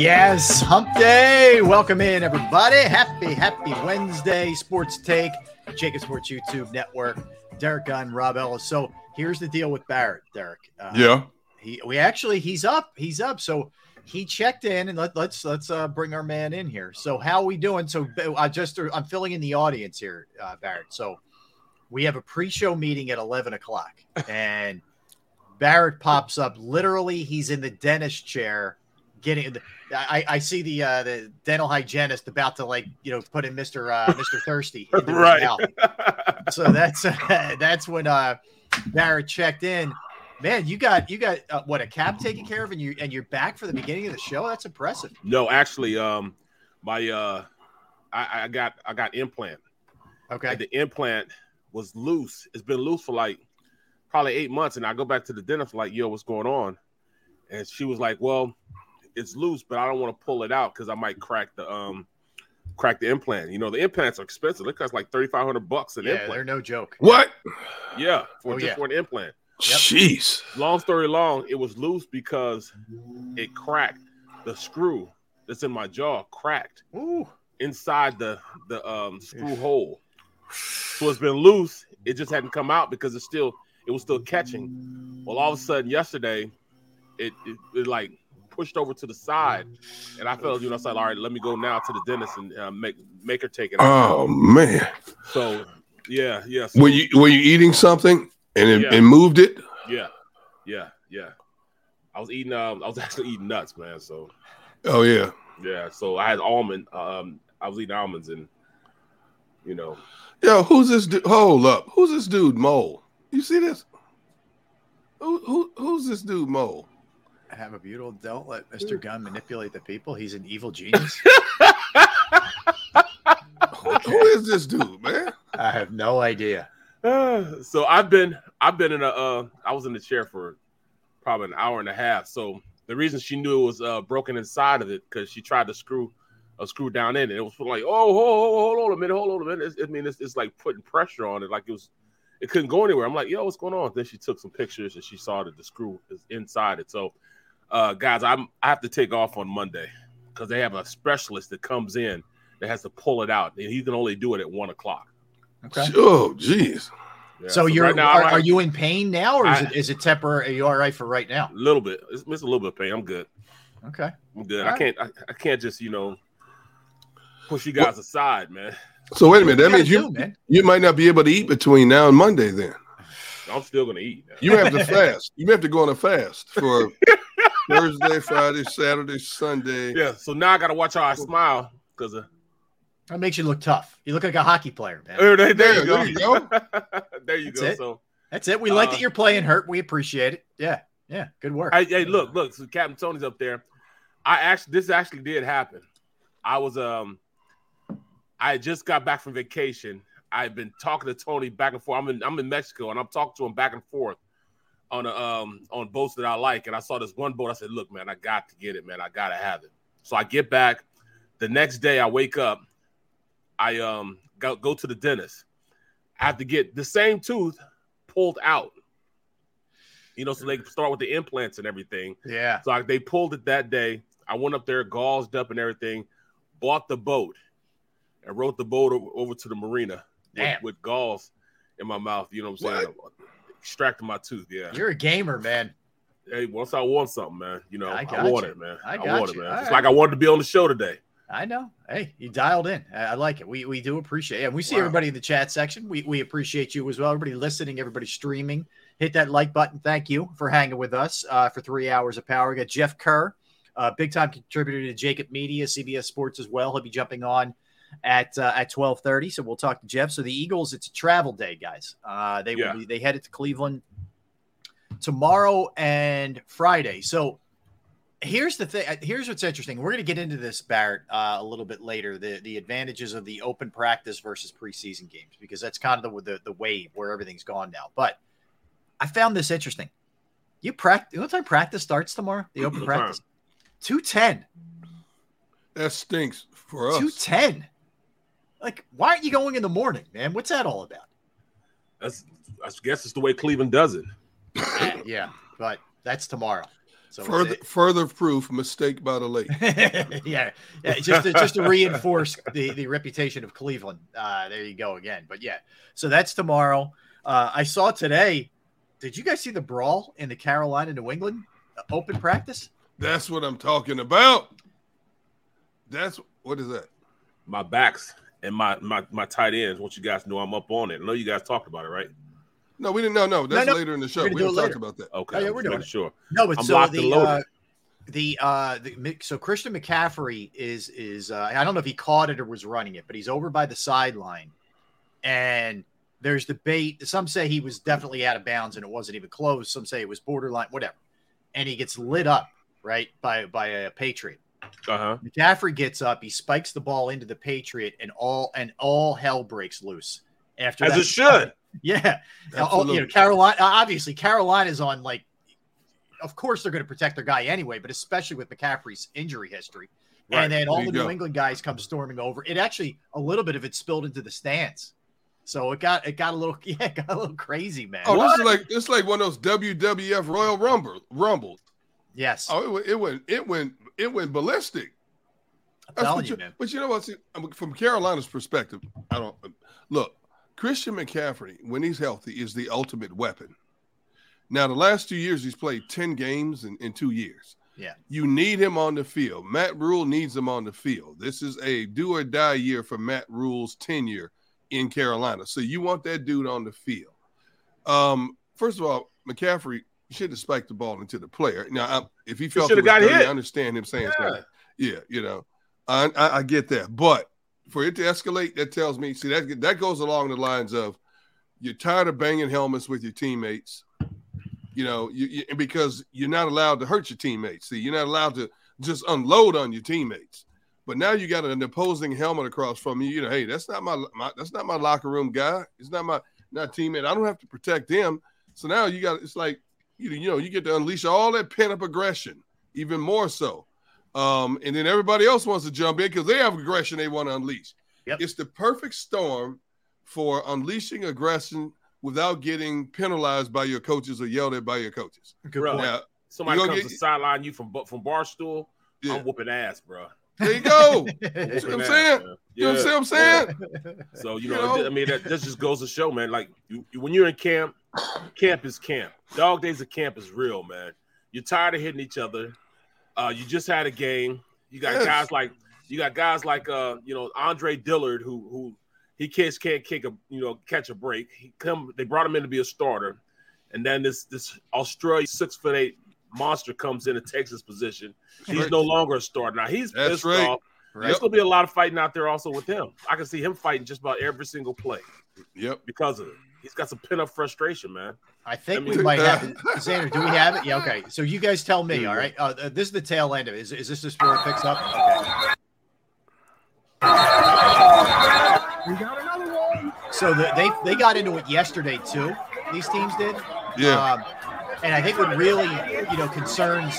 Yes, hump day. Welcome in, everybody. Happy, happy Wednesday. Sports Take, JAKIB Sports YouTube Network, Derrick Gunn, Rob Ellis. So here's the deal with Barrett, Derrick. Uh, Yeah. He, we actually, he's up. He's up. So he checked in and let, let's, let's uh, bring our man in here. So how are we doing? So I just, I'm filling in the audience here, uh, Barrett. So we have a pre-show meeting at 11 o'clock and Barrett pops up. Literally, he's in the dentist chair getting I, I see the uh the dental hygienist about to like you know put in Mr. uh Mr. Thirsty Right. mouth. So that's that's when uh Barrett checked in. Man, you got you got uh, what a cap taken care of and you and you're back for the beginning of the show. That's impressive. No, actually, um, my uh, I, I got I got implant. Okay. And the implant was loose. It's been loose for like probably eight months, and I go back to the dentist like, "Yo, what's going on?" And she was like, "Well, it's loose, but I don't want to pull it out because I might crack the um crack the implant. You know, the implants are expensive. They cost like thirty five hundred bucks an Yeah, implant. they're no joke. What? Yeah, for Oh, just yeah. for an implant. Jeez. Long story long, it was loose because it cracked. The screw that's in my jaw cracked Ooh. inside the the um screw hole. So it's been loose. It just hadn't come out because it's still it was still catching. Well, all of a sudden yesterday, it it, it like pushed over to the side, and I felt you know I said, all right, let me go now to the dentist and uh, make make her take it out. Oh man. So yeah, yeah, so, Were you were you eating something and it, Yeah. and moved it? yeah, yeah, yeah. I was eating um I was actually eating nuts, man. So Oh yeah. yeah, so I had almond. Um, I was eating almonds, and you know, Yo, who's this dude? Hold up. Who's this dude, Mole? You see this? Who, who who's this dude, Mole? Have a beautiful don't let Mr. Gunn manipulate the people. He's an evil genius. Who is this dude, man? I have no idea. Uh, so I've been I've been in a uh I was in the chair for probably an hour and a half. So the reason she knew it was uh broken inside of it because she tried to screw a screw down in it. It was like, oh, hold, hold, hold on a minute, hold on a minute. It's, I mean, it's, it's like putting pressure on it, like it was. It couldn't go anywhere. I'm like, yo, what's going on? Then she took some pictures and she saw that the screw is inside it. So, uh, guys, I'm I have to take off on Monday because they have a specialist that comes in that has to pull it out, and he can only do it at one o'clock. Okay. Oh, jeez. Yeah, So, you're right now, are, are you in pain now, or is I- it is it temporary? Are you all right for right now? A little bit. It's, it's a little bit of pain. I'm good. Okay. I'm good. All I can't. I, I can't just you know push you guys aside, man. So wait a minute. That means you you do, man. you might not be able to eat between now and Monday. Then I'm still gonna eat. Man. you have to fast. You have to go on a fast for Thursday, Friday, Saturday, Sunday. Yeah. So now I gotta watch how I smile because uh, That makes you look tough. You look like a hockey player, man. there, there, there you There go. you go. there you That's go. it. So That's it. We like Uh, that you're playing hurt. We appreciate it. Yeah. Yeah. Good work. Hey, hey, look, look. So Captain Tony's up there. I actually, this actually did happen. I was, um, I just got back from vacation. I've been talking to Tony back and forth. I'm in, I'm in Mexico, and I'm talking to him back and forth on a, um, on boats that I like. And I saw this one boat. I said, "Look, man, I got to get it, man. I gotta have it." So I get back. The next day, I wake up. I um go go to the dentist. I have to get the same tooth pulled out. You know, so they start with the implants and everything. yeah. So I, they pulled it that day. I went up there, gauzed up and everything, bought the boat, and rode the boat over to the marina with, with gauze in my mouth. You know what I'm saying? Extracting my tooth. Yeah. You're a gamer, man. Hey, once I want something, man, you know, I I, want you. it, man. I I, got want you. it, man. All It's right. like I wanted to be on the show today. I know. Hey, you dialed in. I I like it. We we do appreciate it. And we see Wow. everybody in the chat section. We we appreciate you as well. Everybody listening, everybody streaming. Hit that like button. Thank you for hanging with us uh, for three hours of power. We got Jeff Kerr, uh, big time contributor to JAKIB Media, CBS Sports as well. He'll be jumping on at uh, at twelve thirty. So we'll talk to Jeff. So the Eagles, it's a travel day, guys. Uh, they Yeah. will be they headed to Cleveland tomorrow and Friday. So here's the thing. Here's what's interesting. We're going to get into this, Barrett, uh, a little bit later. The the advantages of the open practice versus preseason games because that's kind of the the, the wave where everything's gone now. But I found this interesting. You practice. What time practice starts tomorrow? The open What practice. Two ten. That stinks for us. Two ten. Like, why aren't you going in the morning, man? What's that all about? That's I guess it's the way Cleveland does it. yeah, but that's tomorrow. So Further further proof mistake by the lake. yeah, yeah, just to, just to reinforce the the reputation of Cleveland. Uh, there you go again. But yeah, so that's tomorrow. Uh, I saw today. Did you guys see the brawl in the Carolina New England uh, open practice? That's what I'm talking about. That's what is that? My backs and my my my tight ends. Want you guys know I'm up on it. I know you guys talked about it, right? No, we didn't. No, no, that's no. later in the show. We're We gonna haven't talk about that. Okay, Oh, yeah, we're just doing making it. sure. No, but I'm so the uh, the uh the so Christian McCaffrey is is uh, I don't know if he caught it or was running it, but he's over by the sideline, and there's debate. Some say he was definitely out of bounds and it wasn't even close. Some say it was borderline, whatever. And he gets lit up right by by a Patriot. Uh huh. McCaffrey gets up, he spikes the ball into the Patriot, and all and all hell breaks loose after As that. it should. Yeah. Oh, you Absolutely. know, Carolina. Obviously, Carolina's on like. Of course, they're going to protect their guy anyway, but especially with McCaffrey's injury history, Right. and then all the you New. England guys come storming over. It actually a little bit of it spilled into the stands, so it got it got a little yeah, it got a little crazy, man. Oh, this is like it's like one of those WWF Royal Rumble rumbles. Yes, Oh, it went it went it went it went ballistic. I'm telling what you, but you know what? See, from Carolina's perspective, I don't look. Christian McCaffrey, when he's healthy, is the ultimate weapon. Now, the last two years, he's played 10 games in, in two years. Yeah. You need him on the field. Matt Rhule needs him on the field. This is a do or die year for Matt Rhule's tenure in Carolina. So you want that dude on the field. Um, first of all, McCaffrey should have spiked the ball into the player. Now, I, if he felt it shoulda got dirty, hit. I understand him saying Yeah. something. Yeah, you know, I, I, I get that, but for it to escalate, that tells me, see, that that goes along the lines of you're tired of banging helmets with your teammates, you know, you, you, because you're not allowed to hurt your teammates. See, you're not allowed to just unload on your teammates. But now you got an opposing helmet across from you. You know, hey, that's not my, my that's not my locker room guy. It's not my not teammate. I don't have to protect them. So now you got it's like you you know you get to unleash all that pent up aggression even more so. Um, and then everybody else wants to jump in because they have aggression they want to unleash. Yep. It's the perfect storm for unleashing aggression without getting penalized by your coaches or yelled at by your coaches. Good Bro. Now, Somebody comes get- to sideline you from from Barstool. yeah, I'm whooping ass, bro. there you go. Whooping what I'm saying? man. You know what I'm saying? So you You know, know? I mean, that, that just goes to show, man. Like you, you- when you're in camp, camp is camp. Dog days of camp is real, man. You're tired of hitting each other. Uh, you just had a game. You got Yes. guys like you got guys like uh, you know, Andre Dillard who who he kids can't kick a you know catch a break. He come they brought him in to be a starter, and then this this Australia six foot eight monster comes in and takes his position. He's right. no longer a starter now. He's That's pissed right. off. Right. There's gonna be a lot of fighting out there also with him. I can see him fighting just about every single play Yep. because of it. He's got some pent up frustration, man. I think I we might have it. Xander, do we have it? Yeah, okay. So you guys tell me, all right? Uh, this is the tail end of it. Is, is this just where it picks up? Okay. We got another one. So the, they they got into it yesterday too. These teams did. Yeah. Um, and I think what really you know concerns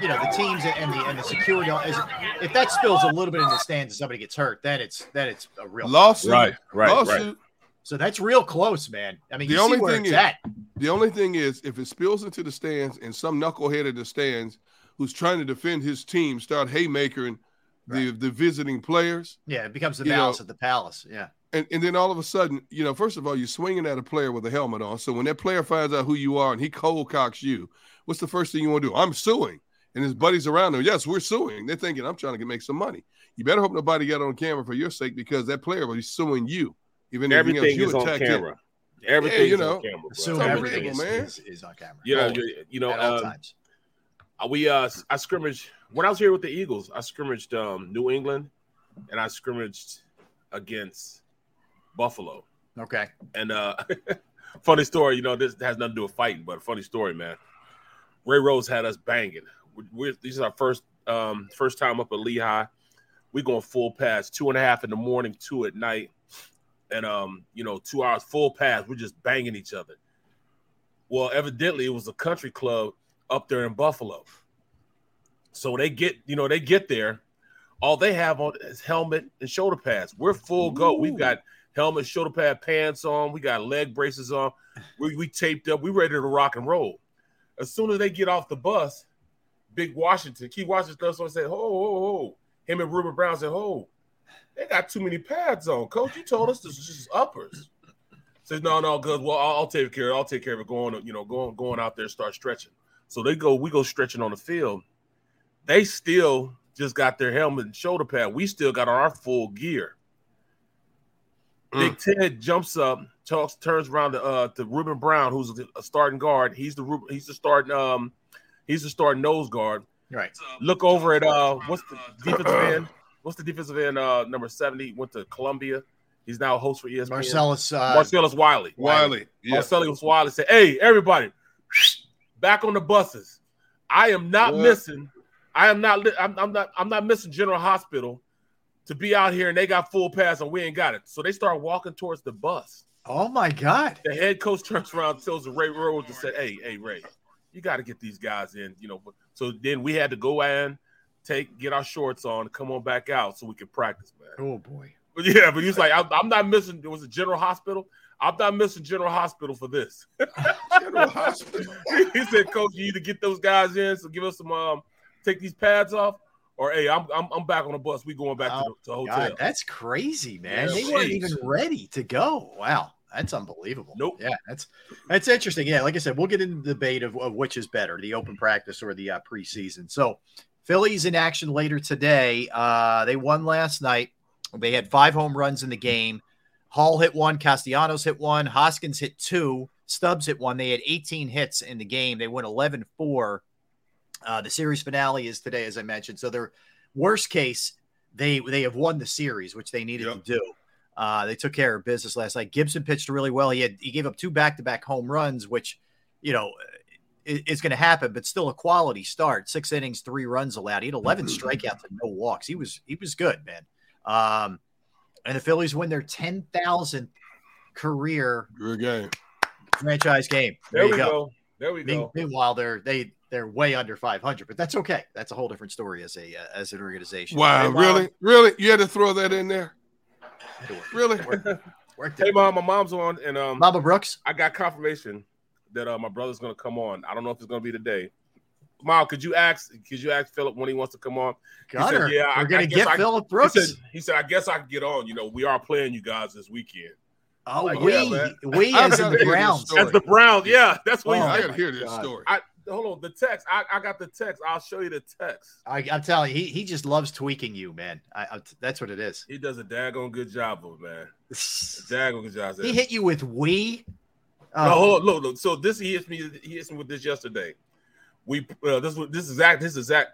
you know the teams and the and the security is if that spills a little bit in the stands and somebody gets hurt, then it's then it's a real Lawsuit. Right, right, lawsuit. So that's real close, man. I mean, The you only see where thing it's is- at. The only thing is, if it spills into the stands and some knucklehead in the stands who's trying to defend his team start haymakering the, the visiting players, Yeah, it becomes the You know- malice at the palace. Yeah. and, and then all of a sudden, you know, first of all, you're swinging at a player with a helmet on. So when that player finds out who you are and he cold cocks you, what's the first thing you want to do? I'm suing. And his buddies around him, yes, we're suing. They're thinking, I'm trying to make some money. You better hope nobody got on camera for your sake because that player will be suing you. Even if Everything is on attacked him. camera. Everything you know, on camera. Bro. Everything is, man. is, is on camera. You know, you, you know, at all um, times. Uh, we uh I scrimmaged when I was here with the Eagles. I scrimmaged um New England, and I scrimmaged against Buffalo. Okay. And uh funny story, you know, this has nothing to do with fighting, but a funny story, man. Ray Rhodes had us banging. We're, we're, this is our first um first time up at Lehigh. We going full pass, two and a half in the morning, two at night, and um, you know, two hours full pass. We're just banging each other. Well, evidently it was a country club up there in Buffalo. So they get, you know, they get there. All they have on is helmet and shoulder pads. We're full go. We've got helmet, shoulder pad, pants on. We got leg braces on. We, we taped up. We ready to rock and roll. As soon as they get off the bus, Big Washington, Key Washington, so said, "Ho, ho, ho!" Him and Ruben Brown said, "Ho, they got too many pads on, Coach. You told us this is just uppers." Says, "No, no, good. Well, I'll, I'll take care. I'll take care of it. Going, you know, going, going out there, start stretching." So they go. We go stretching on the field. They still just got their helmet and shoulder pad. We still got our full gear. Big Ted jumps up, talks, turns around to uh to Ruben Brown, who's a starting guard. He's the Ruben- he's the starting um he's the starting nose guard. Right. Look over at uh what's the defensive end? What's the defensive end uh number 70? Went to Columbia. He's now a host for ESPN. Marcellus. Uh, Marcellus Wiley. Wiley. Yeah. Marcellus Wiley said, Hey, everybody, back on the buses. I am not What? missing. I am not I'm, I'm not I'm not missing General Hospital to be out here and they got full pass and we ain't got it. So they start walking towards the bus. oh my God. The head coach turns around, tells Ray Rhodes and said, "Hey, hey, Ray, you got to get these guys in." You know, so then we had to go in, take, get our shorts on, come on back out so we can practice, man. Oh boy. But yeah, but he's like, I'm, "I'm not missing." It was a General Hospital. I'm not missing General Hospital for this. General Hospital. he said, "Coach, you need to get those guys in, so give us some, um, take these pads off, or hey, I'm I'm, I'm back on the bus. We going back to, the, to hotel." God, that's crazy, man. Yeah, they weren't even ready to go. Wow. That's unbelievable. Nope. Yeah, that's that's interesting. Yeah, like I said, we'll get into the debate of, of which is better, the open practice or the uh, preseason. So, Phillies in action later today. Uh, they won last night. They had five home runs in the game. Hall hit one, Castellanos hit one, Hoskins hit two, Stubbs hit one. They had 18 hits in the game. They went 11 4. Uh, the series finale is today, as I mentioned. So, their worst case, they they have won the series, which they needed Yep. to do. Uh, they took care of business last night. Gibson pitched really well. He had he gave up two back to back home runs, which you know is going to happen, but still a quality start. Six innings, three runs allowed. He had 11 strikeouts and no walks. He was he was good, man. Um, and the Phillies win their 10,000th career Good game. franchise game. there you we go. There we Mean- go. Meanwhile, they're they they're way under 500, but that's okay. That's a whole different story as a uh, as an organization. Wow, Hey, really? Really? You had to throw that in there? Had to work. Really? Worked Hey, mom, my mom's on, and um, Mama Brooks. I got confirmation that uh, my brother's gonna come on. I don't know if it's gonna be today. Mom, could you ask? Could you ask Philip when he wants to come on? He said, "Yeah, I- we're gonna I get I- Philip Brooks. He said, he said, I guess I can get on. You know, we are playing you guys this weekend. oh, like, we yeah, we as the hear Browns. story. That's the Browns. Yeah, that's what Oh, he I said. got to hear this God. story. I- hold on. The text. I, I got the text. I'll show you the text. I, I'm telling you, he, he just loves tweaking you, man. I, I, that's what it is. He does a daggone good job of it, man. A daggone good job. he hit you with we. No, hold on, look, look. So this he hits me. He hits me with this yesterday. We uh, this was this is exact. This is exact.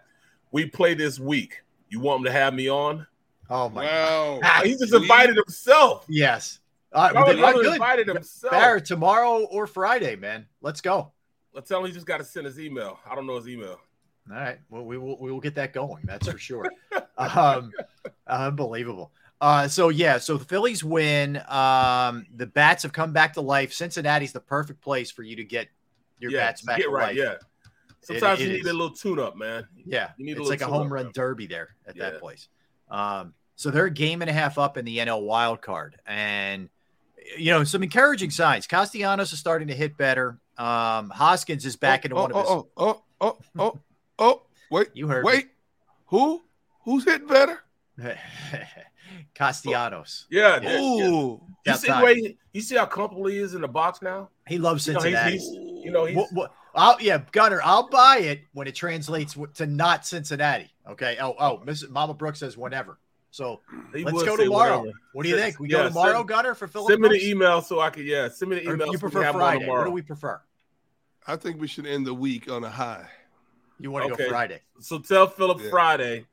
We play this week. You want him to have me on? Oh my! Wow. God. He just invited himself. Yes. All right, Robert well, Miller good. invited himself. Barrett, tomorrow or Friday, man. Let's go. Let's tell him he just got to send his email. I don't know his email. All right. Well, we will we will get that going. That's for sure. um, unbelievable. Uh, so yeah, so the Phillies win. Um, the bats have come back to life. Cincinnati's the perfect place for you to get your yeah, bats back get to right. life. Yeah. Sometimes it you need is. a little tune up, man. Yeah, You need a it's like a home tune-up, run man. derby there at Yeah. that place. Um, so they're a game and a half up in the NL wild card, and you know some encouraging signs. Castellanos is starting to hit better. Um, Hoskins is back into oh, one of his. oh, oh, oh, oh, oh, oh, wait. You heard Wait. Who? Who's hitting better? Castellanos. Yeah. Yeah. yeah, yeah. Ooh. You see, Outside. wait, you see how comfortable he is in the box now? He loves You know, he's- Cincinnati. he's- you know, he's, What, what, I'll, yeah, Gunner, I'll buy it when it translates to not Cincinnati. Okay. Oh, oh, Mrs. Mama Brooks says whenever. So he let's go tomorrow. whatever. What do you think? We yeah, go tomorrow, send- Gunner, for Philip Send me the email so I can. yeah, send me the Or email. you so prefer have one Friday? What do we prefer? I think we should end the week on a high. You want to Okay. go Friday? So tell Philip Yeah. Friday.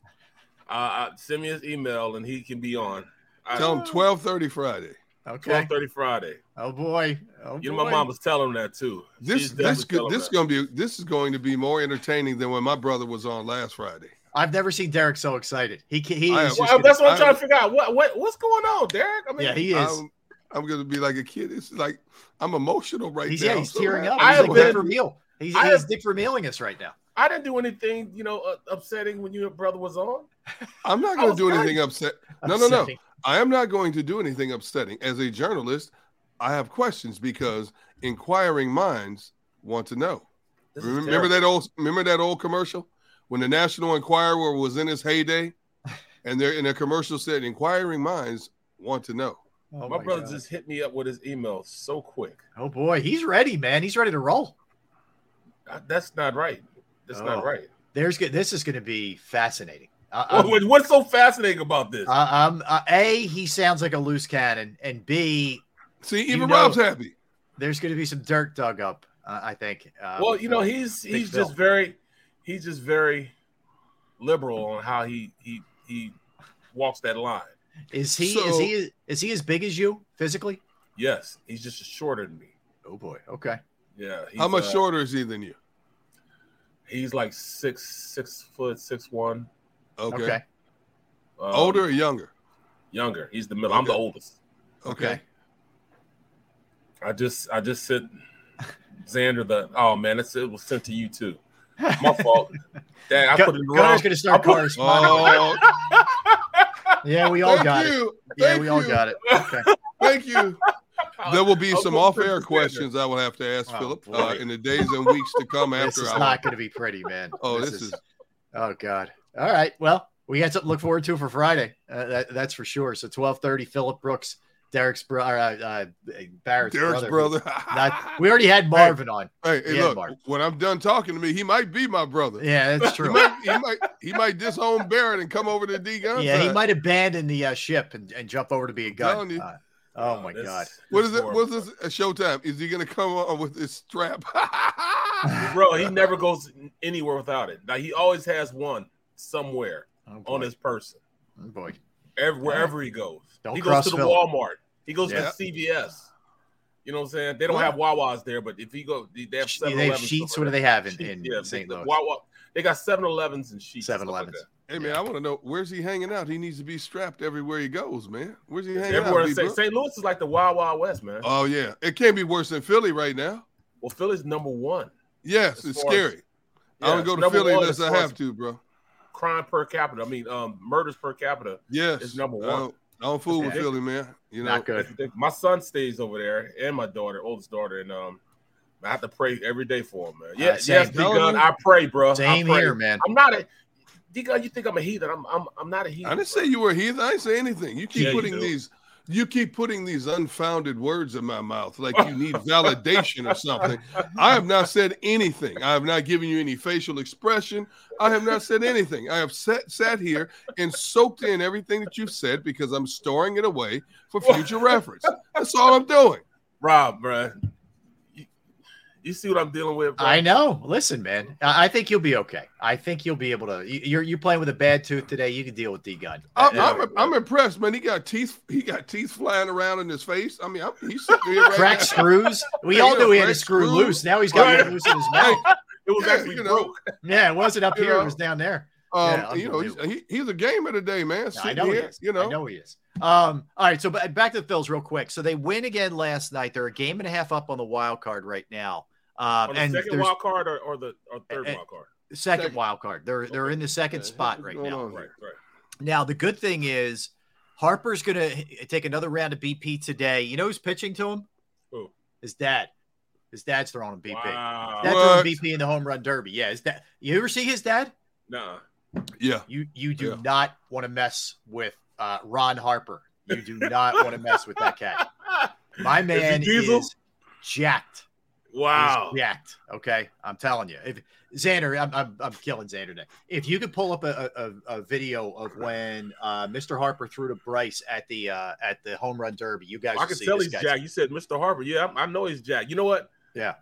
Uh, uh, send me his email and he can be on. I- Tell him 1230 Friday. Okay. twelve thirty Friday. Oh boy. Oh You know, boy. my mom was telling him that too. This She's this definitely could, telling this is gonna be this is going to be more entertaining than when my brother was on last Friday. I've never seen Derrick so excited. He ca- he I is Well, gonna- that's what I'm I- trying to figure out. What what what's going on, Derrick? I mean, yeah, he is. I'm, I'm gonna be like a kid. It's like I'm emotional right he's now. yeah, he's So tearing up. I He's have like Dick been- Vermeil. He's, he's Dick Vermeiling us right now. I didn't do anything, you know, uh, upsetting when your brother was on. I'm not gonna do nice. anything upset. No, no, no. I am not going to do anything upsetting. As a journalist, I have questions because inquiring minds want to know. This Remember that old remember that old commercial when the National Enquirer was in its heyday, and there in a commercial said, "Inquiring minds want to know." Oh my, my brother God. just hit me up with his email so quick. Oh boy, he's ready, man. He's ready to roll. Uh, That's not right. That's Oh. not right. There's good. This is going to be fascinating. Uh, What- um, what's so fascinating about this? uh, um, uh, a, he sounds like a loose cannon, and B, See, You even know- Rob's happy. there's going to be some dirt dug up. Uh, I think. Uh, well, you know, Phil. he's he's Phil. just very he's just very liberal on how he he he walks that line. is he is he is he as big as you physically? Yes, he's just shorter than me. Oh boy. Okay. Yeah. How much uh, shorter is he than you? He's like six six foot six one. Okay. Okay. Um, Older or younger? younger. He's the middle. I'm the oldest. Okay. I just I just sent Xander the oh man, it's, it was sent to you too. My fault. Dang, I Gun- put it in the Gunner's wrong. going to start put- corresponding. Oh, yeah, we all thank got it. you. Yeah, Thank we all got it. Okay. Thank you. There will be I'll some off-air questions I will have to ask Oh, Philip uh, in the days and weeks to come After this after is our. not going to be pretty, man. oh, this, is, Oh God. All right. Well, we got something to look forward to for Friday. Uh, that, that's for sure. So twelve thirty, Philip Brooks, Derrick's brother, uh, uh, Barrett's Derrick's brother. brother. Not- we already had Marvin on. hey, hey, look. Mark. When I'm done talking to me, he might be my brother. Yeah, that's He true. might, he might, he might disown Barrett and come over to D gun. yeah, he might abandon the uh, ship and, and jump over to be a gun. you. Uh, oh my This- God. What is it? horrible. What's this? A showtime? Is he gonna come on with this strap? Bro, he never goes anywhere without it. Now he always has one somewhere Oh, on his person. Oh, boy. Every, wherever he goes. Don't he goes to the Phillip. Walmart. He goes Yeah. to CVS. You know what I'm saying? They don't What? have Wawas there, but if he go, they have They 7 have Sheetz. What do they have in, in yeah, St. the Louis? Wawa, they got 7 Elevens and Sheetz. and stuff like 7-Elevens. that. hey man, I want to know where's he hanging out? He needs to be strapped everywhere he goes, man. Where's he hanging Everywhere out? in St. St. Louis is like the Wild Wild West, man. Oh yeah, it can't be worse than Philly right now. well, Philly's number one. Yes, it's far as- scary. I don't go to Philly unless I have as to, bro. Crime per capita. I mean, um, murders per capita. Yes, It's number one. don't, I don't fool with Philly, man. You know, Not good. My son stays over there, and my daughter, oldest daughter, and um, I have to pray every day for him, man. Yeah, Uh, same. yes, D Gun. I pray, bro. Same I pray. here, man. I'm not a D Gun. You think I'm a heathen? I'm I'm I'm not a heathen. I didn't bro. say you were a heathen. I didn't say anything. You keep Yeah, putting do. these You keep putting these unfounded words in my mouth like you need validation or something. I have not said anything. I have not given you any facial expression. I have not said anything. I have sat, sat here and soaked in everything that you've said because I'm storing it away for future reference. That's all I'm doing. Rob, bro. You, you see what I'm dealing with? Bro? I know. Listen, man, I I think you'll be okay. I think you'll be able to. you- You're you're playing with a bad tooth today. You can deal with D gun. I'm, I'm, I'm impressed, man. He got teeth. He got teeth flying around in his face. I mean, I'm, he's sitting here right crack now. screws. We Yeah, all knew he had a crack screw screws. loose. Now he's got Right. one loose in his mouth. it was Yeah, actually you know. broke. Yeah, it wasn't up You here. know. It was down there. Um, Yeah, you know, he's, unbelievable. he, he's a gamer today, man. I Sitting know he here, is. you know. I know he is. Um, all right, so back to the Phils real quick. So they win again last night. They're a game and a half up on the wild card right now. Um, On the and second there's wild card or, or the or third wild card. second second. wild card. They're they're in the second Yeah, spot right now. Right, right. Now the good thing is Harper's gonna take another round of BP today. You know who's pitching to him? Who? His dad. His dad's throwing him BP. Wow. Dad What? throwing BP in the home run derby. Yeah, is that you ever see his dad? No. Yeah. You you do Yeah. not want to mess with uh, Ron Harper. You do not want to mess with that cat. My man Diesel? is jacked. Wow. Jacked. Okay, I'm telling you. If Xander, I'm, I'm, I'm killing Xander today. If you could pull up a, a, a video of when uh, Mr. Harper threw to Bryce at the uh, at the home run derby, you guys I can tell he's Jack. You said Mr. Harper. Yeah, I, I know he's Jack. You know what? Yeah.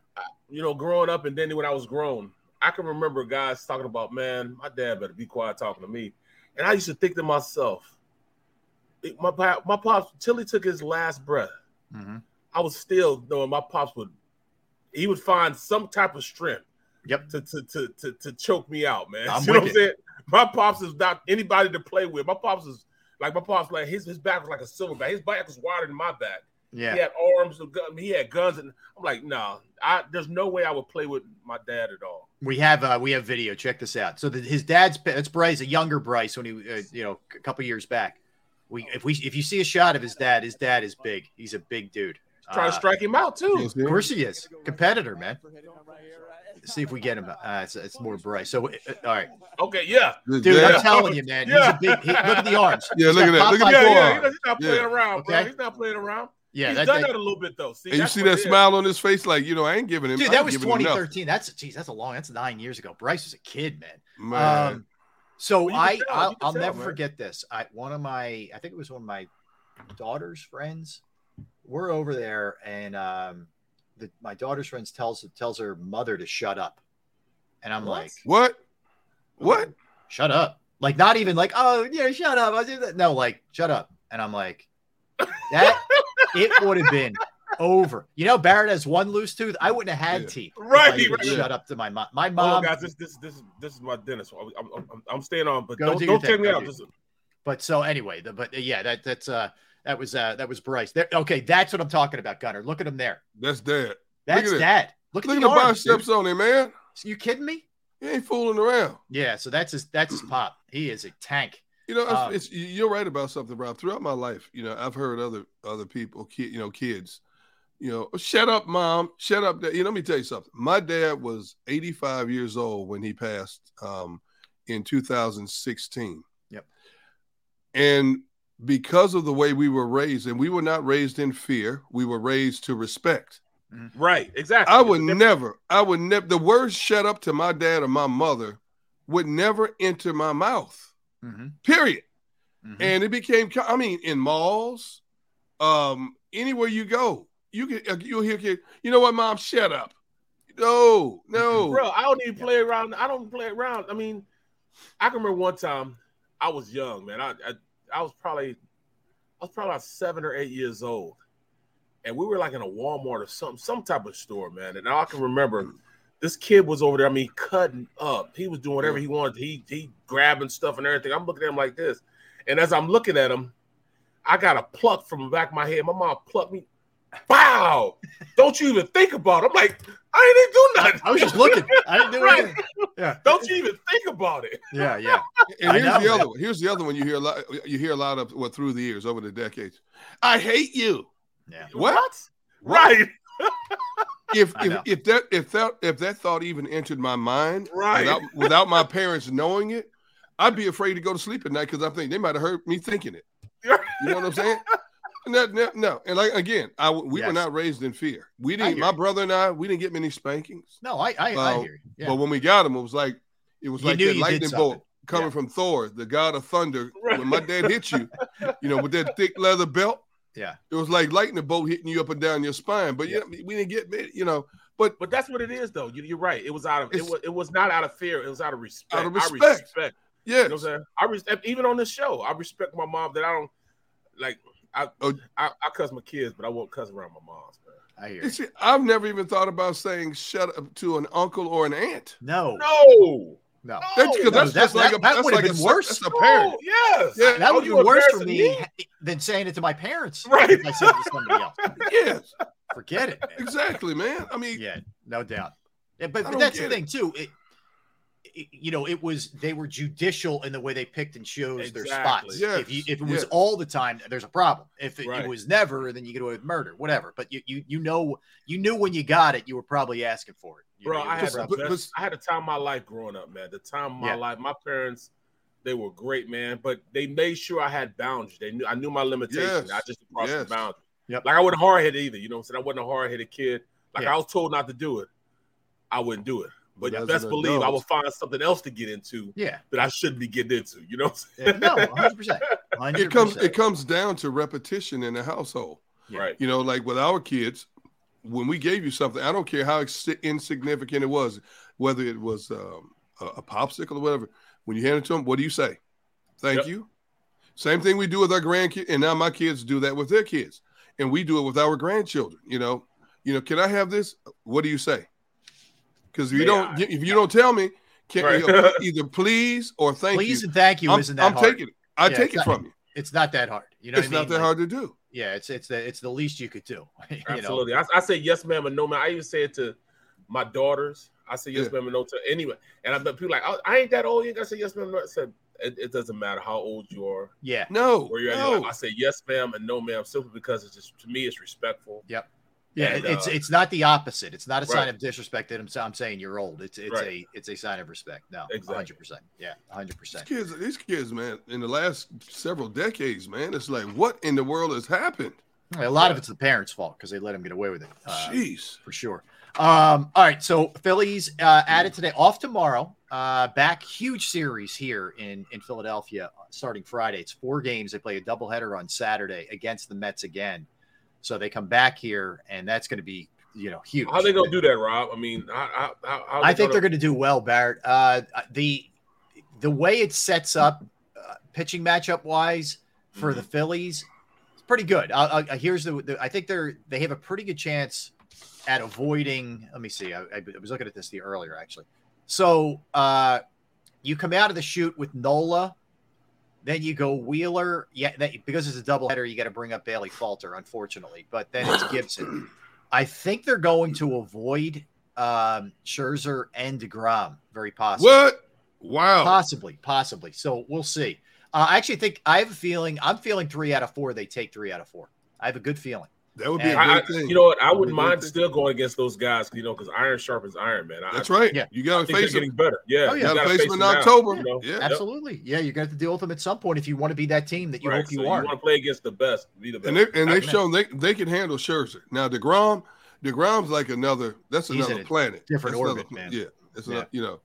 You know, growing up and then when I was grown, I can remember guys talking about, man, my dad better be quiet talking to me. And I used to think to myself, my my pops till he took his last breath, Mhm. I was still knowing my pops would he would find some type of strength Yep. to to to to, to choke me out, man. I'm you know what I'm saying? My pops is not anybody to play with. My pops is like my pops like his his back was like a silverback. His back was wider than my back. Yeah. He had arms, and gun- he had guns, and I'm like, no, I there's no way I would play with my dad at all. We have uh, we have video. Check this out. So the, his dad's it's Bryce, a younger Bryce, when he uh, you know a couple years back. We if we if you see a shot of his dad, his dad is big. He's a big dude. Trying Uh, to strike him out too. Of course he is. Competitor, man. See if we get him. Uh, it's, it's more Bryce. So, uh, all right. Okay, yeah, Dude, Yeah. I'm telling you, man. He's a big. He, look at the arms. Yeah, He's look at that. Look at Popeye that yeah, yeah. He's not Yeah. playing around, bro. He's not playing around. Yeah, he's that, done that- that a little bit though. See, And you see that it is. smile on his face, like you know, I ain't giving him. dude, that was giving him enough. 2013. That's geez, that's a long. That's nine years ago. Bryce was a kid, man. Man, Um, so Well, I, tell, I'll, I'll tell, never man. forget this. I one of my, I think it was one of my daughter's friends. We're over there, and um, the, my daughter's friends tells tells her mother to shut up, and I'm What? like, what? What? shut up. Like not even like, oh yeah, shut up. I do that. No, like shut up. And I'm like, that it would have been over. You know, Barrett has one loose tooth. I wouldn't have had Yeah. teeth. if Right, I right. Shut up to my mom. My Oh, mom. guys, this this this is this is my dentist. I'm, I'm, I'm, I'm staying on, but Go don't do your don't take me out. But so anyway, the, but yeah, that that's uh that was uh that was Bryce. There, okay, that's what I'm talking about, Gunner. Look at him there. That's dead. That's at dad. Look at Look at the, the arms, dude. on him, man. You kidding me? He ain't fooling around. Yeah. So that's his that's his pop. He is a tank. You know, it's, Um, it's you're right about something, Rob. Throughout my life, you know, I've heard other other people, kid, you know, kids, you know, shut up, mom, shut up. Dad. You know, let me tell you something. My dad was 85 years old when he passed um, in 2016. Yep. And because of the way we were raised, and we were not raised in fear, we were raised to respect. right, exactly. I would never, I would never, the words shut up to my dad or my mother would never enter my mouth, Mhm, period. mhm. And it became, I mean, in malls, um, anywhere you go, you can, uh, you'll hear kid, you know what, mom, shut up. No, no. bro. I don't even play around. I don't play around. I mean, I can remember one time I was young, man. I I, I was probably I was probably about seven or eight years old, and we were like in a Walmart or some some type of store, man. And all I can remember, this kid was over there. I mean, cutting up. He was doing whatever he wanted. He he grabbing stuff and everything. I'm looking at him like this, and as I'm looking at him, I got a pluck from the back of my head. My mom plucked me. Wow! Don't you even think about it. I'm like, I ain't even do nothing. I was just looking. I didn't do Right. anything. Yeah. Don't you even think about it. Yeah. Yeah. And here's the other one. Here's the other one you hear a lot. You hear a lot of well through the years, over the decades. I hate you. Yeah. What? Right. If if, if that if that if that thought even entered my mind, Right. without, without my parents knowing it, I'd be afraid to go to sleep at night because I'm thinking they might have heard me thinking it. You know what I'm saying? No, no, no. And like again, I we Yes. were not raised in fear. We didn't. My you. brother and I, we didn't get many spankings. No, I I, I uh, hear you. Yeah. But when we got them, it was like it was You like that lightning bolt coming Yeah. from Thor, the god of thunder. When my dad hit you, you know, with that thick leather belt, yeah. it was like lightning bolt hitting you up and down your spine. But yeah, we didn't get, you know, but But that's what it is, though. You, you're right. It was out of it was, it was not out of fear. It was out of respect. Out of I respect. respect. yeah, You know what I'm saying? I respect even on this show. I respect my mom that I don't like. I Oh. I, I cuss my kids, but I won't cuss around my mom's. Man. I hear You you. see, I've never even thought about saying shut up to an uncle or an aunt. No, No, no. That's because No, that's that- just like that- a that that's would've like a been worse. worse. That's a parent. No, yes. Yeah. That Oh, would be worse for embarrassing me than saying it to my parents. Right. If I said it to somebody else. Yes, Forget it. man. exactly, man. I mean, Yeah, no doubt. Yeah, but, but that's the get it. thing too. It, it- you know, it was they were judicial in the way they picked and chose their spots. Yes, If you, if it was yes. all the time, there's a problem. If it, it was never, then you get away with murder, whatever. But you you you know you knew when you got it, you were probably asking for it. You Bro, know, I had the but- best, I had a time of my life growing up, man. The time of my Yeah. life. My parents, they were great, man. But they made sure I had boundaries. They knew I knew my limitations. Yes. I just crossed Yes. the boundary. Yep. Like I wasn't hard headed either. You know what I'm saying? I wasn't a hard headed kid. Like Yeah. I was told not to do it. I wouldn't do it. But But as best an believe I will find something else to get into yeah, that I shouldn't be getting into. You know what I'm yeah. saying? no, 100 percent. it comes it comes down to repetition in the household. Right. You know, like with our kids, when we gave you something, I don't care how ex- insignificant it was, whether it was um, a, a popsicle or whatever. When you hand it to them, what do you say? Thank Yep. you. Same thing we do with our grandkids, and now my kids do that with their kids, and we do it with our grandchildren. You know, you know, can I have this? What do you say? Because if you May don't, I? if you don't tell me, can Right. you know, either please or thank you? Please and thank you I'm, isn't that I'm hard. taking it. I Yeah, take it not- from you. It's not that hard. You know it's what not mean? that Like, hard to do. Yeah, it's it's the it's the least you could do. you know? Absolutely. I, I say yes, ma'am, and no, ma'am. I even say it to my daughters. I say yes, Yeah. ma'am, and no to anyone. And I bet people like, oh, I ain't that old. You gotta say yes, ma'am. No. I said it, it doesn't matter how old you are, Yeah, No, where you're at. I say yes, ma'am, and no, ma'am, simply because it's just to me, it's respectful. Yeah. And, it's uh, it's not the opposite. It's not a sign of disrespect that I'm, I'm saying you're old. It's it's Right. a it's a sign of respect. No, Exactly. 100. percent Yeah, hundred percent. kids, these kids, man, in the last several decades, man, it's like, what in the world has happened? A lot of it's the parents' fault because they let them get away with it. Uh, Jeez. for sure. Um, all right, so Phillies uh, added today, off tomorrow. Uh, back huge series here in in Philadelphia, uh, starting Friday. It's four games. They play a doubleheader on Saturday against the Mets again. So they come back here, and that's going to be you know huge. How they gonna do that, Rob? I mean, how, how, how, I think gonna- they're going to do well, Barrett. Uh, the the way it sets up uh, pitching matchup wise for Mm-hmm. the Phillies, it's pretty good. Uh, uh, here's the, the I think they're they have a pretty good chance at avoiding. Let me see. I, I was looking at this the earlier actually. So uh, you come out of the shoot with Nola. Then you go Wheeler, yeah. That, because it's a doubleheader, you got to bring up Bailey Falter, unfortunately. But then it's Gibson. I think they're going to avoid um, Scherzer and Degrom, very possibly. What? Wow. Possibly, possibly. So we'll see. Uh, I actually think I have a feeling. I'm feeling three out of four. They take three out of four. I have a good feeling. That would be a And- great I, I- thing. you know what? I would wouldn't be a great mind thing. still going against those guys, you know, because iron sharpens iron, man. I, That's right. Yeah. You got to think they're face getting better. Yeah, Oh, You yeah. got to gotta face them in now, October. you know? Yeah. Absolutely. Yeah, you're going to have to deal with them at some point if you want to be that team that you Right, hope you so are. You want to play against the best, be the best. And they and they've Amen. shown they they can handle Scherzer. Now Degrom, Degrom's like another. That's He's another in a planet. different That's orbit, another- man. Yeah, it's Yeah. not. You know,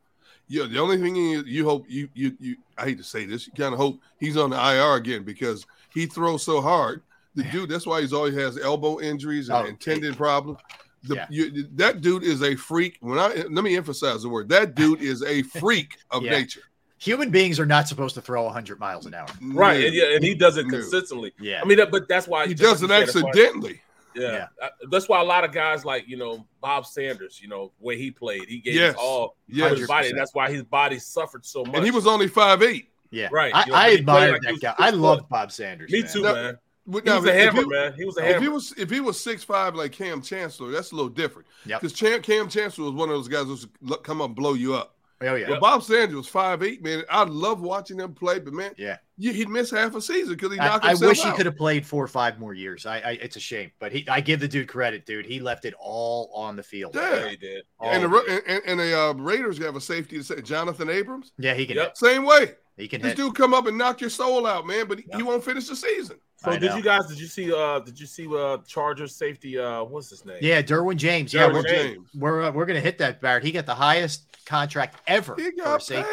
yeah. The only thing you, you hope you you you. I hate to say this. You kind of hope he's on the IR again because he throws so hard. The dude. That's why he's always has elbow injuries and, Oh, and tendon problems. The, Yeah. you, that dude is a freak. When I let me emphasize the word, that dude is a freak of Yeah. nature. Human beings are not supposed to throw 100 miles an hour. right, No. and, yeah, and he does it No. consistently. Yeah. I mean, that, but that's why He does it you said, that's why- accidentally. Yeah, Uh, that's why a lot of guys like you know Bob Sanders, you know, the way he played, he gave Yes. his all Yes. to his body, that's why his body suffered so much. And he was only five eight. yeah. Right. I, You know, I but admired like that guy. I foot. love Bob Sanders. Me man. too, No, man. But He now, was a if hammer, you- man. He was a If he was if he was six five like Kam Chancellor, that's a little different. Yeah. Because Kam, Kam Chancellor was one of those guys who would come up and blow you up. Oh, yeah. But Bob Sanders was five eight, man. I love watching him play, but man, Yeah. he'd miss half a season because he knocked I himself I wish he could have played four or five more years. I, I it's a shame, but he I give the dude credit, dude. He left it all on the field. Yeah. Yeah, he did. And the, of and, and the uh, Raiders have a safety to say Jonathan Abrams. yeah, he can Yep. hit. Same way. He can This hit. dude come up and knock your soul out, man, but he, Yeah. he won't finish the season. So I did know. you guys? Did you see? Uh, did you see? Uh, Chargers safety. Uh, what's his name? Yeah, Derwin James. Yeah, we're, James. we're uh, we're gonna hit that Barrett. He got the highest contract ever He got paid.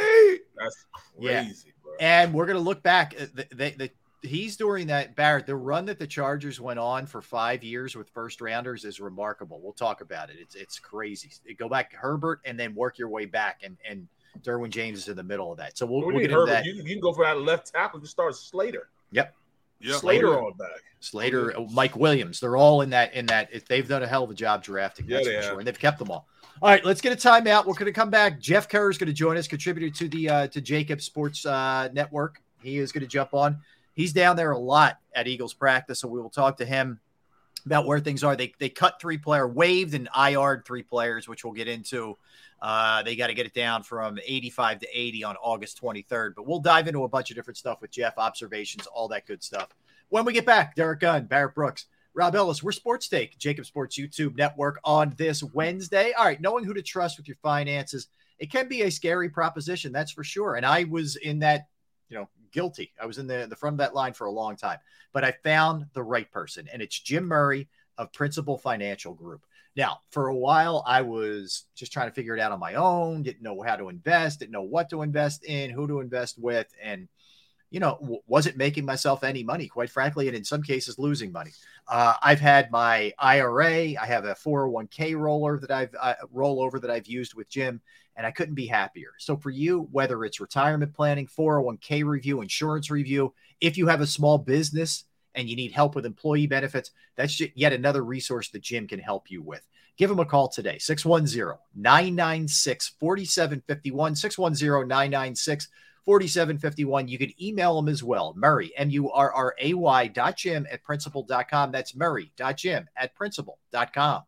That's Yeah. crazy, bro. And we're going to look back. uh, The, the, the, he's during that Barrett. The run that the Chargers went on for five years with first rounders is remarkable. We'll talk about it. It's it's crazy. Go back to Herbert and then work your way back. And and Derwin James is in the middle of that. So we'll, we we'll get into Herbert. that. You, you can go for that left tackle. You start Slater. Yep. Yeah. Slater Oh, on back. Slater, Mike Williams. They're all in that. In that, if they've done a hell of a job drafting. Yeah, That's for sure, and they've kept them all. All right, let's get a timeout. We're going to come back. Jeff Kerr is going to join us, contributor to the uh, to JAKIB Sports uh, Network. He is going to jump on. He's down there a lot at Eagles practice, so we will talk to him about where things are. They they cut three player, waived and IR'd three players, which we'll get into. Uh, they got to get it down from 85 to 80 on August 23rd. But we'll dive into a bunch of different stuff with Jeff, observations, all that good stuff. When we get back, Derrick Gunn, Barrett Brooks, Rob Ellis, we're Sports Take, JAKIB Sports YouTube Network on this Wednesday. All right, knowing who to trust with your finances, it can be a scary proposition, that's for sure. And I was in that, guilty. I was in the, the front of that line for a long time, but I found the right person, and it's Jim Murray of Principal Financial Group. Now, for a while, I was just trying to figure it out on my own, didn't know how to invest, didn't know what to invest in, who to invest with, and you know, wasn't making myself any money, quite frankly, and in some cases losing money. Uh, I've had my IRA, I have a 401k roller that I've uh, rollover that I've used with Jim, and I couldn't be happier. So for you, whether it's retirement planning, 401k review, insurance review, if you have a small business and you need help with employee benefits, that's yet another resource that Jim can help you with. Give him a call today, 610 996 4751, 610 996 4751. You can email him as well, Murray, M U R R A Y dot Jim at principal.com. That's Murray dot Jim at principal.com.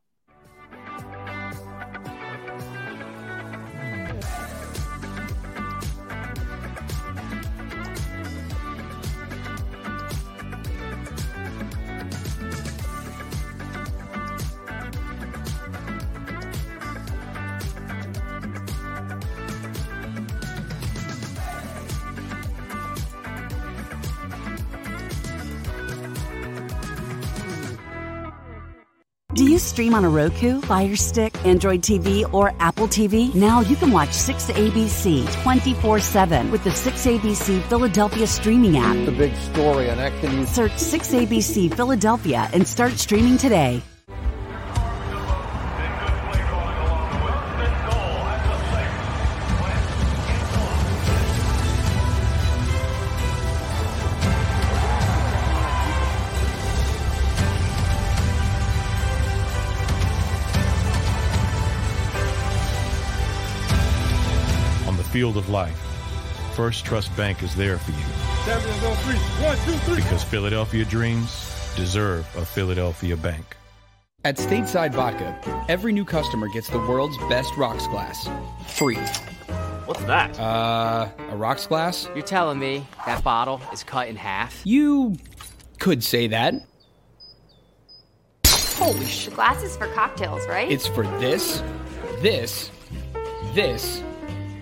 stream on a Roku, Fire Stick, Android TV, or Apple TV? Now you can watch 6ABC 24 7 with the 6ABC Philadelphia streaming app. the big story on Action News. Search 6ABC Philadelphia and start streaming today. Field of life, First Trust Bank is there for you. Because Philadelphia dreams deserve a Philadelphia bank. At Stateside Vodka, every new customer gets the world's best rocks glass. Free. What's that? Uh, a rocks glass? You're telling me that bottle is cut in half? You could say that. Holy shit. Glasses for cocktails, right? It's for this, this, this,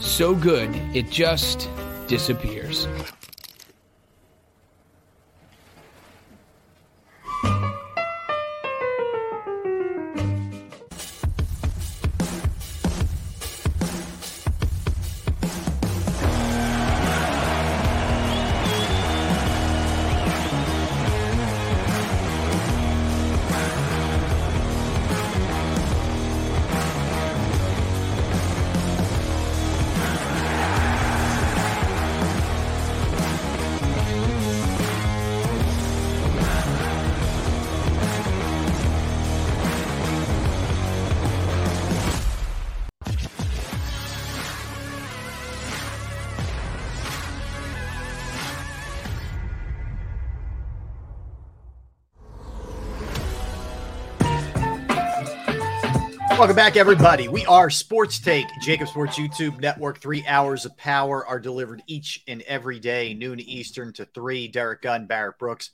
So good, it just disappears. Welcome back, everybody. We are Sports Take, JAKIB Sports YouTube Network. Three hours of power are delivered each and every day, noon Eastern to three. Derrick Gunn, Barrett Brooks,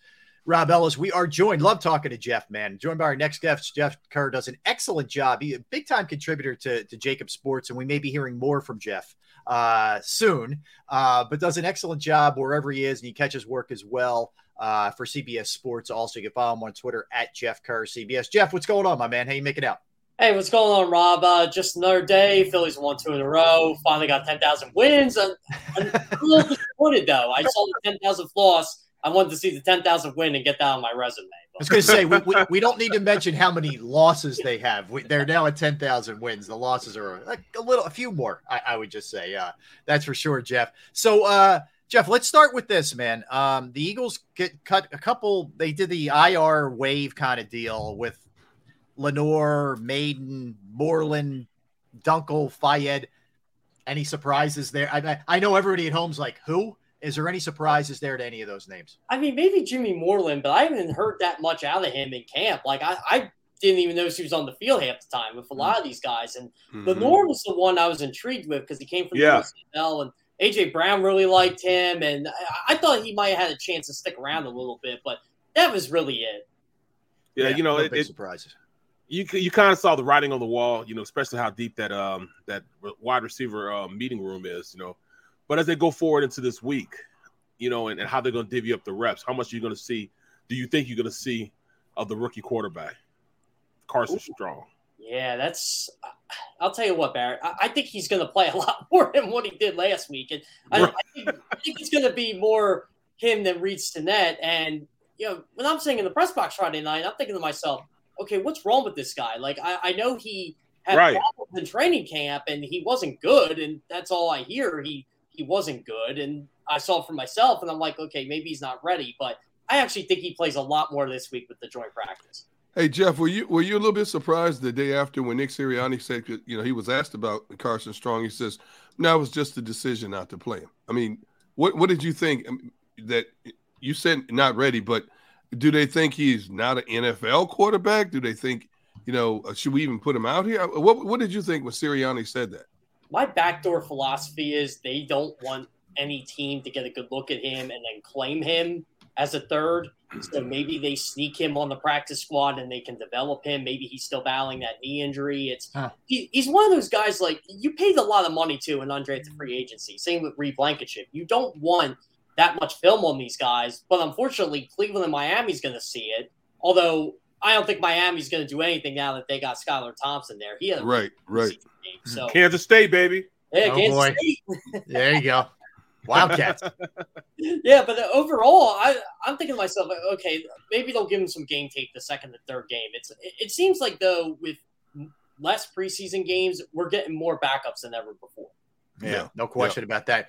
Rob Ellis. We are joined. Love talking to Jeff, man. Joined by our next guest, Jeff Kerr does an excellent job. He's a big time contributor to, to JAKIB Sports, and we may be hearing more from Jeff uh, soon, uh, but does an excellent job wherever he is, and he catches work as well uh, for CBS Sports. Also, you can follow him on Twitter at Jeff Kerr CBS. Jeff, what's going on, my man? How you making out? Hey, what's going on, Rob? Uh, just another day. Phillies won two in a row. Finally got 10,000 wins. I'm, I'm a little disappointed, though. I saw the 10,000 loss. I wanted to see the 10,000 win and get that on my resume. I was going to say, we, we, we, don't need to mention how many losses they have. We, they're now at 10,000 wins. The losses are a little, a few more, I, I would just say. Uh, that's for sure, Jeff. So, uh, Jeff, let's start with this, man. Um, the Eagles get cut a couple, they did the IR wave kind of deal with Lenoir, Maiden, Moreland, Dunkel, Fayed. Any surprises there? I, I know everybody at home's like, who? Is there any surprises there to any of those names? I mean, maybe Jimmy Moreland, but I haven't heard that much out of him in camp. Like, I, I didn't even notice he was on the field half the time with a lot of these guys. And mm-hmm. Lenoir was the one I was intrigued with because he came from yeah. the UCL and AJ Brown really liked him. And I, I thought he might have had a chance to stick around a little bit, but that was really it. Yeah, yeah you know, it, it, surprises you you kind of saw the writing on the wall, you know, especially how deep that um that wide receiver um, meeting room is, you know. But as they go forward into this week, you know, and, and how they're going to divvy up the reps, how much are you going to see? Do you think you're going to see of the rookie quarterback, Carson Ooh. Strong? Yeah, that's. I'll tell you what, Barrett. I, I think he's going to play a lot more than what he did last week, and I. I, think, I think it's going to be more him than Reid Sinnett. And you know, when I'm sitting in the press box Friday night, I'm thinking to myself, okay, what's wrong with this guy? Like, I, I know he had right. problems in training camp and he wasn't good, and that's all I hear. He he wasn't good, and I saw it for myself, and I'm like, okay, maybe he's not ready, but I actually think he plays a lot more this week with the joint practice. Hey Jeff, were you were you a little bit surprised the day after when Nick Sirianni said you know he was asked about Carson Strong? He says, "No, it was just a decision not to play him." I mean, what what did you think that you said not ready, but do they think he's not an NFL quarterback? Do they think, you know, uh, should we even put him out here? What What did you think when Sirianni said that? My backdoor philosophy is they don't want any team to get a good look at him and then claim him as a third. So maybe they sneak him on the practice squad and they can develop him. Maybe he's still battling that knee injury. It's huh. he, he's one of those guys like you paid a lot of money to in undrafted free agency. Same with Reed Blankenship. You don't want that much film on these guys. But unfortunately, Cleveland and Miami's going to see it. Although I don't think Miami's going to do anything now that they got Skylar Thompson there. He had right, right. Game, so Kansas State, baby. Yeah, oh, Kansas boy. State. there you go. Wildcats. yeah, but overall, I, I'm thinking to myself, okay, maybe they'll give him some game tape the second and third game. It's it, it seems like though with less preseason games, we're getting more backups than ever before. Yeah, yeah. no question yeah. about that.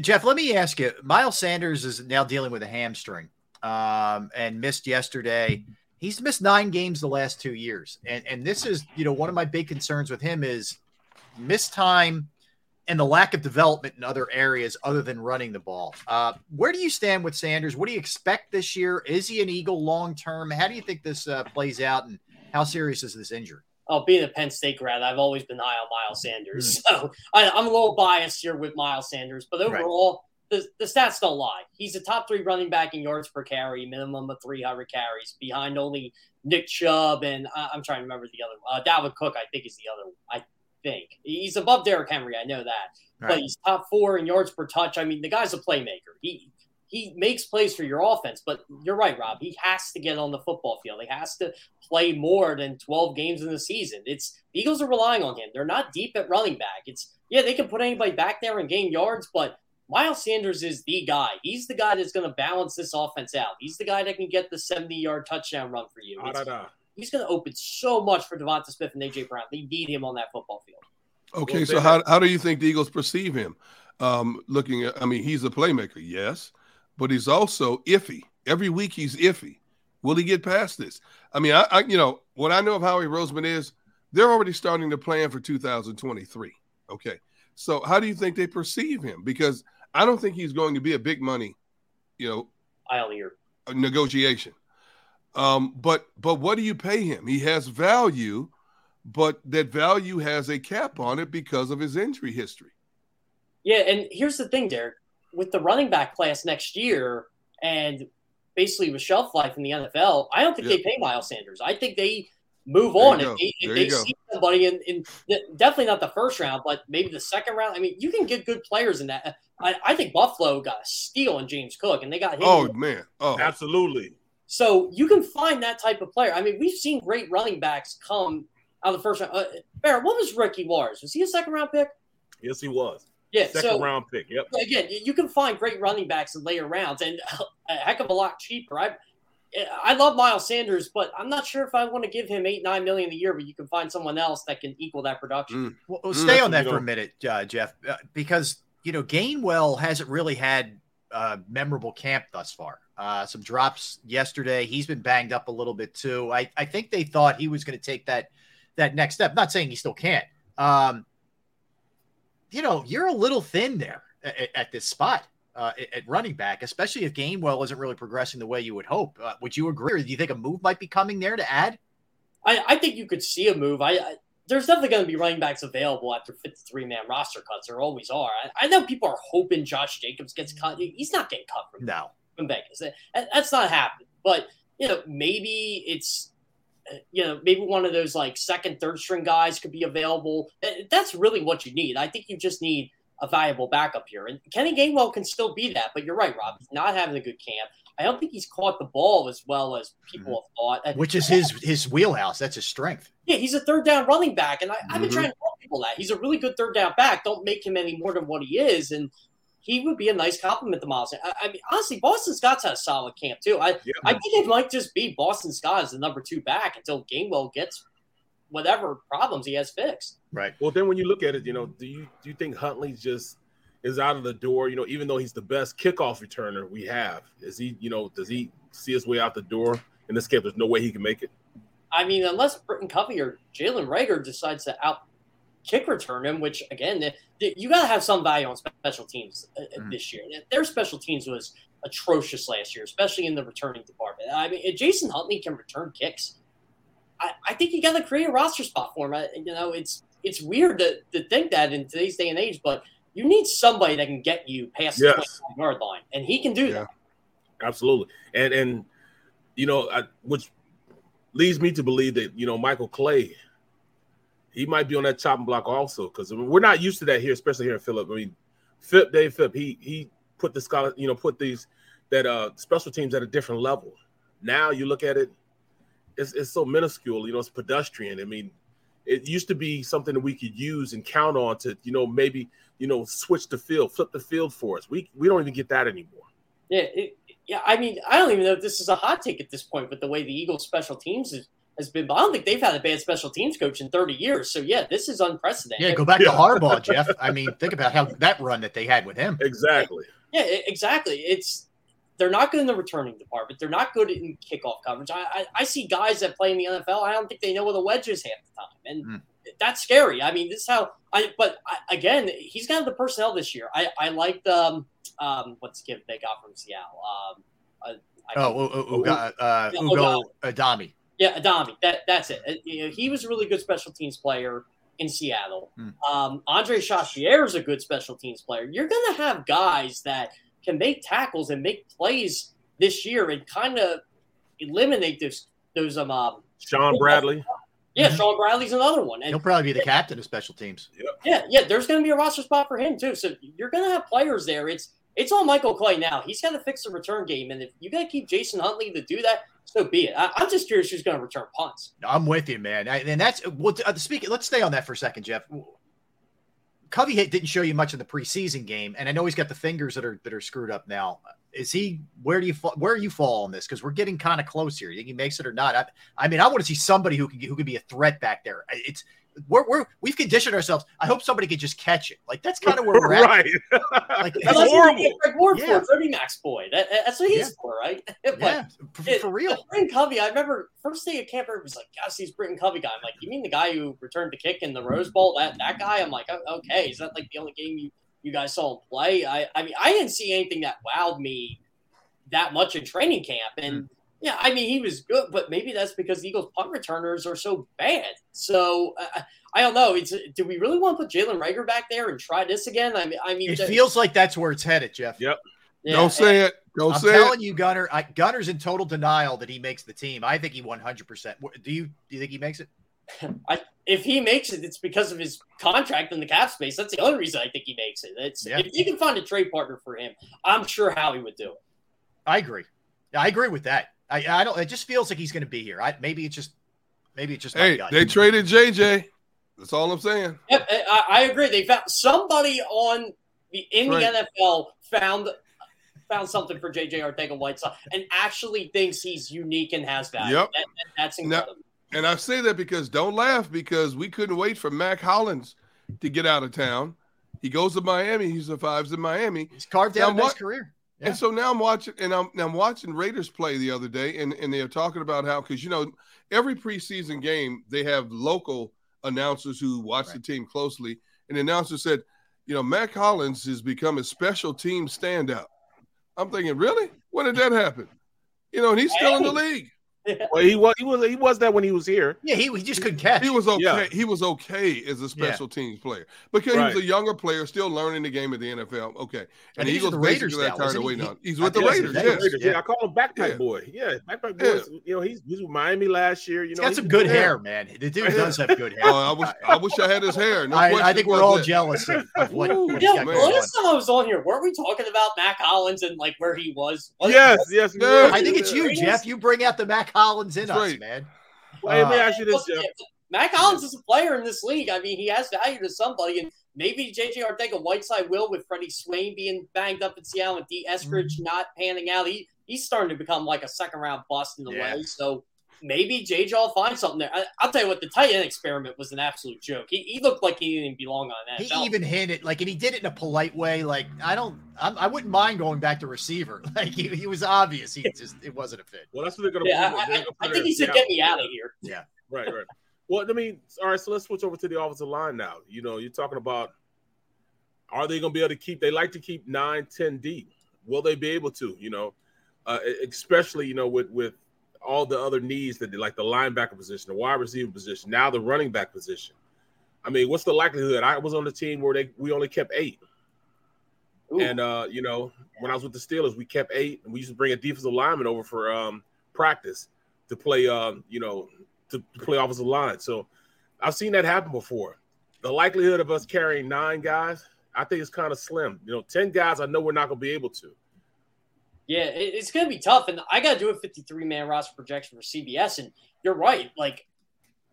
Jeff, let me ask you. Miles Sanders is now dealing with a hamstring um, and missed yesterday. He's missed nine games the last two years, and and this is you know one of my big concerns with him is missed time and the lack of development in other areas other than running the ball. Uh, where do you stand with Sanders? What do you expect this year? Is he an Eagle long term? How do you think this uh, plays out, and how serious is this injury? Oh, being a Penn State grad, I've always been high on Miles Sanders. Mm. So I, am a little biased here with Miles Sanders, but overall, right. the, the stats don't lie. He's a top three running back in yards per carry, minimum of 300 carries, behind only Nick Chubb and uh, I'm trying to remember the other. Uh, Dalvin Cook, I think, is the other. I think he's above Derrick Henry. I know that, right. but he's top four in yards per touch. I mean, the guy's a playmaker. He he makes plays for your offense, but you're right, Rob. He has to get on the football field. He has to play more than 12 games in the season. It's the Eagles are relying on him. They're not deep at running back. It's yeah, they can put anybody back there and gain yards, but Miles Sanders is the guy. He's the guy that's going to balance this offense out. He's the guy that can get the 70 yard touchdown run for you. He's going to open so much for Devonta Smith and AJ Brown. They need him on that football field. Okay, so how, how do you think the Eagles perceive him? Um, looking at, I mean, he's a playmaker, yes but he's also iffy. Every week he's iffy. Will he get past this? I mean, I, I, you know what I know of Howie Roseman is they're already starting to plan for 2023. Okay, so how do you think they perceive him? Because I don't think he's going to be a big money, you know, I only hear negotiation. Um, but but what do you pay him? He has value, but that value has a cap on it because of his injury history. Yeah, and here's the thing, Derrick. With the running back class next year, and basically with shelf life in the NFL, I don't think Yeah. they pay Miles Sanders. I think they move There on if they, if they you go. see somebody in, in definitely not the first round, but maybe the second round. I mean, you can get good players in that. I, I think Buffalo got a steal in James Cook, and they got him. Oh man, oh Absolutely. So you can find that type of player. I mean, we've seen great running backs come out of the first round. Uh, Barrett, what was Ricky Lars? Was he a second round pick? Yes, he was. Yeah, Second so round pick. Yep. again, you- you can find great running backs in later rounds and a heck of a lot cheaper. I I love Miles Sanders, but I'm not sure if I want to give him eight nine million a year. But you can find someone else that can equal that production. Well, well, Mm, stay on that for a minute, uh, Jeff, uh, because you know Gainwell hasn't really had a memorable camp thus far. Uh, some drops yesterday. He's been banged up a little bit too. I, I think they thought he was going to take that that next step. Not saying he still can't. Um, you know, you're a little thin there at, at this spot uh, at- running back, especially if Gainwell isn't really progressing the way you would hope. Uh, would you agree, or do you think a move might be coming there to add? I, I think you could see a move. I, I there's definitely going to be running backs available after 53 man roster cuts. There always are. I, I know people are hoping Josh Jacobs gets cut. He's not getting cut from No. from Vegas. That- That's not happening. But you know, maybe it's you know maybe one of those like second, third string guys could be available. Uh, That's really what you need. I think you just need a valuable backup here, and Kenny Gainwell can still be that. But you're right, Rob. He's not having a good camp. I don't think he's caught the ball as well as people have thought. Which is his his wheelhouse. That's his strength. yeah, he's a third down running back, and I, I've been Mhm. trying to tell people that he's a really good third down back. Don't make him any more than what he is, and he would be a nice compliment to Miles. I, I mean, honestly, Boston Scott's had a solid camp too. I I think it might just be Boston Scott as the number two back until Gainwell gets whatever problems he has fixed. Right. Well, then when you look at it, you know, do you do you think Huntley just is out of the door? You know, even though he's the best kickoff returner we have, is he? You know, does he see his way out the door in this camp? There's no way he can make it. I mean, unless Britton Covey or Jalen Reagor decides to out kick return him, which again, you got to have some value on special teams uh, uh, this year. Their special teams was atrocious last year, especially in the returning department. I mean, if Jason Huntley can return kicks. I, I think you got to create a roster spot for him. I, you know, it's it's weird to, to think that in today's day and age, but you need somebody that can get you past Yes. the 25 yard line, and he can do that. Absolutely, and and you know, I, which leads me to believe that you know Michael Clay, he might be on that chopping block also because we're not used to that here, especially here in Philip. I mean, Fipp Dave Fipp, he he put the scholar, you know, put these that uh special teams at a different level. Now you look at it, it's it's so minuscule, you know, it's pedestrian. I mean, it used to be something that we could use and count on to, you know, maybe you know switch the field, flip the field for us. We we don't even get that anymore. Yeah, it, yeah. I mean, I don't even know if this is a hot take at this point but the way the Eagles' special teams is, has been. But I don't think they've had a bad special teams coach in 30 years. So yeah, this is unprecedented. Yeah, go back to Harbaugh, Jeff. I mean, think about how that run that they had with him. Exactly. Yeah, e- exactly. It's they're not good in the returning department. They're not good in kickoff coverage. I, I, I see guys that play in the NFL. I don't think they know what a wedge is half the time, and Hmm. that's scary. I mean, this is how I. But I, again, he's got the personnel this year. I I like the um what's the kid they got from Seattle. Um, I, I Oh, U- U- uh, Ugo Amadi. Yeah, Amadi. That that's it. Uh, you know, he was a really good special teams player in Seattle. Hmm. Um, Andre Chachere is a good special teams player. You're going to have guys that can make tackles and make plays this year and kind of eliminate those those um. um Shaun Bradley. yeah, Shaun Bradley's another one. And He'll probably be the captain of special teams. yeah, yeah, there's going to be a roster spot for him too. So you're going to have players there. It's it's on Michael Clay now. He's got to fix the return game, and if you got to keep Jason Huntley to do that, so be it. I, I'm just curious who's going to return punts. I'm with you, man. I, and that's well. Uh, speaking, let's stay on that for a second, Jeff. Covey hit didn't show you much in the preseason game, and I know he's got the fingers that are that are screwed up now. Is he? Where do you fall, where you fall on this? Because we're getting kind of close here. You think he makes it or not? I, I mean, I want to see somebody who can who can be a threat back there. It's we're, we're we've conditioned ourselves. I hope somebody could just catch it. Like that's kind of where we're at. right. Like That's what horrible. Greg Ward Yeah. for, Dirty Max boy. That, that's what he's Yeah. for, right? But Yeah, for, it- for real. Britton Covey, I remember first day at camp, everybody was like, "Gosh, he's Britton Covey guy." I'm like, "You mean the guy who returned the kick in the Rose Bowl? That that guy?" I'm like, "Oh, "Okay, is that like the only game you you guys saw him play?" I I mean, I didn't see anything that wowed me that much in training camp, and hmm. Yeah, I mean he was good, but maybe that's because the Eagles punt returners are so bad. So uh, I don't know. It's do we really want to put Jalen Reagor back there and try this again? I mean, I mean, It feels like that's where it's headed, Jeff. Yep. yeah, Don't say it. Don't I'm say telling it. you, Gunner. I, Gunner's in total denial that he makes the team. I think he 100. percent Do you? Do you think he makes it? I, if he makes it, it's because of his contract and the cap space. That's the only reason I think he makes it. It's Yeah. if you can find a trade partner for him, I'm sure Howie would do it. I agree. I agree with that. I, I don't. It just feels like he's going to be here. I maybe it's just maybe it's just Hey, gut. they traded JJ. That's all I'm saying. Yep, I, I agree. They found somebody on the in Right. the NFL found found something for JJ Arcega-Whiteside and actually thinks he's unique and has value. Yep. That- that- that's Now- And I say that because don't laugh because we couldn't wait for Mack Hollins to get out of town. He goes to Miami. He survives in Miami. He's carved Now out a nice what- career. And so now I'm watching, and I'm, I'm watching Raiders play the other day, and, and they're talking about how because you know every preseason game they have local announcers who watch the team closely, and the announcer said, you know, Mack Hollins has become a special team standout. I'm thinking, really? When did that happen? You know, and he's still in the league. Well, he was he was he was that when he was here. Yeah, he, he just couldn't catch. He was okay. Yeah. He was okay as a special teams player because Right. he was a younger player, still learning the game of the NFL. Okay, I and think the Eagles the Raiders now, tired wasn't of he? waiting He- on. He's with the Raiders. with the Yes. Raiders, Yeah, I call him backpack Yeah. boy. Yeah, backpack boy. Yeah. is- You know, he's he was with Miami last year. You He's know, got he some was good there. hair, man. The dude does have good hair. Oh, I wish I wish I had his hair. No I, I think we're all that. jealous of, of what, what Yeah, he's got man. going last time I was on here, weren't we talking about Mack Hollins and like where he was? Was- Yes, yes, we I think it's you, Jeff. You bring out the Mack Hollins in That's us, right. man. Well, let me Uh, ask you this, Jeff. Mack Hollins is a player in this league. I mean, he has value to somebody, and maybe JJ Arcega-Whiteside will with Freddie Swain being banged up in Seattle and D. Eskridge Mm-hmm. not panning out. He he's starting to become like a second round bust in the Yeah. way. So maybe JJ will find something there. I, I'll tell you what, the tight end experiment was an absolute joke. He, he looked like he didn't even belong on that. He even hinted, like, and he did it in a polite way. Like, I don't, I'm, I wouldn't mind going back to receiver. Like, he, he was obvious. He just, it wasn't a fit. Well, that's what they're gonna. Yeah, do. I, I, I think he in said, "Get me out of here." Yeah. Right, right. Well, I mean, all right. So let's switch over to the offensive line now. You know, you're talking about are they going to be able to keep? They like to keep nine, ten deep. Will they be able to? You know, uh, especially you know with with all the other needs that they like the linebacker position, the wide receiver position, now the running back position. I mean, what's the likelihood? I was on the team where they we only kept eight. Ooh. And uh, you know, when I was with the Steelers, we kept eight, and we used to bring a defensive lineman over for um, practice to play, um, you know, to, to play offensive line. So I've seen that happen before. The likelihood of us carrying nine guys, I think it's kind of slim. You know, ten guys, I know we're not going to be able to. Yeah, it's going to be tough. And I got to do a 53 man roster projection for CBS. And you're right. Like,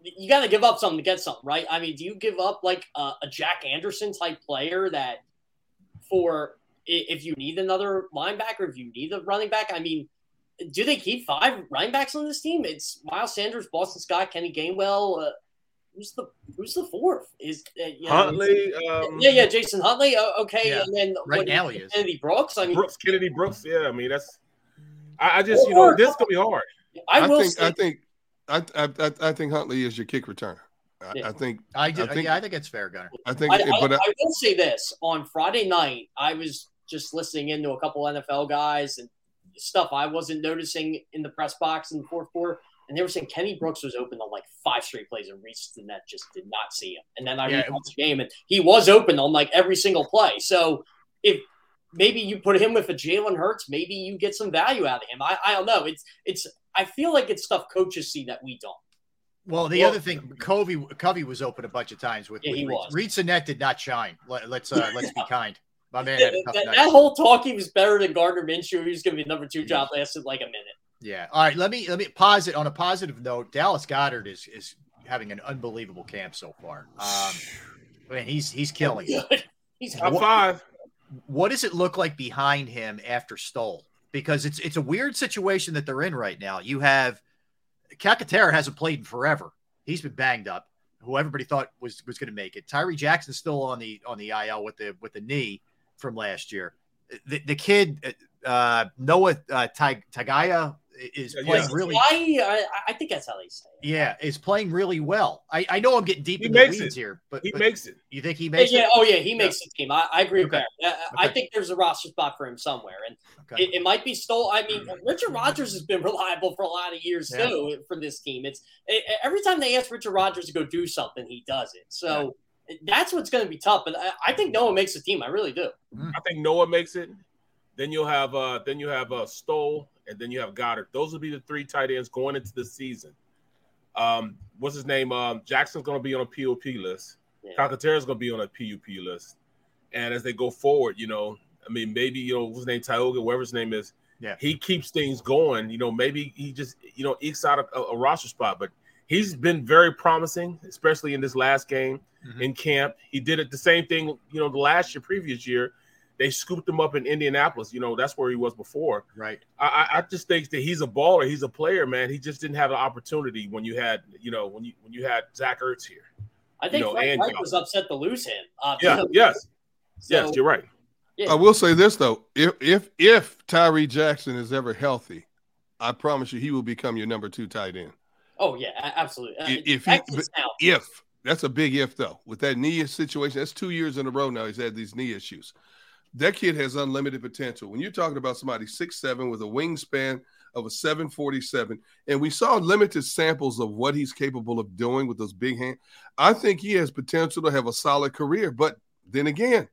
you got to give up something to get something, right? I mean, do you give up like a, a Jack Anderson type player that for if you need another linebacker, if you need a running back? I mean, do they keep five running backs on this team? It's Miles Sanders, Boston Scott, Kenny Gainwell. Uh, who's the who's the fourth? Is uh, you know, Huntley, um, yeah, yeah, Jason Huntley. Uh, okay, Yeah. and then Right what- now he is. Kennedy Brooks. I mean, Brooks, Kennedy Brooks. Yeah, I mean that's. I, I just you know this is gonna be hard. I, I will think say, I think I, I I I think Huntley is your kick returner. I, Yeah. I think I, did, I think- yeah, I think it's fair, Gunner. I think, I, I, but I, I will say this: on Friday night, I was just listening into a couple NFL guys and stuff I wasn't noticing in the press box in the fourth quarter, and they were saying Kenny Brooks was open on like five straight plays and Reid Sinnett, just did not see him. And then I Yeah. rewatched the game, and he was open on like every single play. So if maybe you put him with a Jalen Hurts, maybe you get some value out of him. I, I don't know. It's it's I feel like it's stuff coaches see that we don't. Well, the Well- other thing, Covey, Covey was open a bunch of times with. Yeah, with he Reed. was. Reid Sinnett did not shine. Let, let's uh, let's be kind. My man had a That, that- that whole talk he was better than Gardner Minshew. He was going to be number two job lasted like a minute. Yeah. All right. Let me let me pause it on a positive note. Dallas Goedert is is having an unbelievable camp so far. Um, I mean, he's he's killing it. He's Top What- five. What does it look like behind him after Stoll? Because it's it's a weird situation that they're in right now. You have Calcaterra hasn't played in forever. He's been banged up. Who everybody thought was was going to make it. Tyree Jackson's still on the on the IL with the with the knee from last year. The, the kid uh, Noah uh, Tig- Tagaya is Yeah, playing yeah. really. I, I I think that's how they say. It. Yeah, is playing really well. I, I know I'm getting deep He in the makes weeds it. here, but He but makes it. You think he Yeah, makes yeah, it? oh yeah, he makes the team. I, I agree with that. Uh, I Okay. think there's a roster spot for him somewhere, and Okay. it, it might be Stoll. I mean, Richard Rodgers has been reliable for a lot of years Yeah. too for this team. It's it, every time they ask Richard Rodgers to go do something, he does it. So that's what's going to be tough. But I, I think Noah makes the team. I really do. I think Noah makes it. Then you'll have uh then you have uh Stoll and then you have Goedert. Those will be the three tight ends going into the season. Um, what's his name? Um, Jackson's gonna be on a PUP list. Yeah. Calcaterra's gonna be on a PUP list. And as they go forward, you know, I mean, maybe you know what's his name, Tioga, whatever his name is. Yeah. He keeps things going. You know, maybe he just you know ekes out a, a roster spot, but he's been very promising, especially in this last game Mhm. in camp. He did it the same thing, you know, the last year, previous year. They scooped him up in Indianapolis. You know, that's where he was before. Right. I, I I just think that he's a baller. He's a player, man. He just didn't have an opportunity when you had, you know, when you when you had Zach Ertz here. I think You know, Frank and Reich was upset to lose him. Uh, Yeah. Yes. Yes. You're right. Yeah. I will say this though: if if if Tyree Jackson is ever healthy, I promise you he will become your number two tight end. Oh yeah, absolutely. Uh, If he, Texas but now. if that's a big if though, with that knee situation, that's two years in a row now he's had these knee issues. That kid has unlimited potential. When you're talking about somebody six seven with a wingspan of a seven forty seven, and we saw limited samples of what he's capable of doing with those big hands, I think he has potential to have a solid career. But then again,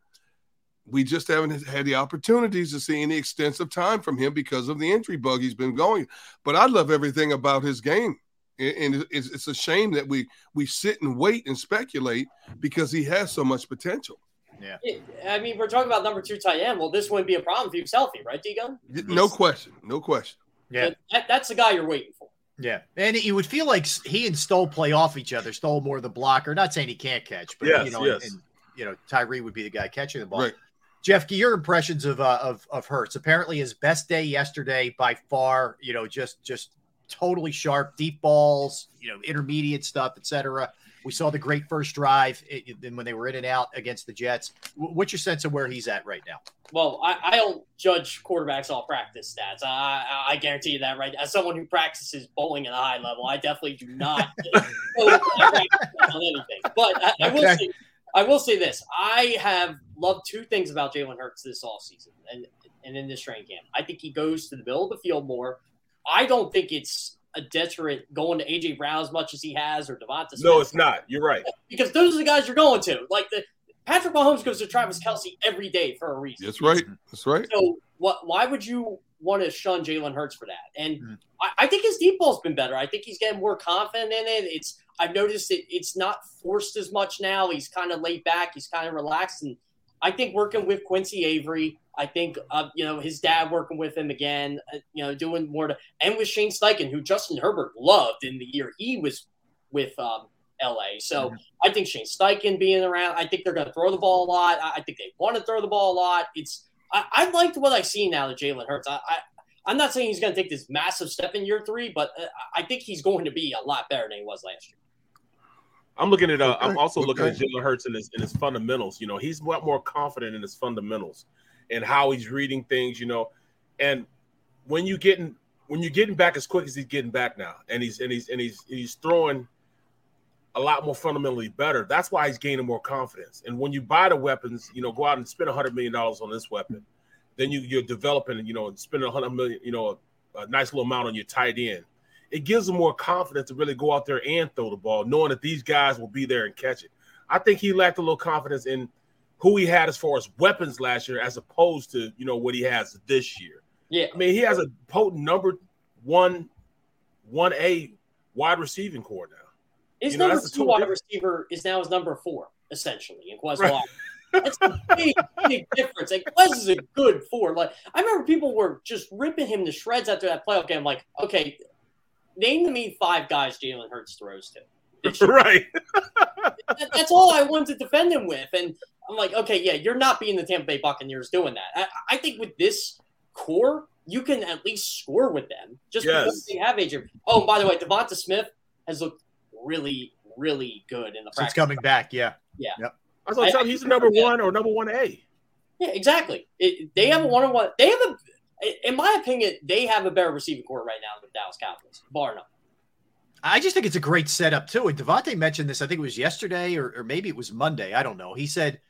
we just haven't had the opportunities to see any extensive time from him because of the injury bug he's been going. But I love everything about his game, and it's a shame that we we sit and wait and speculate because he has so much potential. Yeah. I mean, we're talking about number two tight end. Well, this wouldn't be a problem if he was healthy, right, D-Gunn? No question, no question. Yeah. That, that's the guy you're waiting for. Yeah, and you would feel like he and Stoll play off each other. Stoll more the blocker. Not saying he can't catch, but Yes, you know, yes. and, you know, Tyree would be the guy catching the ball. Right. Jeff, your impressions of uh, of of Hurts. Apparently, his best day yesterday by far. You know, just just totally sharp, deep balls. You know, intermediate stuff, etc. We saw the great first drive eh, eh, it, it- when they were in and out against the Jets. What's your sense of where he's at right now? Well, I, I don't judge quarterbacks off practice stats. I, I, I guarantee you that, right? As someone who practices bowling at a high level, I definitely do not on anything. But I, I will Okay. say, I will say this: I have loved two things about Jalen Hurts this offseason and and in this training camp. I think he goes to the middle of the field more. I don't think it's a deterrent going to AJ Brown as much as he has or Devonta Smith No, it's not. You're right. because those are the guys you're going to. Like the Patrick Mahomes goes to Travis Kelce every day for a reason. That's right. That's right. So what? Why would you want to shun Jalen Hurts for that? And Mhm. I, I think his deep ball's been better. I think he's getting more confident in it. It's I've noticed it. It's not forced as much now. He's kind of laid back. He's kind of relaxed, and I think working with Quincy Avery. I think uh, you know his dad working with him again. Uh, you know, doing more to and with Shane Steichen, who Justin Herbert loved in the year he was with um, LA. So I think Shane Steichen being around, I think they're going to throw the ball a lot. I, I think they want to throw the ball a lot. It's I, I liked what I see now that Jalen Hurts. I, I I'm not saying he's going to take this massive step in year three, but uh, I think he's going to be a lot better than he was last year. I'm looking at. Uh, I'm also looking at. Jalen Hurts in his in his fundamentals. You know, he's a lot more confident in his fundamentals and how he's reading things. You know, and when you getting when you're getting back as quick as he's getting back now, and he's and he's and he's he's throwing a lot more fundamentally better. That's why he's gaining more confidence. And when you buy the weapons, you know, go out and spend a hundred million dollars on this weapon, then you you're developing, you know, and spending a hundred million, you know, a, a nice little amount on your tight end. It gives them more confidence to really go out there and throw the ball, knowing that these guys will be there and catch it. I think he lacked a little confidence in who he had as far as weapons last year, as opposed to you know what he has this year. Yeah, I mean, he has a potent number one, one A wide receiving core now. His You number the two wide difference. receiver is now his number four, essentially, in Quez Right. That's a big, big difference. Like Quez is a good four. Like I remember people were just ripping him to shreds after that playoff game. Like, okay, name to me five guys Jalen Hurts throws to. Right. That- that's all I wanted to defend him with. And I'm like, okay, yeah, you're not being the Tampa Bay Buccaneers doing that. I, I think with this core, you can at least score with them just because they have Adrian. Oh, and by the way, Devonta Smith has looked really, really good in the Since practice. coming back, yeah. Yeah. Yep. I was gonna tell you, he's the number Yeah. one or number one A. Yeah, exactly. It, they have a one on one. They have a, in my opinion, they have a better receiving core right now than the Dallas Cowboys, bar none. I just think it's a great setup too. And Devontae mentioned this, I think it was yesterday or, or maybe it was Monday. I don't know. He said,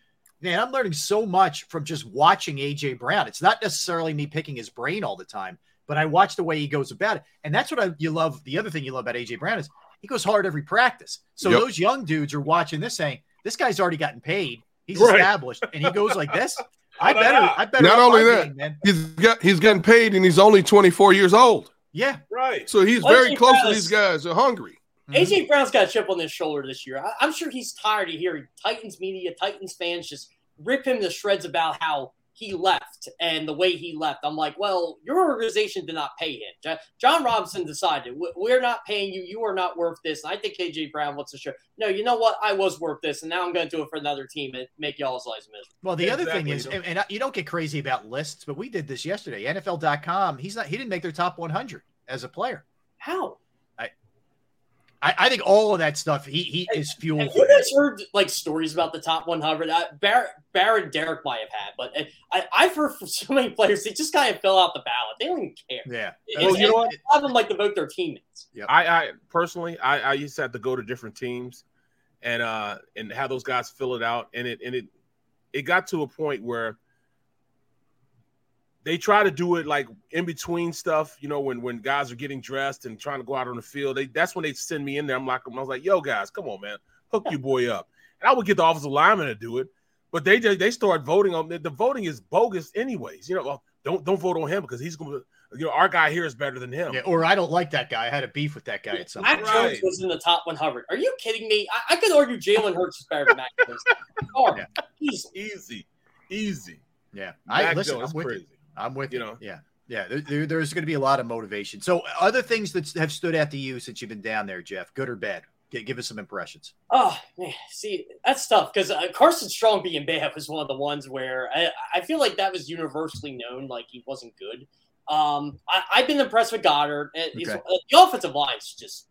Man, I'm learning so much from just watching AJ Brown. It's not necessarily me picking his brain all the time, but I watch the way he goes about it. And that's what I, you love. The other thing you love about AJ Brown is he goes hard every practice. So Yep. those young dudes are watching this saying, This guy's already gotten paid. He's Right. established and he goes like this. I better, I better. Not only that, game, man. he's got he's getting paid and he's only 24 years old. Yeah. Right. So he's Let's very be close to these guys. They're hungry. Mm-hmm. AJ Brown's got a chip on his shoulder this year. I- I'm sure he's tired of hearing Titans media, Titans fans just rip him to shreds about how he left and the way he left. I'm like, well, your organization did not pay him. Jon Robinson decided "We- we're not paying you. You are not worth this. And I think AJ Brown wants to show. No, you know what? I was worth this, and now I'm going to do it for another team and make y'all's lives miserable. Well, the other thing is, and, and you don't get crazy about lists, but we did this yesterday. NFL.com. He's not. He didn't make their top 100 as a player. How? I, I think all of that stuff. He he is fuel. Have you guys heard like stories about the top 100? Uh, Barrett, Barrett, Derrick might have had, but uh, I, I've heard from so many players they just kind of fill out the ballot. They don't even care. Yeah. It's- Well, you know what? A lot of them like to vote their teammates. Yeah. I, I personally, I, I used to have to go to different teams and uh and have those guys fill it out, and it and it it got to a point where they try to do it like in between stuff, you know, when when guys are getting dressed and trying to go out on the field. They that's when they send me in there. I'm like, I was like, yo, guys, come on, man, hook your boy up. And I would get the offensive lineman to do it, but they they start voting on the voting is bogus anyways. You know, well, don't don't vote on him because he's gonna you know our guy here is better than him. Yeah, or I don't like that guy. I had a beef with that guy at some Mac point. Jones was in the top 100. Are you kidding me? I, I could argue Jalen Hurts is better than Mac Jones. Oh, easy. easy, easy. Yeah, I Mac listen. Jones I'm with crazy. you. I'm with You you. know. yeah, yeah. There, there- there's going to be a lot of motivation. So, other things that have stood out to you since you've been down there, Jeff, good or bad? Give us some impressions. Oh man, see that's tough because uh, Carson Strong being bad was one of the ones where I, I feel like that was universally known, like he wasn't good. Um, I, I've been impressed with Goedert. and Okay. uh, the offensive line's just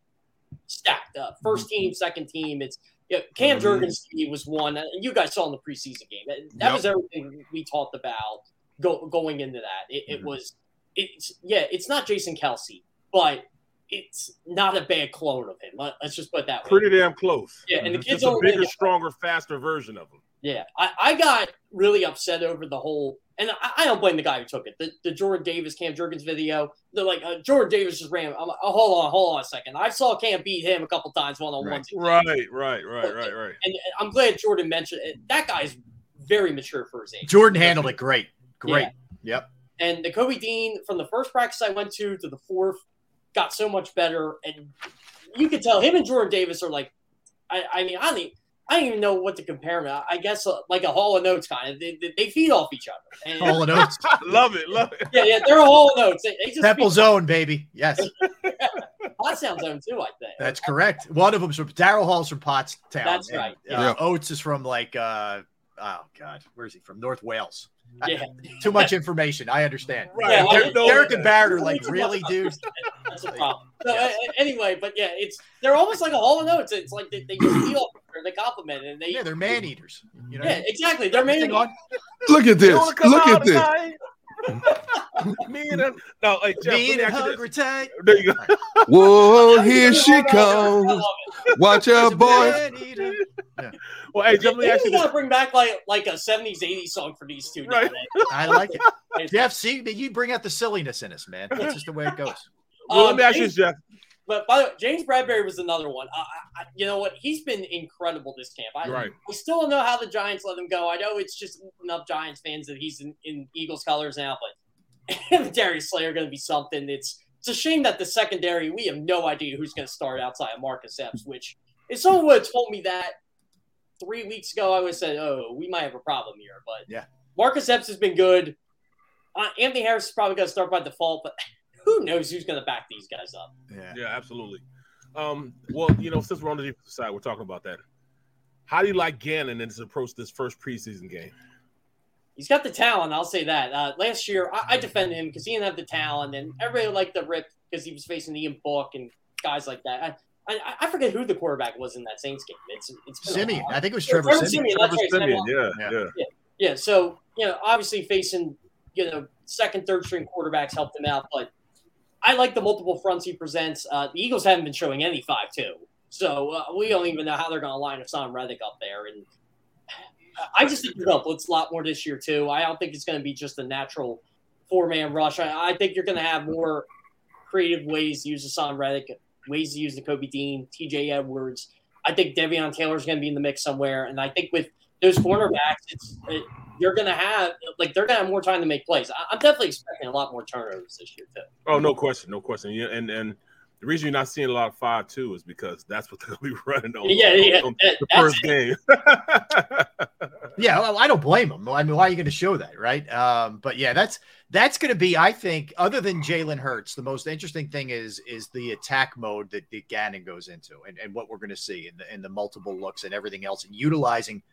stacked up. First team, second team. It's yeah, Cam Mhm. Jurgens was one. uh, You guys saw in the preseason game. That, that Yep. was everything we talked about go, going into that. It, it Mhm. was it's yeah, it's not Jason Kelce, but it's not a bad clone of him. Let- Let's just put it that way. Pretty damn close. Yeah, and the Just kids a don't really bigger, stronger, faster version of him. Yeah, I, I got really upset over the whole, and I, I don't blame the guy who took it. The, the Jordan Davis Cam Jurgens video, They're like uh, Jordan Davis just ran. I'm like, oh, hold on, hold on a second. I saw Cam beat him a couple times one on one, Right, right, right, right, right. and I'm glad Jordan mentioned it. That guy's very mature for his age. Jordan handled it great. Great. Yeah. Yep. And Nakobe Dean from the first practice I went to to the fourth got so much better, and you could tell him and Jordan Davis are like, I, I mean, I don't, I don't even know what to compare them. I guess uh, like a Hall and Oates kind of. They, they, they feed off each other. And, Hall and Oates. love it, love it. yeah, yeah, they're a Hall and Oates. They, they just Temple feed- Zone, baby. Yes, Hot Sound Zone too. I think that's correct. One of them's from Daryl Hall's from Pottstown. That's and, right, Uh, yeah. Oates is from like, uh, oh God, where's he from? North Wales. I- Yeah. too much information. I understand. Right, Yeah, Derrick, I Derrick and Barrett are like, really, much. dude? That's a problem. So, uh, anyway, but yeah, it's they're almost like a Hall and Oates. It's like they, they just feed or they compliment and they Yeah, they're man eaters. You know, yeah, exactly. They're man eaters. Look at this. Look at this. Tonight? Me and him. No, like Jeff, Me let me and ask you hungry tight. There you go. Whoa, here she comes. Watch out, a boy. man. Well, hey, Jeff, let me ask we you this. gotta bring back like like a '70s, '80s song for these two. Right. I like it. Jeff, see, you bring out the silliness in us, man. That's just the way it goes. Well, let Um, me ask you Jeff. But by the way, James Bradberry was another one. I, I, you know what? He's been incredible this camp. I, Right. I still don't know how the Giants let him go. I know it's just enough Giants fans that he's in, in Eagles colors now, but him and Darius Slayer going to be something. It's it's a shame that the secondary we have no idea who's going to start outside of Marcus Epps. Which if someone would have told me that three weeks ago, I would have said, "Oh, we might have a problem here." But Yeah. Marcus Epps has been good. Uh, Anthony Harris is probably going to start by default, but who knows who's going to back these guys up? Yeah. Yeah, absolutely. Um, well, you know, since we're on the defensive side, we're talking about that. How do you like Gannon and his approach this first preseason game? He's got the talent. I'll say that. Uh, last year, I, I defended him because he didn't have the talent, and everybody liked the rip because he was facing Ian Book and guys like that. I, I, I forget who the quarterback was in that Saints game. It's it's been a Siemian. I think it was Yeah, Trevor Siemian. That's right, Siemian, Siemian. yeah, Yeah. yeah. Yeah. So you know, obviously facing you know second, third string quarterbacks helped him out, but I like the multiple fronts he presents. Uh, the Eagles haven't been showing any five two, so uh, we don't even know how they're going to line Haason Reddick up there. And I just think blitz a lot more this year too. I don't think it's going to be just a natural four man rush. I, I think you're going to have more creative ways to use Haason Reddick, ways to use Nakobe Dean, T.J. Edwards. I think Davion Taylor's going to be in the mix somewhere, and I think with those cornerbacks, it's it, you're going to have like they're going to have more time to make plays. I, am definitely expecting a lot more turnovers this year too. Oh, no question, no question. Yeah, and and the reason you're not seeing a lot of five two is because that's what they'll be running on. Yeah, yeah. on that, the first game. yeah, well, I don't blame them. I mean, why are you going to show that, right? Um, but yeah, that's that's going to be, I think, other than Jalen Hurts, the most interesting thing is is the attack mode that, that Gannon goes into, and, and what we're going to see in the in the multiple looks and everything else, and utilizing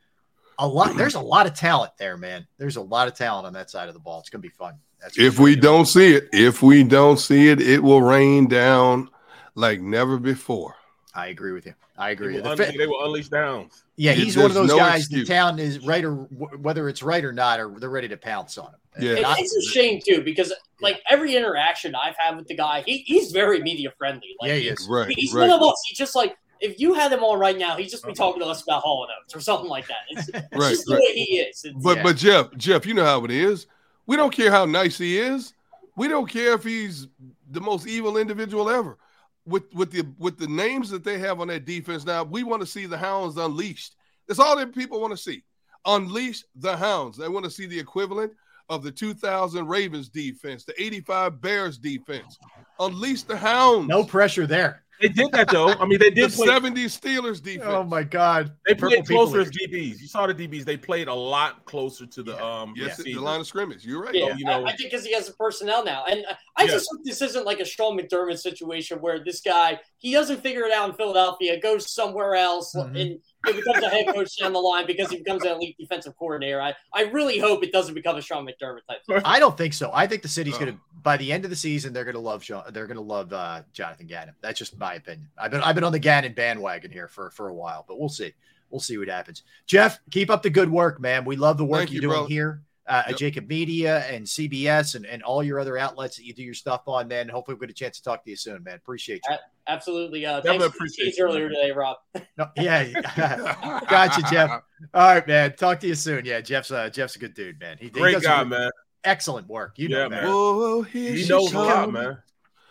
a lot. There's a lot of talent there, man. There's a lot of talent on that side of the ball. It's going to be fun. That's if we don't see it, if we don't see it, it will rain down like never before. I agree with you. I agree. They will, the, they will unleash downs. Yeah, he's one of those no guys. Excuse. The town is right or whether it's right or not, or they're ready to pounce on him. Yeah, it, it's a shame too because like every interaction I've had with the guy, he, he's very media friendly. Like, yeah, he is. Right, he's right. one of us. He's just like if you had him on right now, he'd just be uh-huh. talking to us about Hall and Oates or something like that. It's, it's right, just the right. way he is. It's, But yeah. but Jeff, Jeff, you know how it is. We don't care how nice he is. We don't care if he's the most evil individual ever. With with the with the names that they have on that defense now, we want to see the hounds unleashed. That's all that people want to see. Unleash the hounds. They want to see the equivalent of the 2000 Ravens defense, the 85 Bears defense. Unleash the hounds. no pressure there. They did that though. I mean, they The did play. 70s Steelers defense. Oh my God! They Purple played people closer as leaders. DBs. You saw the DBs. They played a lot closer to the um. yes, the line of scrimmage. You're right. Yeah, you know- I, I think because he has the personnel now, and I Yeah. just hope this isn't like a Sean McDermott situation where this guy he doesn't figure it out in Philadelphia, goes somewhere else, Mhm. and he becomes a head coach down the line because he becomes an elite defensive coordinator. I, I really hope it doesn't become a Sean McDermott type. Thing. I don't think so. I think the city's Oh. going to by the end of the season they're going to love Sean. They're going to love uh, Jonathan Gannon. That's just my opinion. I've been I've been on the Gannon bandwagon here for for a while, but we'll see. We'll see what happens. Jeff, keep up the good work, man. We love the work Thank you're you, doing brother. here uh, Yep. JAKIB Media and CBS and, and all your other outlets that you do your stuff on, man. Hopefully, we'll get a chance to talk to you soon, man. Appreciate you. Absolutely. Uh, Definitely thanks for the appreciate tease you, earlier man. today, Rob. No, yeah, gotcha, Jeff. All right, man. Talk to you soon. Yeah, Jeff's uh, Jeff's a good dude, man. He, he Great does guy, re- man. Excellent work. You know Yeah, that. man. Whoa, here He she knows a lot, man.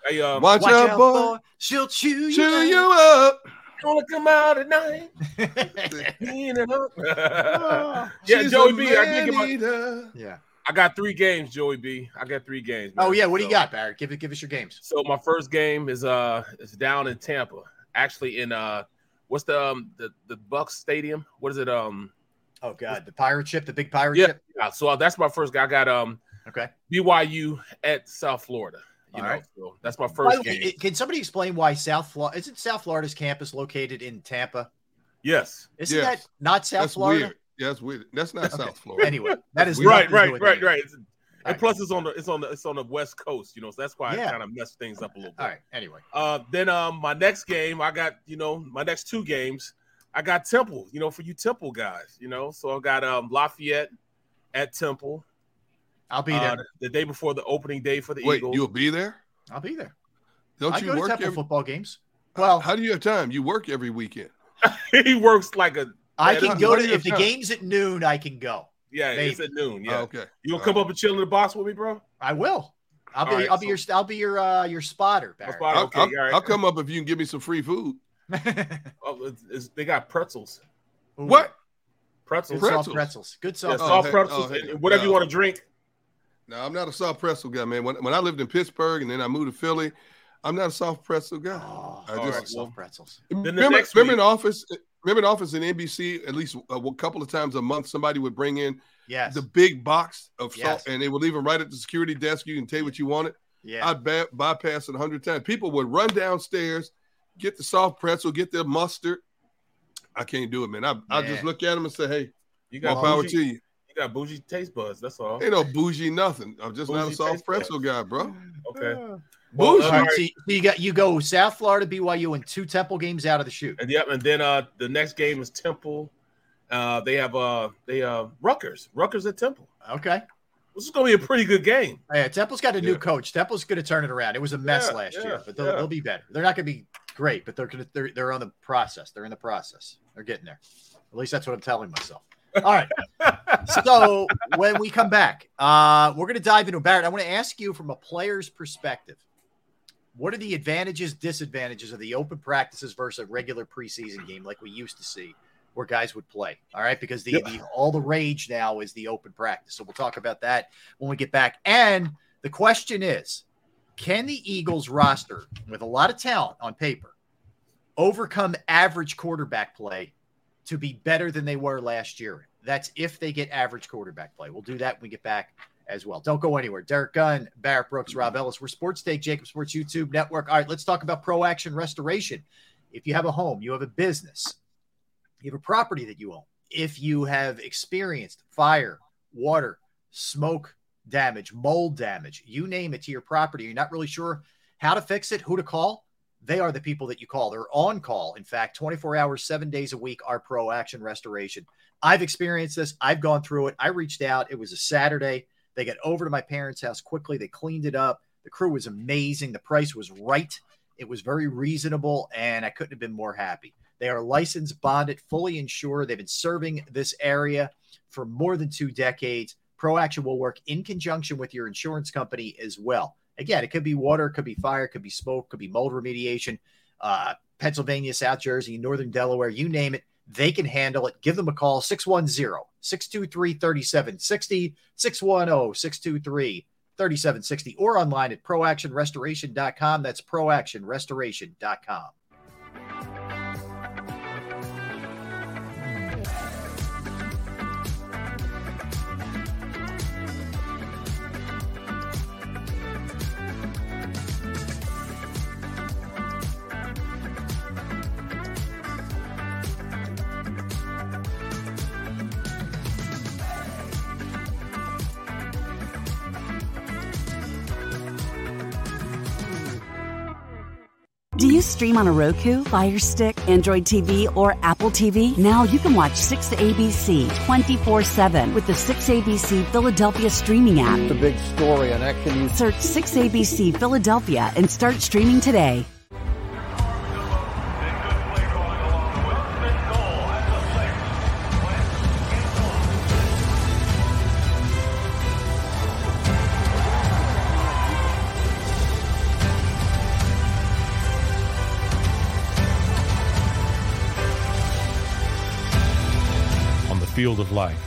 Hey, um, Watch, Watch out, out, boy. boy. She'll chew, Chew you. you up. Gonna come out at night. Clean it up. yeah, She's Joey B. I did get my. yeah. I got three games, Joey B. I got three games. Oh yeah. What do you got, Barrett? Give it. Give us your games. So my first game is uh is down in Tampa. Actually in uh what's the um the the Bucks Stadium? What is it? Um Oh God, the pirate ship, the big pirate yeah, ship. yeah. So uh, that's my first game. I got um Okay. BYU at South Florida. You All know, right. so that's my first the way, game. it- can somebody explain why South Florida isn't South Florida's campus located in Tampa? yes. Isn't Yes. that not South That's Florida? weird. Yeah, that's weird. That's not Okay. South Florida. Anyway, that is Right, nothing to do right, right, right. And right. plus it's on the it's on the it's on the west coast, you know, so that's why Yeah. I kind of messed things up a little bit. All right. Anyway, Uh, then um, my next game, I got you know my next two games, I got Temple. You know, for you Temple guys, you know, so I got um Lafayette at Temple. I'll be uh, there. the day before the opening day for the Wait, Eagles. you'll be there? I'll be there. Don't I you go to work Temple every, football games. Well, How do you have time? You work every weekend. he works like a I Yeah, can go plenty to of if the time. game's at noon. I can go. yeah, it's at noon. Yeah, Oh, okay. you gonna All come right. up and chill in the box with me, bro? I will. I'll be. All right, I'll be your. I'll be your. Uh, your spotter. Barrett. spotter. I'll, Okay, I'll- all right. I'll come up if you can give me some free food. Oh, it's, it's, they got pretzels, Ooh, What? pretzels, Good Pretzels. soft pretzels. Good yeah, soft. Oh, soft hey- pretzels, oh, hey, and- and whatever you want to drink. No, I'm not a soft pretzel guy, man. When, when I lived in Pittsburgh and then I moved to Philly, I'm not a soft pretzel guy. Oh, I I just- just soft pretzels. the remember, next remember week- in office, remember in office in NBC, at least a, a couple of times a month, somebody would bring in Yes. the big box of salt, Yes. and they would leave them right at the security desk. You can take what you wanted. yeah. I'd ba- bypass it a hundred times. People would run downstairs, get the soft pretzel, get their mustard. I can't do it, man. I I just look at them and say, "Hey, You more got power to you." You got bougie taste buds. That's all. Ain't no bougie nothing. I'm just not a Bougie soft taste pretzel guy, bro. Okay. Bougie. Well, All all right, right. so you, got you go South Florida, BYU, and two Temple games out of the shoot. And yep, and then uh the next game is Temple. Uh they have uh they uh Rutgers. Rutgers at Temple. Okay. This is going to be a pretty good game. Yeah, Temple's got a new Yeah. coach. Temple's going to turn it around. It was a mess Yeah, last yeah, year, but they'll, yeah. they'll be better. They're not going to be great, but they're going to they're, they're on the process. They're in the process. They're getting there. At least that's what I'm telling myself. All right. so when we come back, uh, we're going to dive into Barrett. I want to ask you from a player's perspective. What are the advantages, disadvantages of the open practices versus a regular preseason game like we used to see, where guys would play? All right, because the, the all the rage now is the open practice. So we'll talk about that when we get back. And the question is, can the Eagles roster with a lot of talent on paper overcome average quarterback play to be better than they were last year? That's if they get average quarterback play. We'll do that when we get back as well. Don't go anywhere. Derrick Gunn, Barrett Brooks, Rob Ellis. We're Sports Take, JAKIB Sports YouTube Network. All right, let's talk about Pro Action Restoration. If you have a home, you have a business, you have a property that you own. If you have experienced fire, water, smoke damage, mold damage, you name it to your property, you're not really sure how to fix it, who to call, they are the people that you call. They're on call. In fact, 24 hours, seven days a week, are Pro Action Restoration. I've experienced this. I've gone through it. I reached out. It was a Saturday. They got over to my parents' house quickly. They cleaned it up. The crew was amazing. The price was right. It was very reasonable, and I couldn't have been more happy. They are licensed, bonded, fully insured. They've been serving this area for more than two decades. ProAction will work in conjunction with your insurance company as well. Again, it could be water, it could be fire, it could be smoke, could be mold remediation. Uh, Pennsylvania, South Jersey, Northern Delaware, you name it, they can handle it. Give them a call 610 623 3760, 610 623 3760, or online at proactionrestoration.com. That's proactionrestoration.com. stream on a Roku, Fire Stick, Android TV, or Apple TV? Now you can watch 6ABC 24 7 with the 6ABC Philadelphia streaming app. The big story on Action. Search 6ABC Philadelphia and start streaming today. Field of life,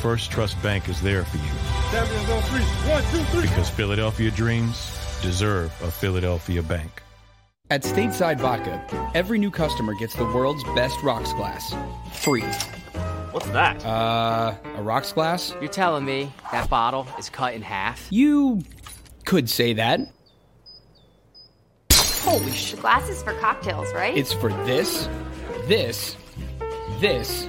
First Trust Bank is there for you Champions on three. One, two, three. because Philadelphia dreams deserve a Philadelphia bank. At Stateside Vodka, every new customer gets the world's best rocks glass. Free. What's that? Uh, a rocks glass? You're telling me that bottle is cut in half? You could say that. Holy sh! Glasses for cocktails, right? It's for this, this, this,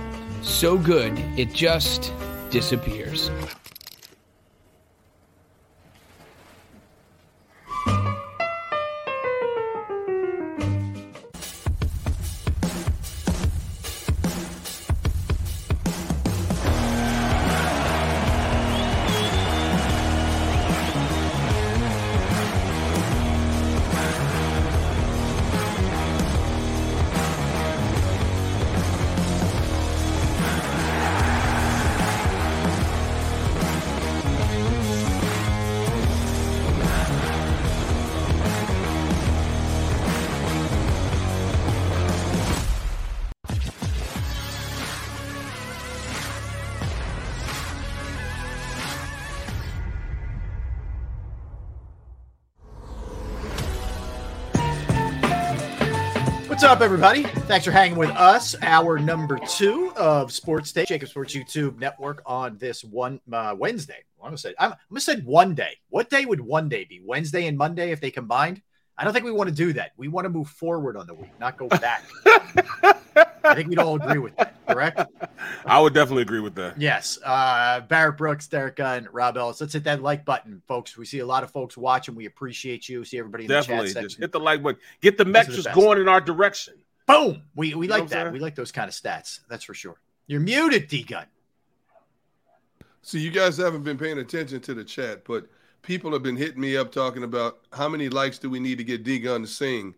So good, it just disappears. Up, everybody? Thanks for hanging with us. Our number two of Sports Day, JAKIB Sports YouTube Network on this one uh, Wednesday. I'm gonna say I'm, I'm gonna say one day. What day would one day be? Wednesday and Monday if they combined? I don't think we want to do that. We want to move forward on the week, not go back. I think we'd all agree with that, correct? I would definitely agree with that. Yes. Uh, Barrett Brooks, Derrick Gunn, Rob Ellis. Let's hit that like button, folks. We see a lot of folks watching. We appreciate you. See everybody in Definitely. the chat Just section. hit the like button. Get the Those are the metrics going in our direction. Boom. We we know like that. We like those kind of stats. That's for sure. You're muted, D Gunn. So you guys haven't been paying attention to the chat, but people have been hitting me up talking about how many likes do we need to get D Gunn to sing.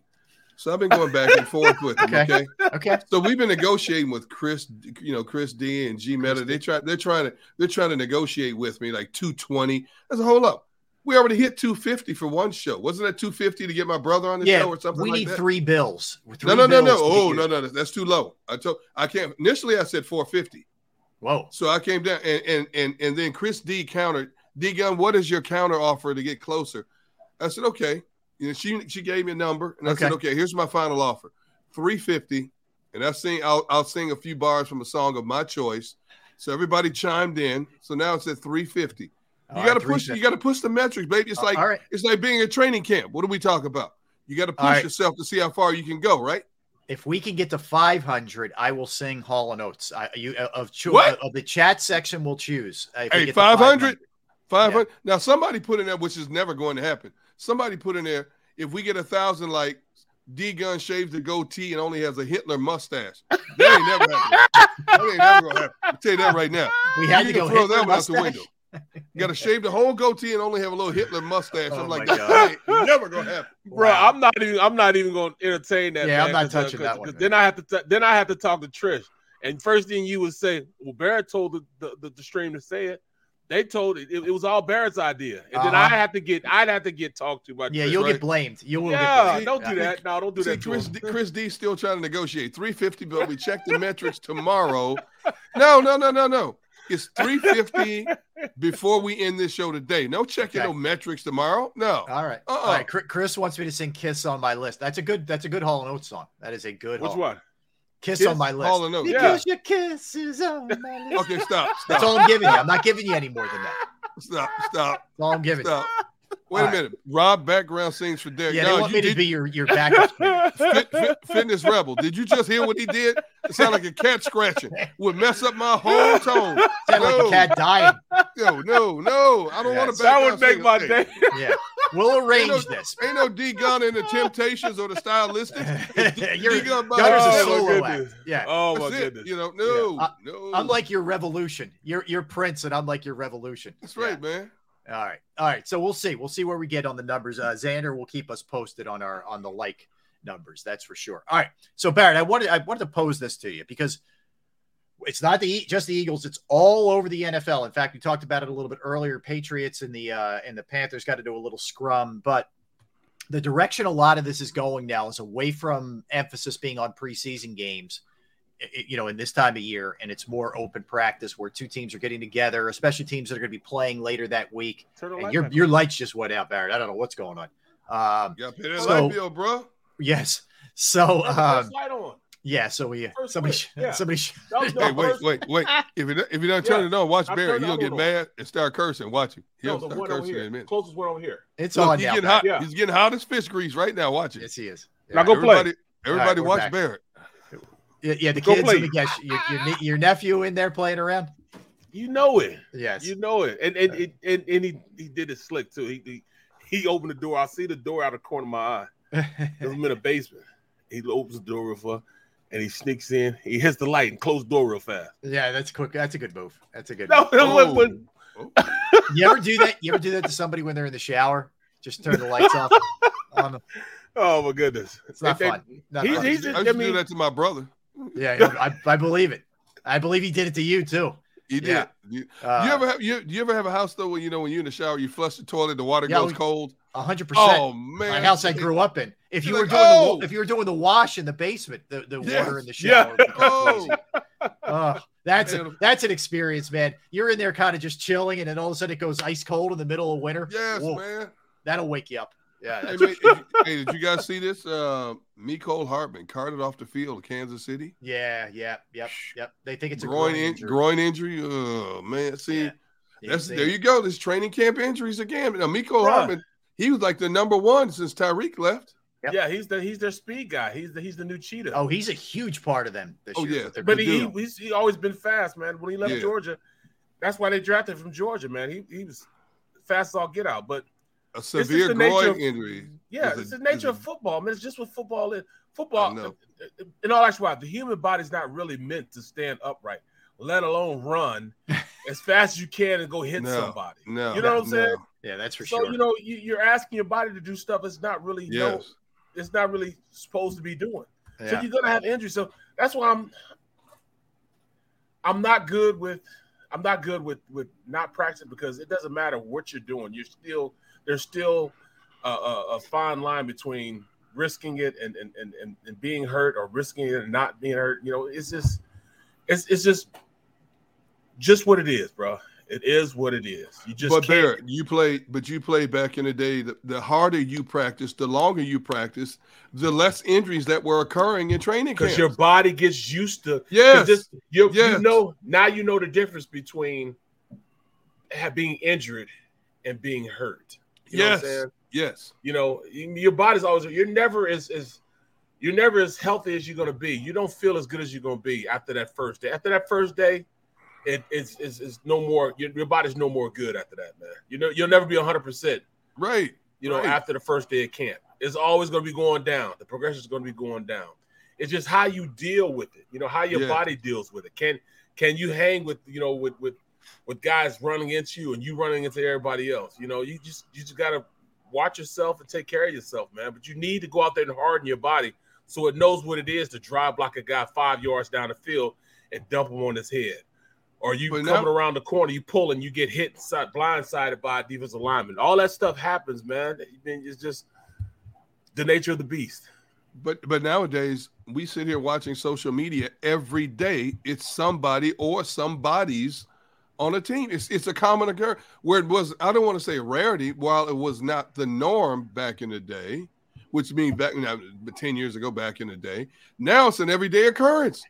So I've been going back and forth with them. Okay. Okay. Okay. So we've been negotiating with Chris, you know, Chris D and G Meta. They try they're trying to they're trying to negotiate with me like 220. I a hold up. We already hit 250 for one show. Wasn't that 250 to get my brother on the Yeah, show or something we like need that? three bills. no, Three no, no, no. get Oh, you- no, no, that's too low. I told I can't. Initially, I said 450. Whoa. So I came down, and and and, and then Chris D countered. D Gunn, what is your counter offer to get closer? I said, okay. You know, she she gave me a number, and I said, Okay. okay, here's my final offer, 350. And I sing, I'll I'll sing a few bars from a song of my choice. So everybody chimed in. So now it's at 350. You All got to right, push. You got to push the metrics, baby. It's like right. it's like being a training camp. What do we talk about? You got to push right. yourself to see how far you can go, right? If we can get to 500, I will sing Hall and Oates. I, you uh, of, cho- What? of the chat section, we'll choose. Uh, Hey, get to 500? 500. Now, somebody put in there, which is never going to happen. Somebody put in there, if we get a thousand, like D Gunn shaves the goatee and only has a Hitler mustache. That ain't never happening. That ain't never gonna happen. I'll tell you that right now. We had You to go throw Hitler that one out the window. You got to shave the whole goatee and only have a little Hitler mustache. Oh I'm like, my that ain't never gonna happen. Bro, I'm not even. I'm not even going to entertain that. Yeah, I'm not touching uh, touching 'cause- that one. Then I have to. T- then I have to talk to Trish. And first thing you would say, well, Barrett told the, the, the, the stream to say it. They told it, it. It was all Barrett's idea, and then I Uh-huh. have to get. I'd have to get talked to by. Yeah, Trish, you'll right? get blamed. You will Yeah, get blamed. don't do that. No, don't do See, that. to Chris, him. D, Chris D still trying to negotiate 350, but we check the metrics tomorrow. No, no, no, no, no. It's 350 before we end this show today. No checking Okay. no metrics tomorrow. No. All right. Uh-uh. All right. Chris- Chris wants me to sing "Kiss" on my list. That's a good. That's a good Hall and Oates song. That is a good. Which Hall. one? Kiss, Kiss? on my list. Oates. Because your kiss is on my list. Okay, stop. Stop. That's all I'm giving you. I'm not giving you any more than that. Stop. Stop. That's all I'm giving. you. Stop. Wait All a right. minute. Rob background sings for Derrick. Yeah, No, they want you me to be your your backup. Fit, fit, fitness rebel. Did you just hear what he did? It sounded like a cat scratching. Would mess up my whole tone. Sound like a cat dying. No, no, no. I don't want Yes. to. That would make my day. Yeah, we'll arrange Ain't no, this. Ain't no D Gunn in the Temptations or the Stylistics. You're D-Gunn by Gunner's a oh, my solo act. Yeah. Oh my That's it. goodness. You know, no, Yeah. no. Uh, I'm like your revolution. You're you're Prince, and I'm like your revolution. That's right, man. All right, all right. So we'll see. We'll see where we get on the numbers. Uh, Xander will keep us posted on our on the like numbers. That's for sure. All right. So Barrett, I wanted I wanted to pose this to you because it's not the just the Eagles. It's all over the NFL. In fact, we talked about it a little bit earlier. Patriots and the uh, and the Panthers got to do a little scrum, but the direction a lot of this is going now is away from emphasis being on preseason games you know, in this time of year, and it's more open practice where two teams are getting together, especially teams that are going to be playing later that week. And your your lights just went out, Barrett. I don't know what's going on. Um, You got pay that So- light bill, bro. yes. So um, light on. yeah. So we First somebody switch, yeah. somebody That was Hey, wait, wait, wait. If it if you don't turn Yeah, it on, watch I Barry. He'll get other one mad and start cursing. Watch him. He'll No, start one over cursing in a minute. Closest one over here. it's Look, on he's now. getting Barrett. hot. Yeah. He's getting hot as fish grease right now. Watch it. Yes, he is. Now go play. everybody, everybody, we're watch back. Barrett. Yeah, yeah, the Go kids. play. Let me guess. Your, your, your nephew in there playing around. You know it. Yes. You know it. And and uh, and, and, and he, he did it slick too. He, he he opened the door. I see the door out of the corner of my eye. I'm in a basement. He opens the door real fast and he sneaks in. He hits the light and closes the door real fast. yeah, that's quick. That's a good move. That's a good. No, move. no, when- when- You ever do that? You ever do that to somebody when they're in the shower? Just turn the lights off. on them. Um, oh my goodness. It's not They- they- fun. Not he's- fun. I he's- used, to- I I used to mean- do that to my brother. Yeah, I, I believe it. I believe he did it to you too. He did. Yeah. You, Uh, you ever have you, do you ever have a house though where you know when you're in the shower you flush the toilet the water Yeah, goes we- cold? Hundred percent. Oh man, My house I grew up in. If you You're were like, doing "Oh!" the if you were doing the wash in the basement, the, the Yes. water in the shower. would become Oh. Oh, that's a, that's an experience, man. You're in there kind of just chilling, and then all of a sudden it goes ice cold in the middle of winter. yes, Whoa, man. That'll wake you up. Yeah. Hey, that's- you- hey, did you guys see this? Uh, Mecole Hardman carted off the field of Kansas City. yeah. Yeah. Yep. Yep. They think it's a groin groin in, injury. groin injury. Oh man, see, Yeah. That's there you go. This training camp injuries again. Now, Mecole Bruh. Hardman, he was like the number one since Tyreek left. Yep. Yeah, he's the he's their speed guy. He's the he's the new cheetah. Oh, he's a huge part of them this Oh, year. yeah. but good he, he's he always been fast, man. When he left Yeah. Georgia, that's why they drafted him from Georgia, man. He he was fast as all get out. But A It's severe the nature groin of- injury. yeah, is a- it's the nature is of football. I mean, it's just what football is. Football, I know. in all actuality, the human body's not really meant to stand upright, let alone run as fast as you can and go hit No, somebody. no, you know what I'm saying? yeah, that's for so sure. you know, you, you're asking your body to do stuff it's not really no, Yes. it's not really supposed to be doing. Yeah. So you're gonna have injuries. So that's why I'm I'm not good with I'm not good with with not practicing because it doesn't matter what you're doing. You're still there's still a, a, a fine line between risking it and and, and and being hurt or risking it and not being hurt. You know, it's just it's it's just just what it is, bro. It is what it is. You just but. Barrett, you play, but you play back in the day. The, the harder you practice, the longer you practice, the less injuries that were occurring in training because your body gets used to. Yes. this- you, you know now you know the difference between being injured and being hurt you know what I'm yes, saying? yes, you know your body's always you're never as as you're never as healthy as you're going to be you don't feel as good as you're going to be after that first day after that first day it, it's, it's, it's no more your, your body's no more good after that man you know you'll never be 100% right. you know, Right. after the first day of camp. It's always going to be going down. The progression is going to be going down. It's just how you deal with it. You know, how your Yeah. body deals with it. Can can you hang with you know with with with guys running into you and you running into everybody else? You know, you just you just got to watch yourself and take care of yourself, man. But you need to go out there and harden your body so it knows what it is to drive block a guy five yards down the field and dump him on his head. Or you But coming now- around the corner, you pull and you get hit side, blindsided by a defensive lineman. All that stuff happens, man. It's just the nature of the beast. But but nowadays we sit here watching social media every day. It's somebody or somebody's on a team. It's it's a common occurrence where it was. I don't want to say a rarity, while it was not the norm back in the day, which means back now ten years ago, back in the day. Now it's an everyday occurrence,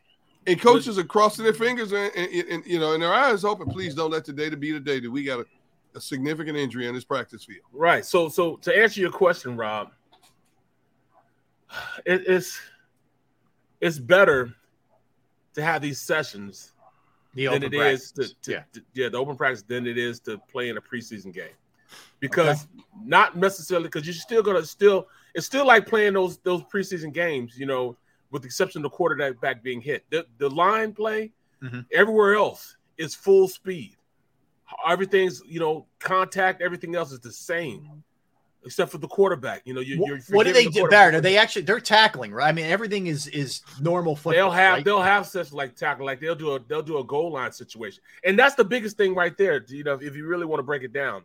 and coaches are crossing their fingers and, and, and, you know, and their eyes open. Please don't let today to be the day that we got a, a significant injury on this practice field. Right. So so to answer your question, Rob, it, it's it's better to have these sessions The than it is to, to- Yeah. to- yeah the open practice than it is to play in a preseason game. Because not necessarily because you're still gonna still it's still like playing those those preseason games you know with the exception of the quarterback being hit. The, the line play Mhm. everywhere else is full speed. Everything's you know contact everything else is the same except for the quarterback you know you, What, you're what do they forgiving the do, quarterback. Barrett? Are they actually they're tackling, right? I mean, everything is is normal football. They'll have right? they'll have such like tackle like they'll do a they'll do a goal line situation, and that's the biggest thing right there. You know, if you really want to break it down,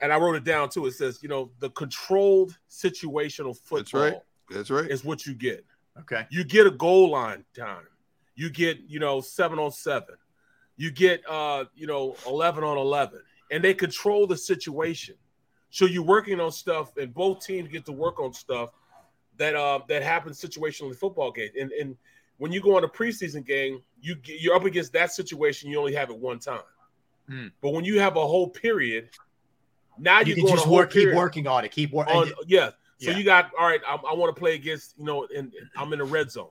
and I wrote it down too. It says you know the controlled situational football That's right. That's right. is what you get. okay. You get a goal line time. You get you know seven on seven. You get uh you know eleven on eleven, and they control the situation. So you're working on stuff, and both teams get to work on stuff that uh that happens situationally in football games. And and when you go on a preseason game, you get, you're up against that situation. You only have it one time. Hmm. But when you have a whole period, now You you can go on a just work, keep working on it, keep working. on it. yeah. So Yeah. you got all right. I, I want to play against you know, and I'm in the red zone,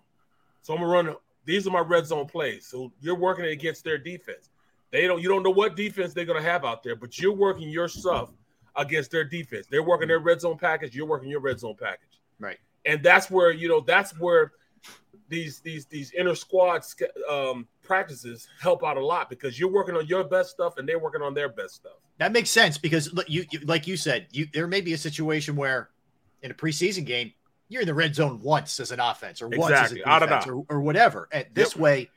so I'm gonna run. These are my red zone plays. So you're working against their defense. They don't. You don't know what defense they're gonna have out there, but you're working your stuff against their defense. They're working their red zone package. You're working your red zone package, Right. and that's where you know that's where these these these inner squad um, practices help out a lot because you're working on your best stuff and they're working on their best stuff. That makes sense because look, you, you like you said, you there may be a situation where in a preseason game you're in the red zone once as an offense or once as a Exactly, out of defense or, or whatever. And this Yep. way,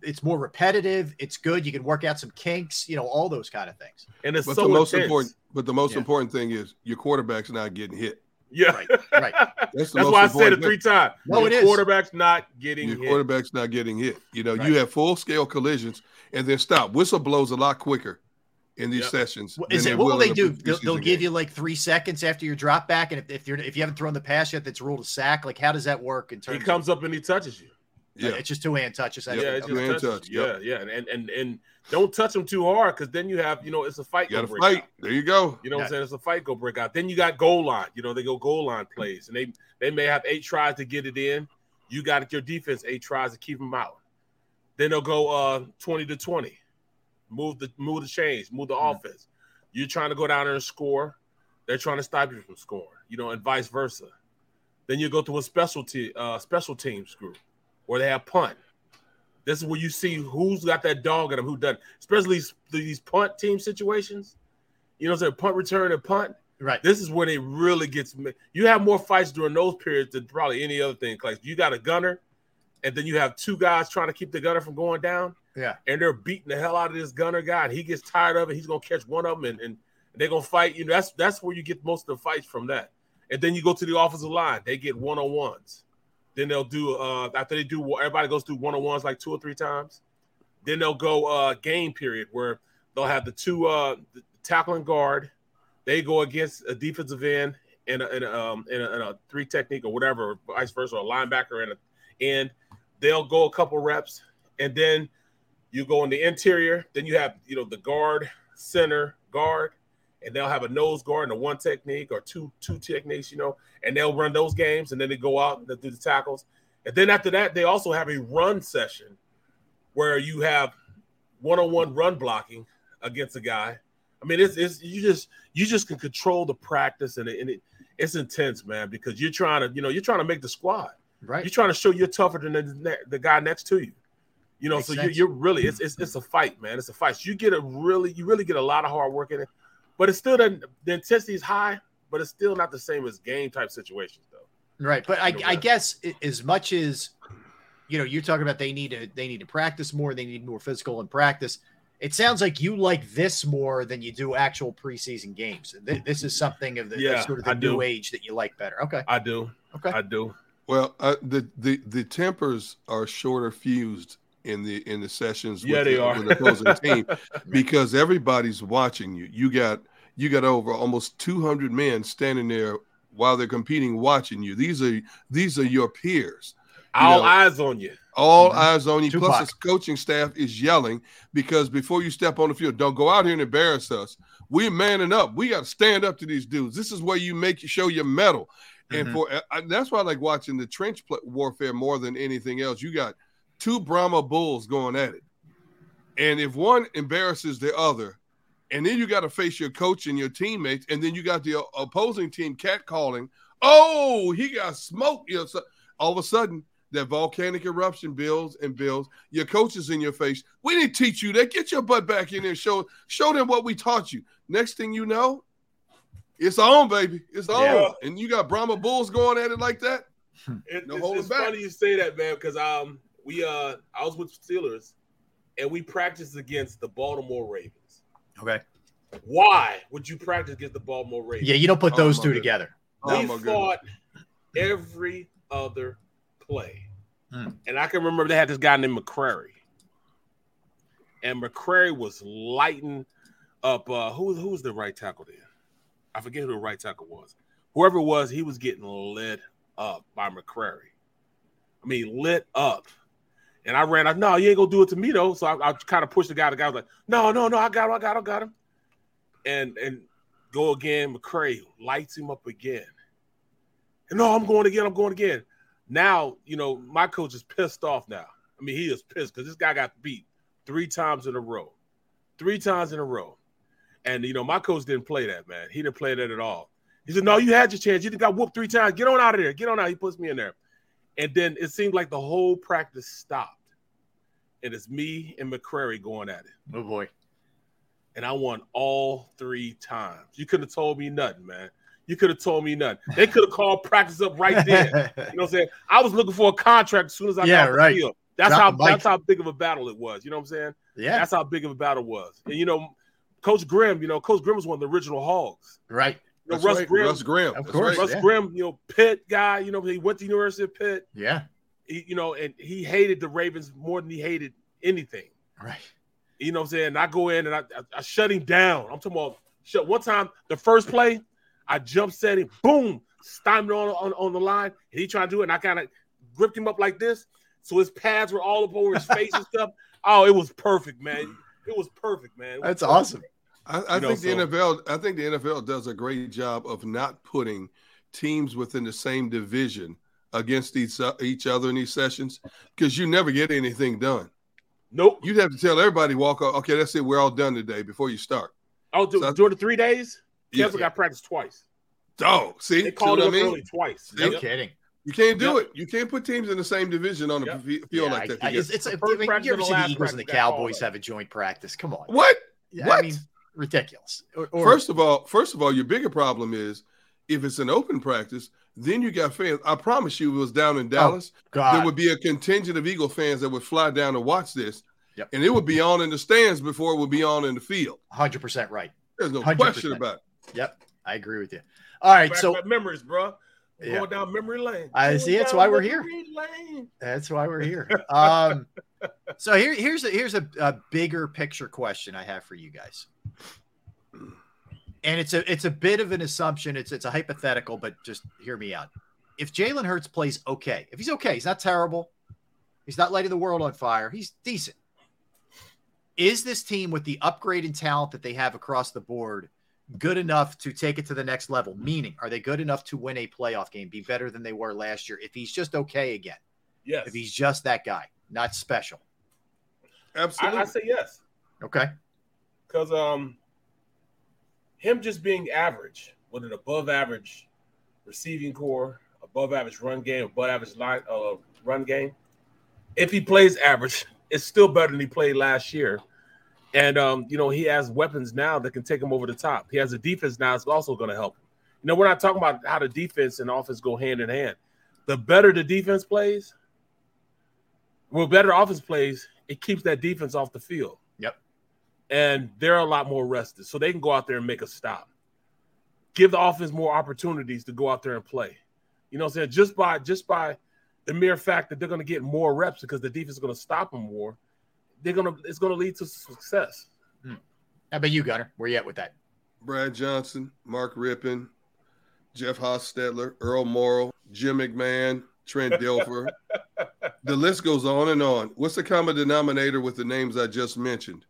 it's more repetitive. It's good. You can work out some kinks. You know all those kind of things. And it's But so the most intense. important, but the most Yeah. important thing is your quarterback's not getting hit. Yeah, Right, right. That's That's most why I said it important three times. No, Your it is. Quarterback's not getting Your hit. quarterback's not getting hit. You know, Right. you have full scale collisions and then stop. Whistle blows a lot quicker in these Yep. sessions. What- Is it what will they do? They'll, they'll give you like three seconds after your drop back, and if, if you're if you haven't thrown the pass yet, that's ruled a sack. Like how does that work in terms, He terms? comes up and he touches you. Yeah. It's just two hand touches. Yeah, it's two hand touches. touch, Yeah, yep. yeah, and, and and and don't touch them too hard because then you have you know it's a fight. You got to fight. out. There you go. You know what I'm saying? It's a fight go break out. Then you got goal line. You know they go goal line plays, and they they may have eight tries to get it in. You got your defense eight tries to keep them out. Then they'll go uh 20 to 20. Move the move the change, move the Mhm. offense. You're trying to go down there and score. They're trying to stop you from scoring. You know, and vice versa. Then you go to a specialty uh special teams group where they have punt. This is where you see who's got that dog in them, who doesn't. Especially these, these punt team situations. You know, what I'm saying punt return and punt. Right. This is where they really gets. You have more fights during those periods than probably any other thing. Like you got a gunner, and then you have two guys trying to keep the gunner from going down, Yeah. and they're beating the hell out of this gunner guy, and he gets tired of it. He's gonna catch one of them, and, and they're gonna fight. You know, that's that's where you get most of the fights from that. And then you go to the offensive line; they get one on ones. Then they'll do uh after they do everybody goes through one on ones like two or three times. Then they'll go uh game period where they'll have the two uh the tackle and guard. They go against a defensive end in a, in a, um a, a three technique or whatever, vice versa, a linebacker and a and they'll go a couple reps, and then you go in the interior. Then you have you know the guard, center, guard, and they'll have a nose guard and a one technique or two two techniques, you know, and they'll run those games, and then they go out and do the tackles, and then after that they also have a run session where you have one-on-one run blocking against a guy. I mean, it's, it's you just you just can control the practice, and it, and it it's intense, man, because you're trying to you know you're trying to make the squad. Right. You're trying to show you're tougher than the, the guy next to you. You know, Makes so you're, you're really it's, it's it's a fight, man. It's a fight. So you get a really you really get a lot of hard work in it, but it's still the, the intensity is high, but it's still not the same as game type situations, though. Right, but I, You know, I guess as much as you know, you're talking about they need to they need to practice more, they need more physical in practice. It sounds like you like this more than you do actual preseason games. This is something of the Yeah, sort of the I new do. age that you like better. Okay, I do. Okay. I do. Well, uh, the the the tempers are shorter fused in the in the sessions. Yeah, with they the, are. with the opposing team because everybody's watching you. You got you got over almost two hundred men standing there while they're competing, watching you. These are these are your peers. You All know, eyes on you. all Mhm. eyes on you. Tupac. Plus, the coaching staff is yelling because before you step on the field, don't go out here and embarrass us. We're manning up. We got to stand up to these dudes. This is where you make you show your mettle. And Mhm. for I, that's why I like watching the trench warfare more than anything else. You got two Brahma bulls going at it, and if one embarrasses the other, and then you got to face your coach and your teammates, and then you got the opposing team catcalling. Oh, he got smoked. You know, so all of a sudden that volcanic eruption builds and builds. Your coach is in your face. We didn't teach you that. Get your butt back in there. Show show them what we taught you. Next thing you know, it's on, baby. It's on. Yeah. And you got Brahma Bulls going at it like that. It, No it's it's funny you say that, man, because um we uh I was with Steelers and we practiced against the Baltimore Ravens. okay, Why would you practice against the Baltimore Ravens? yeah, you don't put Oh, those my two goodness. together. Oh, we my goodness. fought every other play. Hmm. And I can remember they had this guy named McCrary. And McCrary was lighting up uh who, who was the right tackle there? I forget who the right tackle was. Whoever it was, he was getting lit up by McCrary. I mean, lit up. And I ran out, no, you ain't gonna do it to me though. So I, I kind of pushed the guy. The guy was like, no, no, no, I got him, I got him, I got him. And and go again. McCrary lights him up again. And no, I'm going again. I'm going again. Now, you know, my coach is pissed off now. I mean, he is pissed because this guy got beat three times in a row. Three times in a row. And, you know, my coach didn't play that, man. He didn't play that at all. He said, No, you had your chance. You got whooped three times. Get on out of there. Get on out. He puts me in there. And then it seemed like the whole practice stopped. And it's me and McCrary going at it Oh boy, and I won all three times. You could have told me nothing, man. You could have told me nothing. They could have called practice up right there. You know what I'm saying? I was looking for a contract as soon as I Yeah, got right. the field. That's Drop how that's how big of a battle it was. You know what I'm saying? yeah, That's how big of a battle it was. And you know, Coach Grimm, you know, Coach Grimm was one of the original hogs. right, know, Russ right. Grimm, Russ Grimm. Of That's course. right. Russ yeah. Grimm, you know, Pitt guy. You know, he went to University of Pitt. yeah, He, you know, and he hated the Ravens more than he hated anything. right, You know what I'm saying? And I go in and I, I, I shut him down. I'm talking about shut. One time, the first play, I jump set him, boom, stymied on, on on the line, and he tried to do it, and I kind of gripped him up like this, so his pads were all up over his face and stuff. Oh, it was perfect, man. It was perfect, man. Was That's perfect. awesome. I, I You know, think so- the NFL. I think the NFL does a great job of not putting teams within the same division against each each other in these sessions because you never get anything done. Nope. You'd have to tell everybody walk off. Okay, that's it. We're all done today before you start. Oh, dude, So- during the three days, Yeah. Kessler got practice twice. Oh, see, They called See him what up I mean? early twice. No Yep. kidding. You can't do Yep. it. You can't put teams in the same division on a Yep. field Yeah, like that. I- I- it's, it's, The mean, you ever see the Eagles and the practice got called Cowboys have a joint practice? Come on. what? Yeah, What? I mean, ridiculous. Or, or- First of all, first of all, your bigger problem is if it's an open practice, then you got fans. I promise you, it was down in Dallas, Oh, God. there would be a contingent of Eagle fans that would fly down to watch this, Yep. and it would be on in the stands before it would be on in the field. 100% right. There's no 100%. question about it. Yep. I agree with you. All right. Back So with memories, bro. We're Yeah. Going down memory lane. I Going see, that's down why we're here. lane. That's why we're here. Um, so here, here's a here's a, a bigger picture question I have for you guys, and it's a it's a bit of an assumption. It's it's a hypothetical, but just hear me out. If Jalen Hurts plays okay, if he's okay, he's not terrible, he's not lighting the world on fire, he's decent. Is this team with the upgrade in talent that they have across the board good enough to take it to the next level? Meaning, are they good enough to win a playoff game, be better than they were last year? If he's just okay again Yes. if he's just that guy, not special. Absolutely. I, I say yes. Okay. Because um him just being average with an above average receiving corps, above average run game, above average line uh run game. If he plays average, it's still better than he played last year. And um, you know, he has weapons now that can take him over the top. He has a defense now that's also going to help him. You know, we're not talking about how the defense and offense go hand in hand. The better the defense plays, well, better offense plays, it keeps that defense off the field. And they're a lot more rested, so they can go out there and make a stop. Give the offense more opportunities to go out there and play. You know what I'm saying? Just by just by the mere fact that they're going to get more reps because the defense is going to stop them more, they're gonna it's going to lead to success. Hmm. How about you, Gunner? Where you at with that? Brad Johnson, Mark Rypien, Jeff Hostetler, Earl Morrall, Jim McMahon, Trent Dilfer. the list goes on and on. What's the common denominator with the names I just mentioned?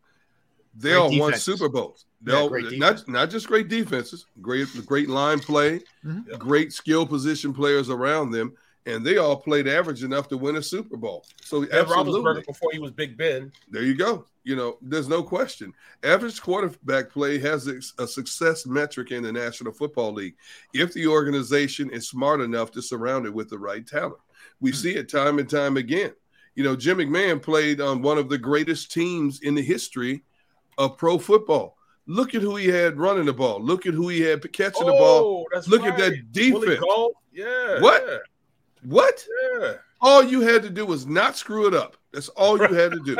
They Great all won. Super Bowls. They Yeah, all, not not just great defenses, great great line play, Mhm. great skill position players around them, and they all played average enough to win a Super Bowl. So Ben absolutely, Roethlisberger before he was Big Ben. there you go. You know, there's no question. Average quarterback play has a, a success metric in the National Football League if the organization is smart enough to surround it with the right talent. We see it time and time again. You know, Jim McMahon played on one of the greatest teams in the history of pro football. Look at who he had running the ball. Look at who he had catching the ball. Oh, that's Look at that Willie defense. Yeah. What? Yeah. What? yeah. All you had to do was not screw it up. That's all you had to do.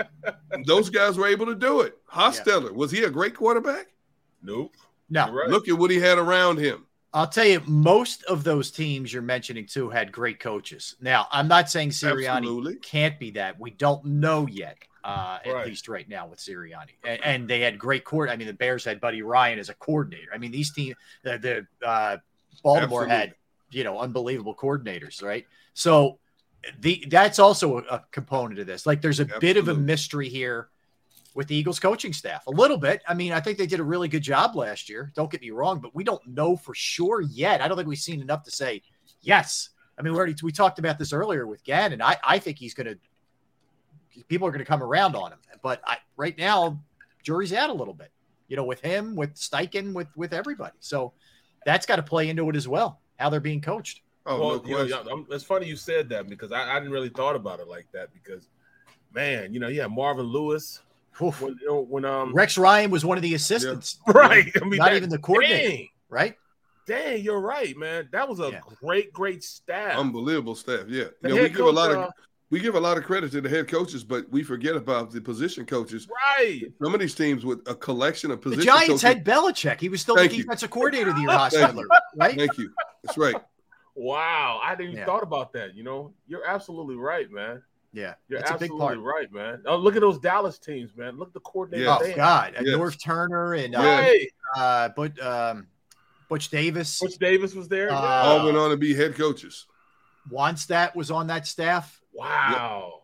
Those guys were able to do it. Hostetler, was he a great quarterback? Nope. No. Right. Look at what he had around him. I'll tell you, most of those teams you're mentioning too had great coaches. Now, I'm not saying Sirianni Absolutely. can't be that. We don't know yet, uh, at Right. least right now with Sirianni. And, and they had great court. I mean, the Bears had Buddy Ryan as a coordinator. I mean, these teams, the, the uh, Baltimore Absolutely. had you know unbelievable coordinators, right? So the that's also a, a component of this. Like, there's a bit of a mystery here with the Eagles coaching staff. A little bit. I mean, I think they did a really good job last year. Don't get me wrong, but we don't know for sure yet. I don't think we've seen enough to say yes. I mean, we already we talked about this earlier with Gannon. I I think he's going to people are going to come around on him, but I right now jury's out a little bit. You know, with him, with Steichen, with with everybody. So that's got to play into it as well. How they're being coached. Oh, well, no you know, I'm- it's funny you said that because I, I didn't really thought about it like that because, man, you know, yeah, Marvin Lewis. Oof. When, you know, when um, Rex Ryan was one of the assistants, right? I mean, Not that- even the coordinator, Dang, right? dang, you're right, man. That was a Yeah. great, great staff. Unbelievable staff. Yeah. You know, we head give a lot of uh, we give a lot of credit to the head coaches, but we forget about the position coaches. right. Some of these teams with a collection of position. The Giants coaches. had Belichick. He was still Thank the you. coordinator of the year, Thank Hostetler, right? Thank you. That's right. Wow, I didn't even Yeah. thought about that. You know, you're absolutely right, man. Yeah, You're that's a big absolutely part. right, man. Oh, look at those Dallas teams, man. Look at the coordinator. Yes. Oh they. God, uh, Yes. Norv Turner and uh, Right. uh, but um, Butch Davis, Butch Davis was there. Uh, yeah. All went on to be head coaches. Wannstedt was on that staff. Wow.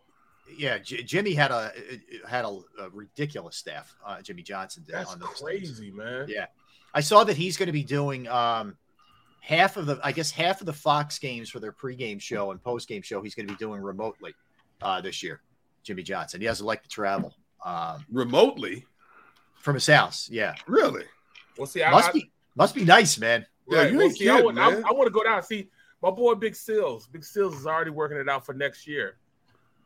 Yeah, J- Jimmy had a had a, a ridiculous staff. Uh, Jimmy Johnson did That's on those crazy, man. Yeah, I saw that he's going to be doing um, half of the, I guess, half of the Fox games for their pregame show and postgame show. He's going to be doing remotely uh, this year. Jimmy Johnson. He doesn't like to travel um, remotely from his house. Yeah, really. Well, see, I must I- be must be nice, man. Yeah, you well, ain't see, I, kidding, want, I, man. I want to go down. And see, my boy Big Seals. Big Seals is already working it out for next year.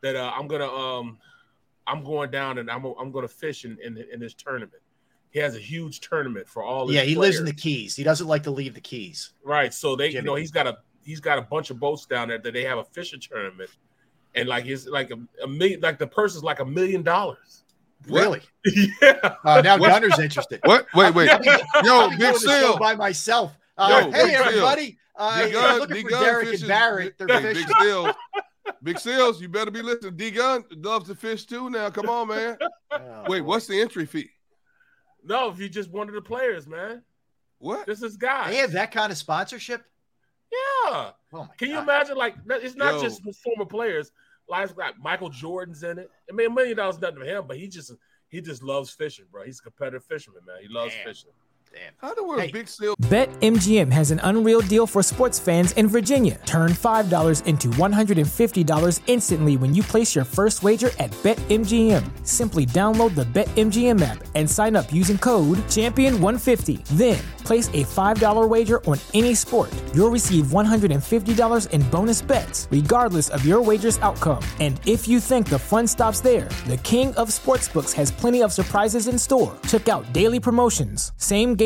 That uh, I'm gonna um, I'm going down and I'm I'm gonna fish in in, in this tournament. He has a huge tournament for all. His Yeah, he lives in the. Keys. He doesn't like to leave the Keys. right. So they, you know, he's got a he's got a bunch of boats down there that they have a fishing tournament, and like it's like a, a million, like the purse is like a million dollars. Really? yeah. Uh, now What? Gunner's interested. What? Wait, wait. I'll be- Yo, Big doing the show Seal. by myself. Uh, Yo, hey, everybody. Seal. Everybody. Uh, D Gun, looking D for Gun Derrick fishes. and Barrett. They're Hey, fishing. Big Seals. Big Seals, you better be listening. D Gun loves to fish too. Now, come on, man. Oh, Wait, boy. what's the entry fee? No, if you just one of the players, man. What? This is guy. They have that kind of sponsorship? Yeah. Oh my Can you imagine? Like, it's not Yo. just former players. Like, like Michael Jordan's in it. I mean, a million dollars nothing to him, but he just he just loves fishing, bro. He's a competitive fisherman, man. He loves Damn. fishing. Damn. How the world Hey. Big Seal? BetMGM has an unreal deal for sports fans in Virginia. Turn $5 into $150 instantly when you place your first wager at BetMGM. Simply download the BetMGM app and sign up using code Champion150. Then, place a $5 wager on any sport. You'll receive $150 in bonus bets, regardless of your wager's outcome. And if you think the fun stops there, the King of Sportsbooks has plenty of surprises in store. Check out daily promotions, same game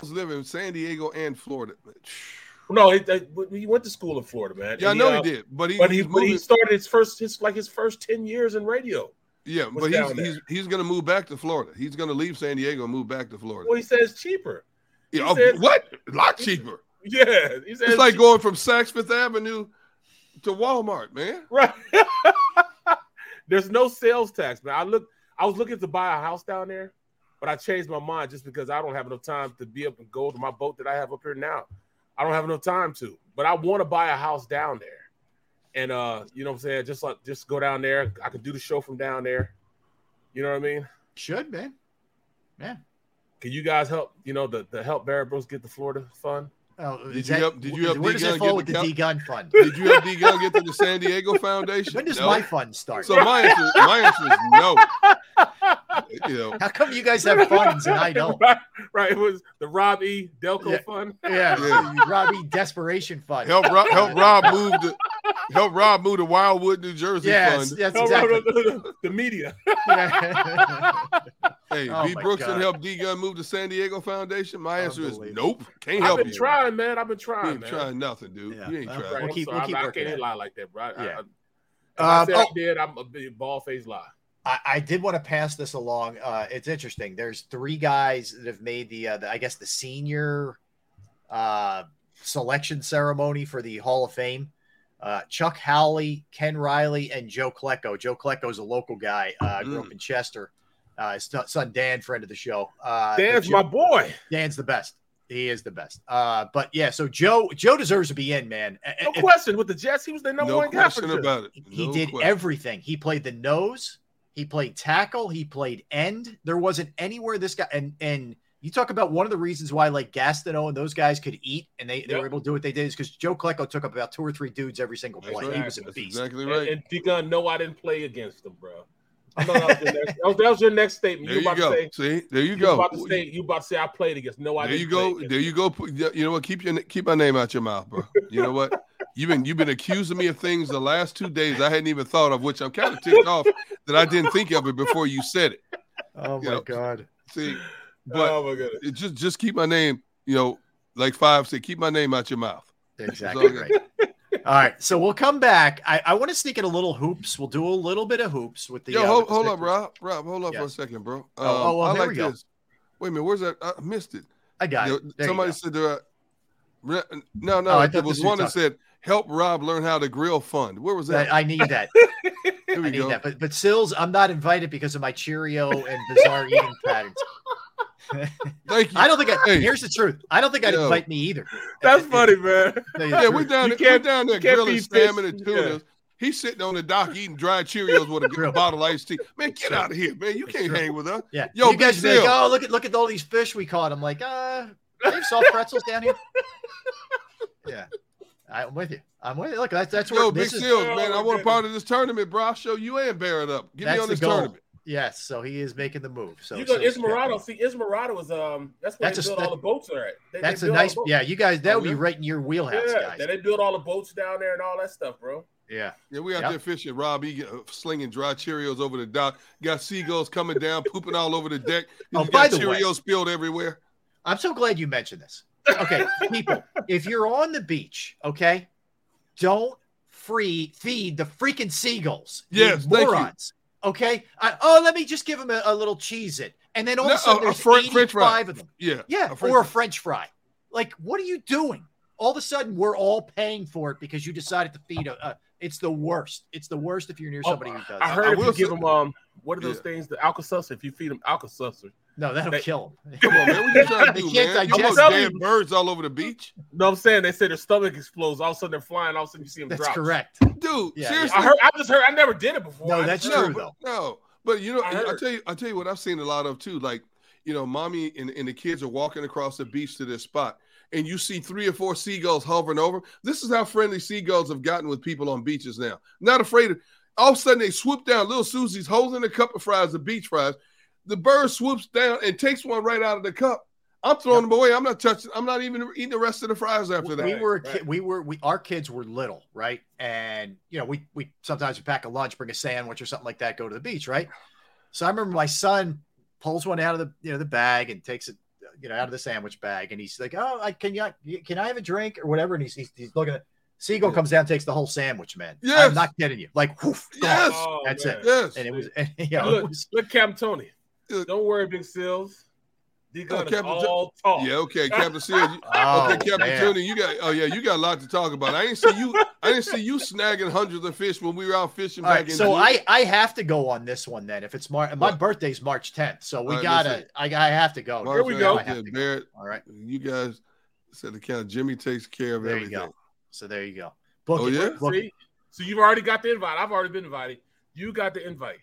Was living in San Diego and Florida. No, he, he went to school in Florida, man. Yeah, I know uh, he did, but he, but he, but he started his first his like his first ten years in radio. yeah, but he's, there. he's he's gonna move back to Florida. He's gonna leave San Diego and move back to Florida. Well, he says cheaper. Yeah, he oh, said- what? A lot cheaper. Yeah, he says It's like cheaper. going from Saks Fifth Avenue to Walmart, man. right. There's no sales tax, man. I look, I was looking to buy a house down there, but I changed my mind just because I don't have enough time to be up and go to my boat that I have up here now. I don't have enough time to, but I want to buy a house down there, and uh, you know what I'm saying? Just like just go down there. I could do the show from down there. You know what I mean? Should, man. Man. Can you guys help? You know the the help Barrett Brooks get the Florida fund? Oh, Did you that- help- did you help Where does D-Gun that fall get with the the D Gun Fund? Did you have D Gun get to the San Diego Foundation? When does No. my fund start? So my answer, my answer is no. You know, How come you guys have funds and I don't? right, right. It was the Rob E. Delco Yeah. fund. Yeah, Yeah. Robbie Desperation Fund. help Rob, help Rob move to help Rob move to Wildwood, New Jersey Yes, fund. yes, exactly. The media. Yeah. Hey, Oh B Brooks God. and help D Gun move to San Diego Foundation. My answer is nope. Can't help. you. I've been you. trying, man. I've been You trying, ain't man. trying nothing, dude. Yeah. You ain't Well, trying. Right, We'll I'm keep- sorry. we'll keep I'm I can't at it. lie like that, bro. I, Yeah. I, if Um, I said oh. I did, I'm a big ball face lie. I, I did want to pass this along. Uh, it's interesting. There's three guys that have made the, uh, the I guess, the senior uh, selection ceremony for the Hall of Fame. Uh, Chuck Howley, Ken Riley, and Joe Klecko. Joe Klecko is a local guy. Uh, grew up Mm. in Chester. Uh, his son Dan, friend of the show. Uh, Dan's Joe- my boy. Dan's the best. He is the best. Uh, but yeah, so Joe Joe deserves to be in, man. No If- question. With the Jets, he was their number No one guy. question sure. about it. he did question. everything. He played the nose, he played tackle, he played end. There wasn't anywhere this guy and and You talk about one of the reasons why like Gastineau and those guys could eat and they, they Yep. were able to do what they did is because Joe Klecko took up about two or three dudes every single That's play. right. He was a That's beast. exactly And, right. and D-Gun, no, I didn't play against him, bro. I know that was, your next, that, was, that was your next statement. There you you about go. to say, See, there you you go. about to say, you about to say I played against. No, I There didn't. you go. against There you go. You know what? Keep your keep my name out your mouth, bro. You know what? You've been you've been accusing me of things the last two days I hadn't even thought of, which I'm kind of ticked off that I didn't think of it before you said it. Oh You my know, god. See, oh but oh my goodness. it just just keep my name. You know, like five said, keep my name out your mouth. Exactly all right. All right, so we'll come back. I, I want to sneak in a little hoops. We'll do a little bit of hoops with the. Yo, uh, hold, hold up, Rob. Rob, hold up for a second, bro. Um, Oh, oh, well, I there like we go. this. Wait a minute, where's that? I missed it. I got it. There somebody said there. are- No, no, Oh, there was one that said, "Help Rob learn how to grill fund." Where was that? I, I need that. I need go. that. But but Sills, I'm not invited because of my Cheerio and bizarre eating patterns. Thank you. I don't think I. Hey. Here's the truth. I don't think I'd Yo. invite me either. That's funny, man. Tell you the Yeah, we truth. down You there, we can't- down there can't grilling feed fish. salmon and Yeah. He's sitting on the dock eating dried Cheerios with a True. bottle of iced tea. Man, get out of here, man. You can't true. hang with us. Yeah. Yo, you guys Big be like, oh, look at look at all these fish we caught. I'm like, uh, they have soft pretzels down here. Yeah. I'm with you. I'm with you. Look, that's that's where Yo, Big this is. Seals, man. I want a part of this tournament, bro. I'll show you and Barrett up. Get me on this tournament. Yes, so he is making the move. So you go so- Islamorada. See, Islamorada is um. That's where That's they a- build all the boats are at. They, That's they a nice. Yeah, you guys, that Oh, would be right in your wheelhouse, Yeah, guys. they build all the boats down there and all that stuff, bro. Yeah. Yeah, we out Yep. there fishing. Rob, he uh, slinging dry Cheerios over the dock. Got seagulls coming down, pooping all over the deck. Oh, by got the way- Cheerios spilled everywhere. I'm so glad you mentioned this. Okay, people, if you're on the beach, okay, don't free feed the freaking seagulls. you Yes, thank you. morons. Okay. I, oh, let me just give them a, a little cheese it, and then all No, of a sudden a- a there's French- 85 French fry. of them. Yeah, Yeah, a French or a fry. French fry. Like, what are you doing? All of a sudden, we're all paying for it because you decided to feed a. a it's the worst. It's the worst if you're near Oh, somebody who does. I heard I if will you give them um, what are those Yeah. things? The Alka-Seltzer. If you feed them Alka-Seltzer, no, that'll they- kill them. Come on, man. What you trying to They do, can't man? You digest almost dead birds all over the beach? no, I'm saying they say their stomach explodes. All of a sudden they're flying. All of a sudden you see them drop. That's drop. correct. Dude, Yeah, seriously. I heard. I just heard. I never did it before. No, that's just no, true, but, though. No, but you know, I I, heard. tell you, I tell you what I've seen a lot of too. Like, you know, mommy and, and the kids are walking across the beach to this spot, and you see three or four seagulls hovering over. This is how friendly seagulls have gotten with people on beaches now. Not afraid of. All of a sudden, they swoop down. Little Susie's holding a cup of fries, the beach fries. The bird swoops down and takes one right out of the cup. I'm throwing them away. I'm not touching. I'm not even eating the rest of the fries after that. we were a right. kid, we were we our kids were little, right? And you know, we we sometimes we pack a lunch, bring a sandwich or something like that, go to the beach, right? So I remember my son pulls one out of the you know the bag and takes it you know out of the sandwich bag, and he's like, "Oh, I, can you can I have a drink or whatever?" And he's he's, he's looking at Seagull Yeah. comes down, takes the whole sandwich, man. Yes. I'm not kidding you. Like, whoof, gone. Yes. Oh, that's man. it. yes. And it was, and, you know, it Look, was look, Captain Tony. Yeah. Don't worry, Big Seals. D Oh, gun is Captain Jo- all talk. Yeah, okay, Captain Sears. you- Oh, okay, Captain man. Tony, you got oh yeah, you got a lot to talk about. I didn't see you. I didn't see you snagging hundreds of fish when we were out fishing All back right, in. so June. I I have to go on this one then. If it's Mar, my What? birthday's March 10th, so we All right, gotta. I, I have to go. Mark Here we go. Yeah, go. Barrett, All right, you guys said the count. Jimmy takes care of there you everything. go. So there you go. Book Oh, it. yeah? Book it. So you've already got the invite. I've already been invited. You got the invite.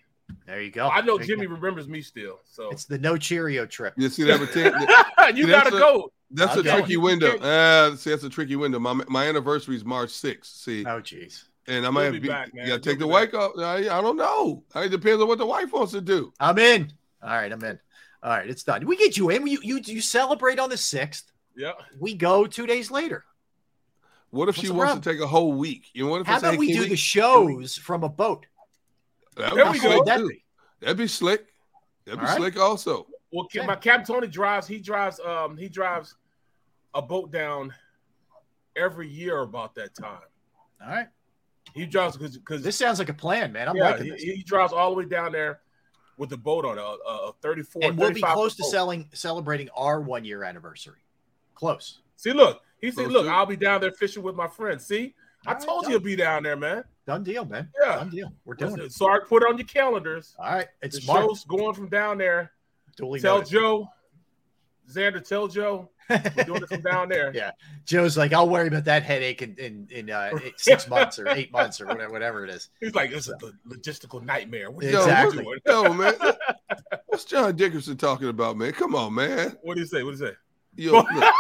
There you go. I know There Jimmy go. remembers me still. So It's the no Cheerio trip. You see that? Pretend, you that's gotta a- go. that's I'll a go. tricky window. can't- Ah, see, that's a tricky window. My my anniversary is March 6th. See, Oh, jeez. and I might You'll have be be, back, man. You gotta take You'll the be wife off. I, I don't know. It depends on what the wife wants to do. I'm in. All right, I'm in. All right, it's done. We get you in. You you you celebrate on the sixth. Yeah. We go two days later. What if What's she wants problem? to take a whole week? You know what if How it's, about we can do the shows from a boat? That There would we be go. slick, That'd too. be- That'd be slick. That'd be All right. slick also. Well, Okay. my Cap Tony drives. He drives. Um, he drives a boat down every year about that time. All right. He drives because because This sounds like a plan, man. I'm yeah, liking he, this. he drives all the way down there with the boat on a, a, a 34. and we'll be close to boat. selling celebrating our one year anniversary. Close. See, look, he said, Close "Look, to- I'll be down there fishing with my friends." See, I All right, told done. you to be down there, man. Done deal, man. Yeah. Done deal. We're doing it. So I put it on your calendars. All right. The It's March. show's going from down there. Duly tell noted. Joe, Xander, tell Joe we're doing it from down there. Yeah. Joe's like, I'll worry about that headache in in, in uh, eight- six months or eight months or whatever, whatever it is. He's like, "It's a logistical nightmare." What are you Exactly. doing? Yo, man. What's John Dickerson talking about, man? Come on, man. What do you say? What do you say? Yo, look,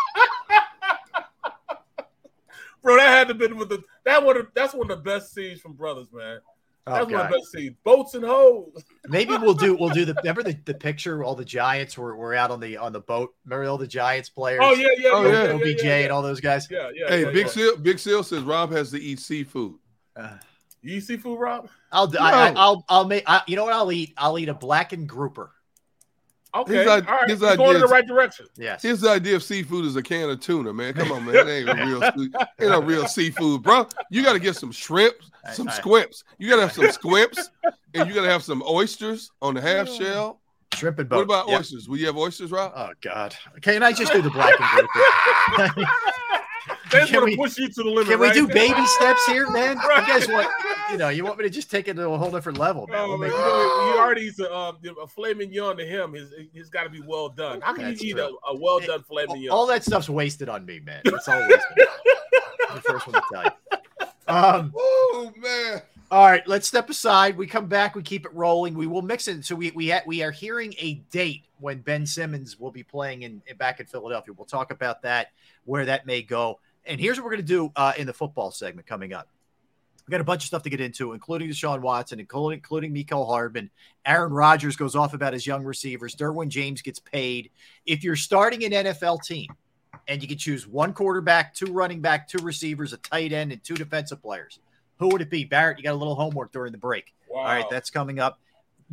Bro, that had to been with the that one. That's one of the best scenes from Brothers, man. Oh, That's one of the best scenes. Boats and hoes. Maybe we'll do we'll do the remember the, the picture all the Giants were, were out on the on the boat. Remember all the Giants players? Oh yeah, yeah, Oh, yeah, yeah. yeah, OBJ yeah, yeah. and all those guys. Yeah, yeah. hey, yeah, Big yeah. Seal. Big Seal says Rob has to eat seafood. Uh, you eat seafood, Rob? I'll do I, I, I'll I'll make I, you know what I'll eat? I'll eat a blackened grouper. Okay, His all id- his You're going in the right direction. Yes. His idea of seafood is a can of tuna, man. Come on, man. It ain't a real, ain't no real seafood, bro. You got to get some shrimp, some I- I- squimps. You got to have some squimps, and you got to have some oysters on the half shell. Shrimp and boat. What about Yep. oysters? Will you have oysters, Rob? Oh God. Can I just do the black and grouper? They just Can want we- to push you to the limit. Can we right? do baby steps here, man? Right. You guys want you know, you want me to just take it to a whole different level, man. Oh, We'll man, make- you know, he already eats a, um, a filet mignon to him. His, he's got to be well done. How can That's you eat true. a, a well done filet mignon? all that stuff's wasted on me, man. It's all wasted. The first one to tell you. Um, Oh man. all right, let's step aside. We come back. We keep it rolling. We will mix it. So we we ha- we are hearing a date when Ben Simmons will be playing in, in back in Philadelphia. We'll talk about that, where that may go. And here's what we're going to do uh, in the football segment coming up. We got a bunch of stuff to get into, including Deshaun Watson, including including Mecole Hardman. Aaron Rodgers goes off about his young receivers. Derwin James gets paid. If you're starting an NFL team and you can choose one quarterback, two running back, two receivers, a tight end, and two defensive players, who would it be? Barrett, you got a little homework during the break. Wow. All right, that's coming up.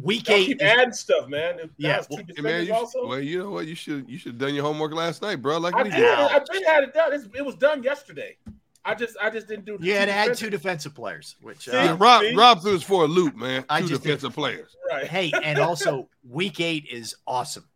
Week Y'all eight. keep adding stuff, man. If Yeah, well, Hey, man, you also. should, well, you know what? You should you should have done your homework last night, bro. Like I we did. did. I did had it done. It's, it was done yesterday. I just I just didn't do. the you had two to add defenders. two defensive players, which See? Yeah, uh, Rob See? Rob threw us for a loop, man. I Two just did- defensive players. Right. hey, and also week eight is awesome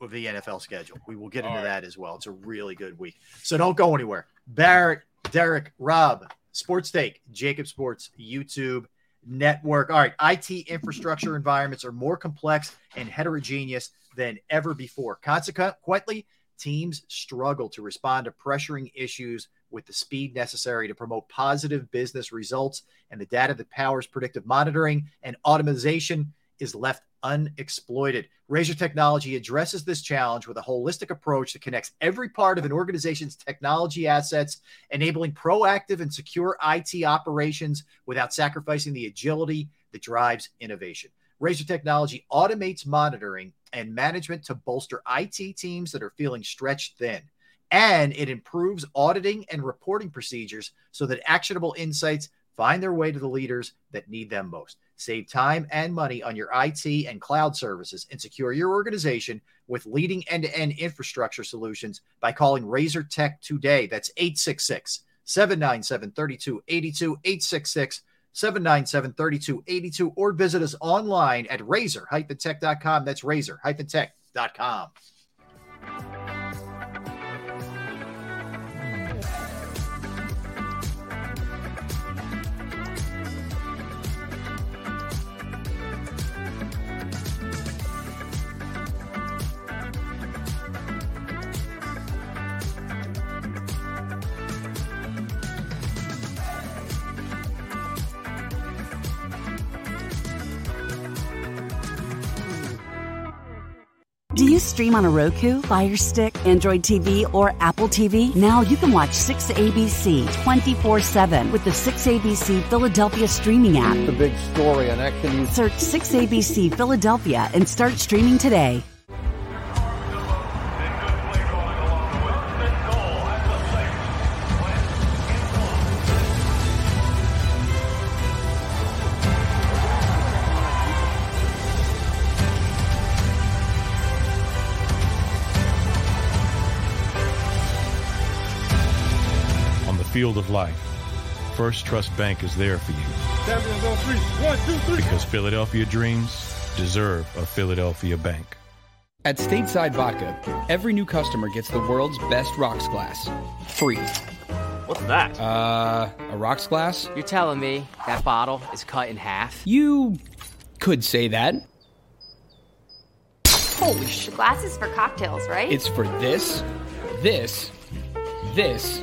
with the NFL schedule. We will get into All right. that as well. It's a really good week. So don't go anywhere. Barrett, Derrick, Rob, Sports Take, JAKIB Sports, YouTube network. All right, IT infrastructure environments are more complex and heterogeneous than ever before. Consequently, teams struggle to respond to pressuring issues with the speed necessary to promote positive business results, and the data that powers predictive monitoring and automation is left unexploited. Razor Technology addresses this challenge with a holistic approach that connects every part of an organization's technology assets, enabling proactive and secure IT operations without sacrificing the agility that drives innovation. Razor Technology automates monitoring and management to bolster IT teams that are feeling stretched thin. And it improves auditing and reporting procedures so that actionable insights find their way to the leaders that need them most. Save time and money on your IT and cloud services and secure your organization with leading end to end infrastructure solutions by calling Razor Tech today. That's 866 797 3282, 866 797 3282, or visit us online at razor tech.com. That's razor stream on a Roku, Fire Stick, Android TV, or Apple TV? Now you can watch 6ABC 24 7 with the 6ABC Philadelphia streaming app. The big story on Action News. Search 6ABC Philadelphia and start streaming today. Field of life, First Trust Bank is there for you on three. One, two, three. because Philadelphia dreams deserve a Philadelphia bank. At Stateside Vodka, every new customer gets the world's best rocks glass. Free. What's that? Uh, a rocks glass? You're telling me that bottle is cut in half? You could say that. Holy shit. Glasses for cocktails, right? It's for this, this, this,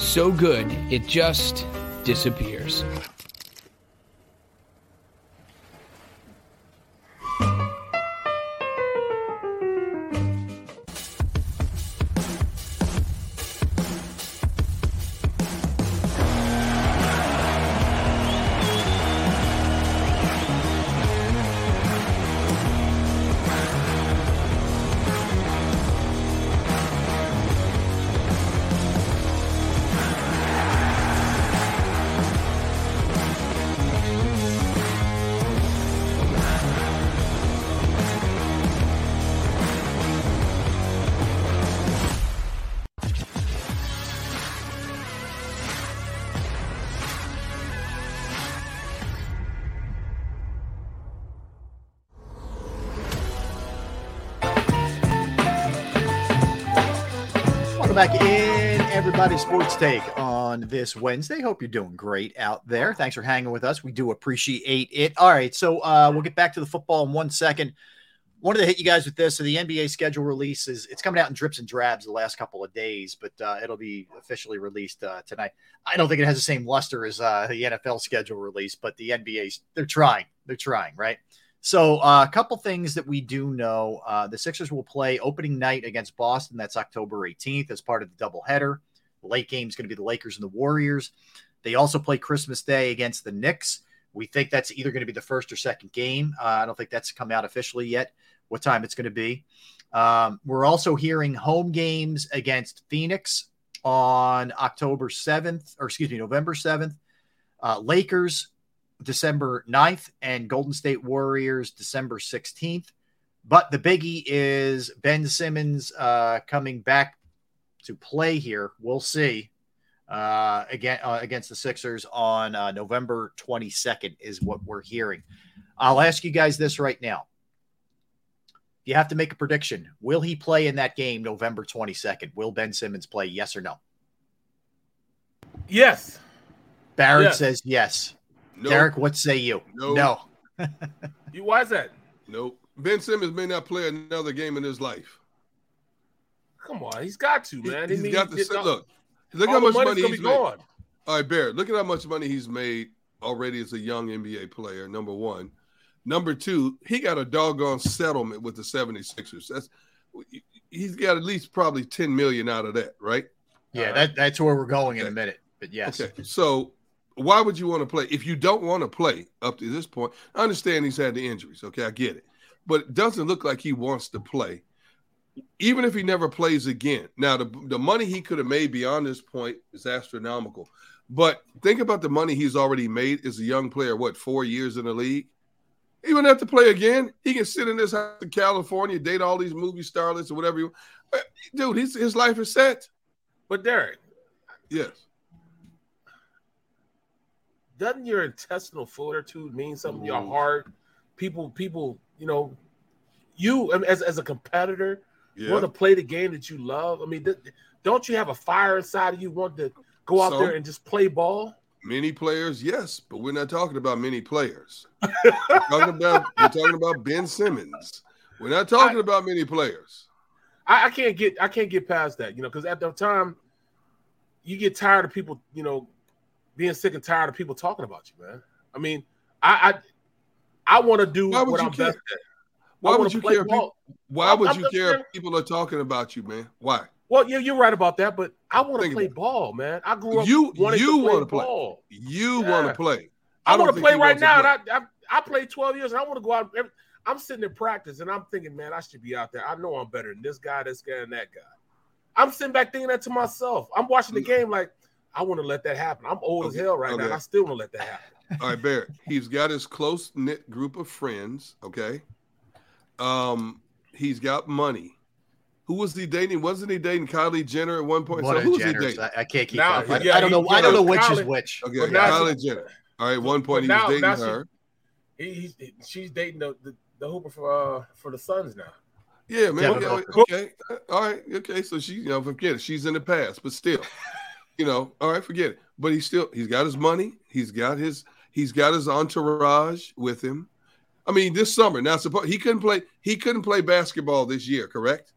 So good, it just disappears. Everybody. Sports Take on this Wednesday. Hope you're doing great out there. Thanks for hanging with us. We do appreciate it. All right, so uh, we'll get back to the football in one second. Wanted to hit you guys with this. So the NBA schedule release is it's coming out in drips and drabs the last couple of days, but uh, it'll be officially released uh, tonight. I don't think it has the same luster as uh, the NFL schedule release, but the NBA's they're trying. They're trying, right? So uh, a couple things that we do know: uh, the Sixers will play opening night against Boston. That's October 18th as part of the doubleheader. Late game is going to be the Lakers and the Warriors. They also play Christmas Day against the Knicks. We think that's either going to be the first or second game. Uh, I don't think that's come out officially yet. What time it's going to be? Um, we're also hearing home games against Phoenix on October 7th, or excuse me, November 7th. Uh, Lakers December 9th and Golden State Warriors December 16th. But the biggie is Ben Simmons uh, coming back to play here. We'll see. Uh, again uh, against the Sixers on uh, November 22nd is what we're hearing. I'll ask you guys this right now. You have to make a prediction. Will he play in that game November 22nd? Will Ben Simmons play? Yes or no? Yes. Barrett Yes. says yes. No. Derrick, what say you? No. no. You why is that? Nope. Ben Simmons may not play another game in his life. Come on, he's got to, man. He's I mean, got he- to look. Look how much money gonna he's be made. gone. All right, Barrett. Look at how much money he's made already as a young NBA player. Number one. Number two, he got a doggone settlement with the 76ers. That's he's got at least probably 10 million out of that, right? Yeah, that, that's where we're going in a minute. But yes. Okay. So why would you want to play if you don't want to play up to this point? I understand he's had the injuries. Okay, I get it. But it doesn't look like he wants to play. Even if he never plays again. Now, the, the money he could have made beyond this point is astronomical. But think about the money he's already made as a young player, what, four years in the league? He wouldn't have to play again. He can sit in this house in California, date all these movie starlets or whatever. You, uh, dude, his, his life is set. But Derrick, Yes. doesn't your intestinal fortitude mean something? Your heart, people, people, you know, you as as a competitor Yeah. want to play the game that you love. I mean, th- don't you have a fire inside of you? Want to go out So? there and just play ball? Many players, yes, but we're not talking about many players. we're talking about we're talking about Ben Simmons. We're not talking about many players. I, I can't get I can't get past that, you know, because at the time you get tired of people, you know, being sick and tired of people talking about you, man. I mean, I I, I want to do Why what I'm care? best at. Why would you care? People, why would I'm you care if people are talking about you, man? Why? Well, you, you're right about that, but I want to play ball, man. I grew up You wanting you to play want to play. ball. You Yeah. want to play. I, don't want to play right now, play. and I, I I played 12 years, and I want to go out. Every, I'm sitting in practice, and I'm thinking, man, I should be out there. I know I'm better than this guy, this guy, and that guy. I'm sitting back thinking that to myself. I'm watching the game like I want to let that happen. I'm old as hell right now, okay. and I still want to let that happen. All right, Barrett. He's got his close knit group of friends. Okay. Um, he's got money. Who was he dating? Wasn't he dating Kylie Jenner at one point? One so of the who's he dating? I, I can't keep Now, up. I, yeah, I don't know. I don't know yeah, which is which. Okay, But now- Kylie Jenner. All right, one point he now, was dating now her. She, he, he's, she's dating the, the, the hooper for uh, for the Suns now. Yeah, man. Devin Okay, okay, all right, okay. So she, you know, forget it. She's in the past, but still, you know, all right, forget it. But he's still, he's got his money. He's got his, he's got his entourage with him. I mean, this summer. Now, suppose he couldn't play. He couldn't play basketball this year, correct?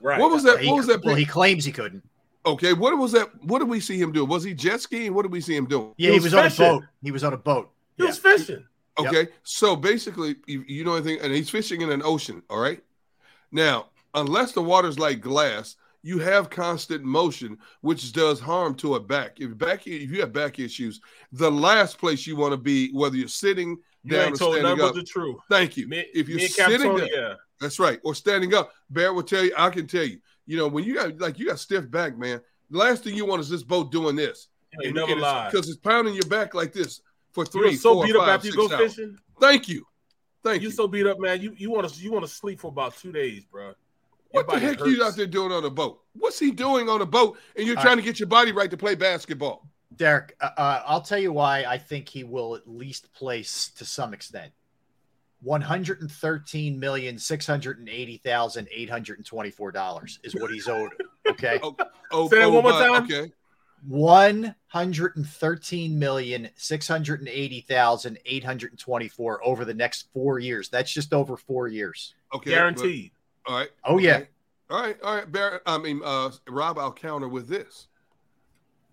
Right. What was that? He- what was that? Well, he claims he couldn't. Okay, what was that? What did we see him do? Was he jet skiing? What did we see him doing? Yeah, he, was, on a boat. He was on a boat. He was fishing. Okay, so basically, you, you know anything, and he's fishing in an ocean. All right. Now, unless the water's like glass, you have constant motion, which does harm to a back. If back, if you have back issues, the last place you want to be, whether you're sitting You down ain't or told standing up. the truth. Thank you. Me- if you're sitting down, that's right, or standing up. Bear will tell you. I can tell you. You know, when you got like you got stiff back, man. The last thing you want is this boat doing this. You never lied. because it's pounding your back like this for three, were so four, beat up five, after you go hours. fishing. Thank you. Thank you. You're so beat up, man. You you want to you want to sleep for about two days, bro. What the heck are you out there doing on a boat? What's he doing on a boat? And you're All trying right. to get your body right to play basketball. Derrick, uh, uh, I'll tell you why I think he will at least place to some extent. One hundred and thirteen million six hundred and eighty thousand eight hundred and twenty-four dollars is what he's owed. Okay. Oh, Say that one more my- time. Okay. One hundred and thirteen million six hundred and eighty thousand eight hundred and twenty-four over the next four years. That's just over four years. Okay. Guaranteed. All right. Oh yeah. okay. All right. All right. Barrett, I mean, uh, Rob, I'll counter with this.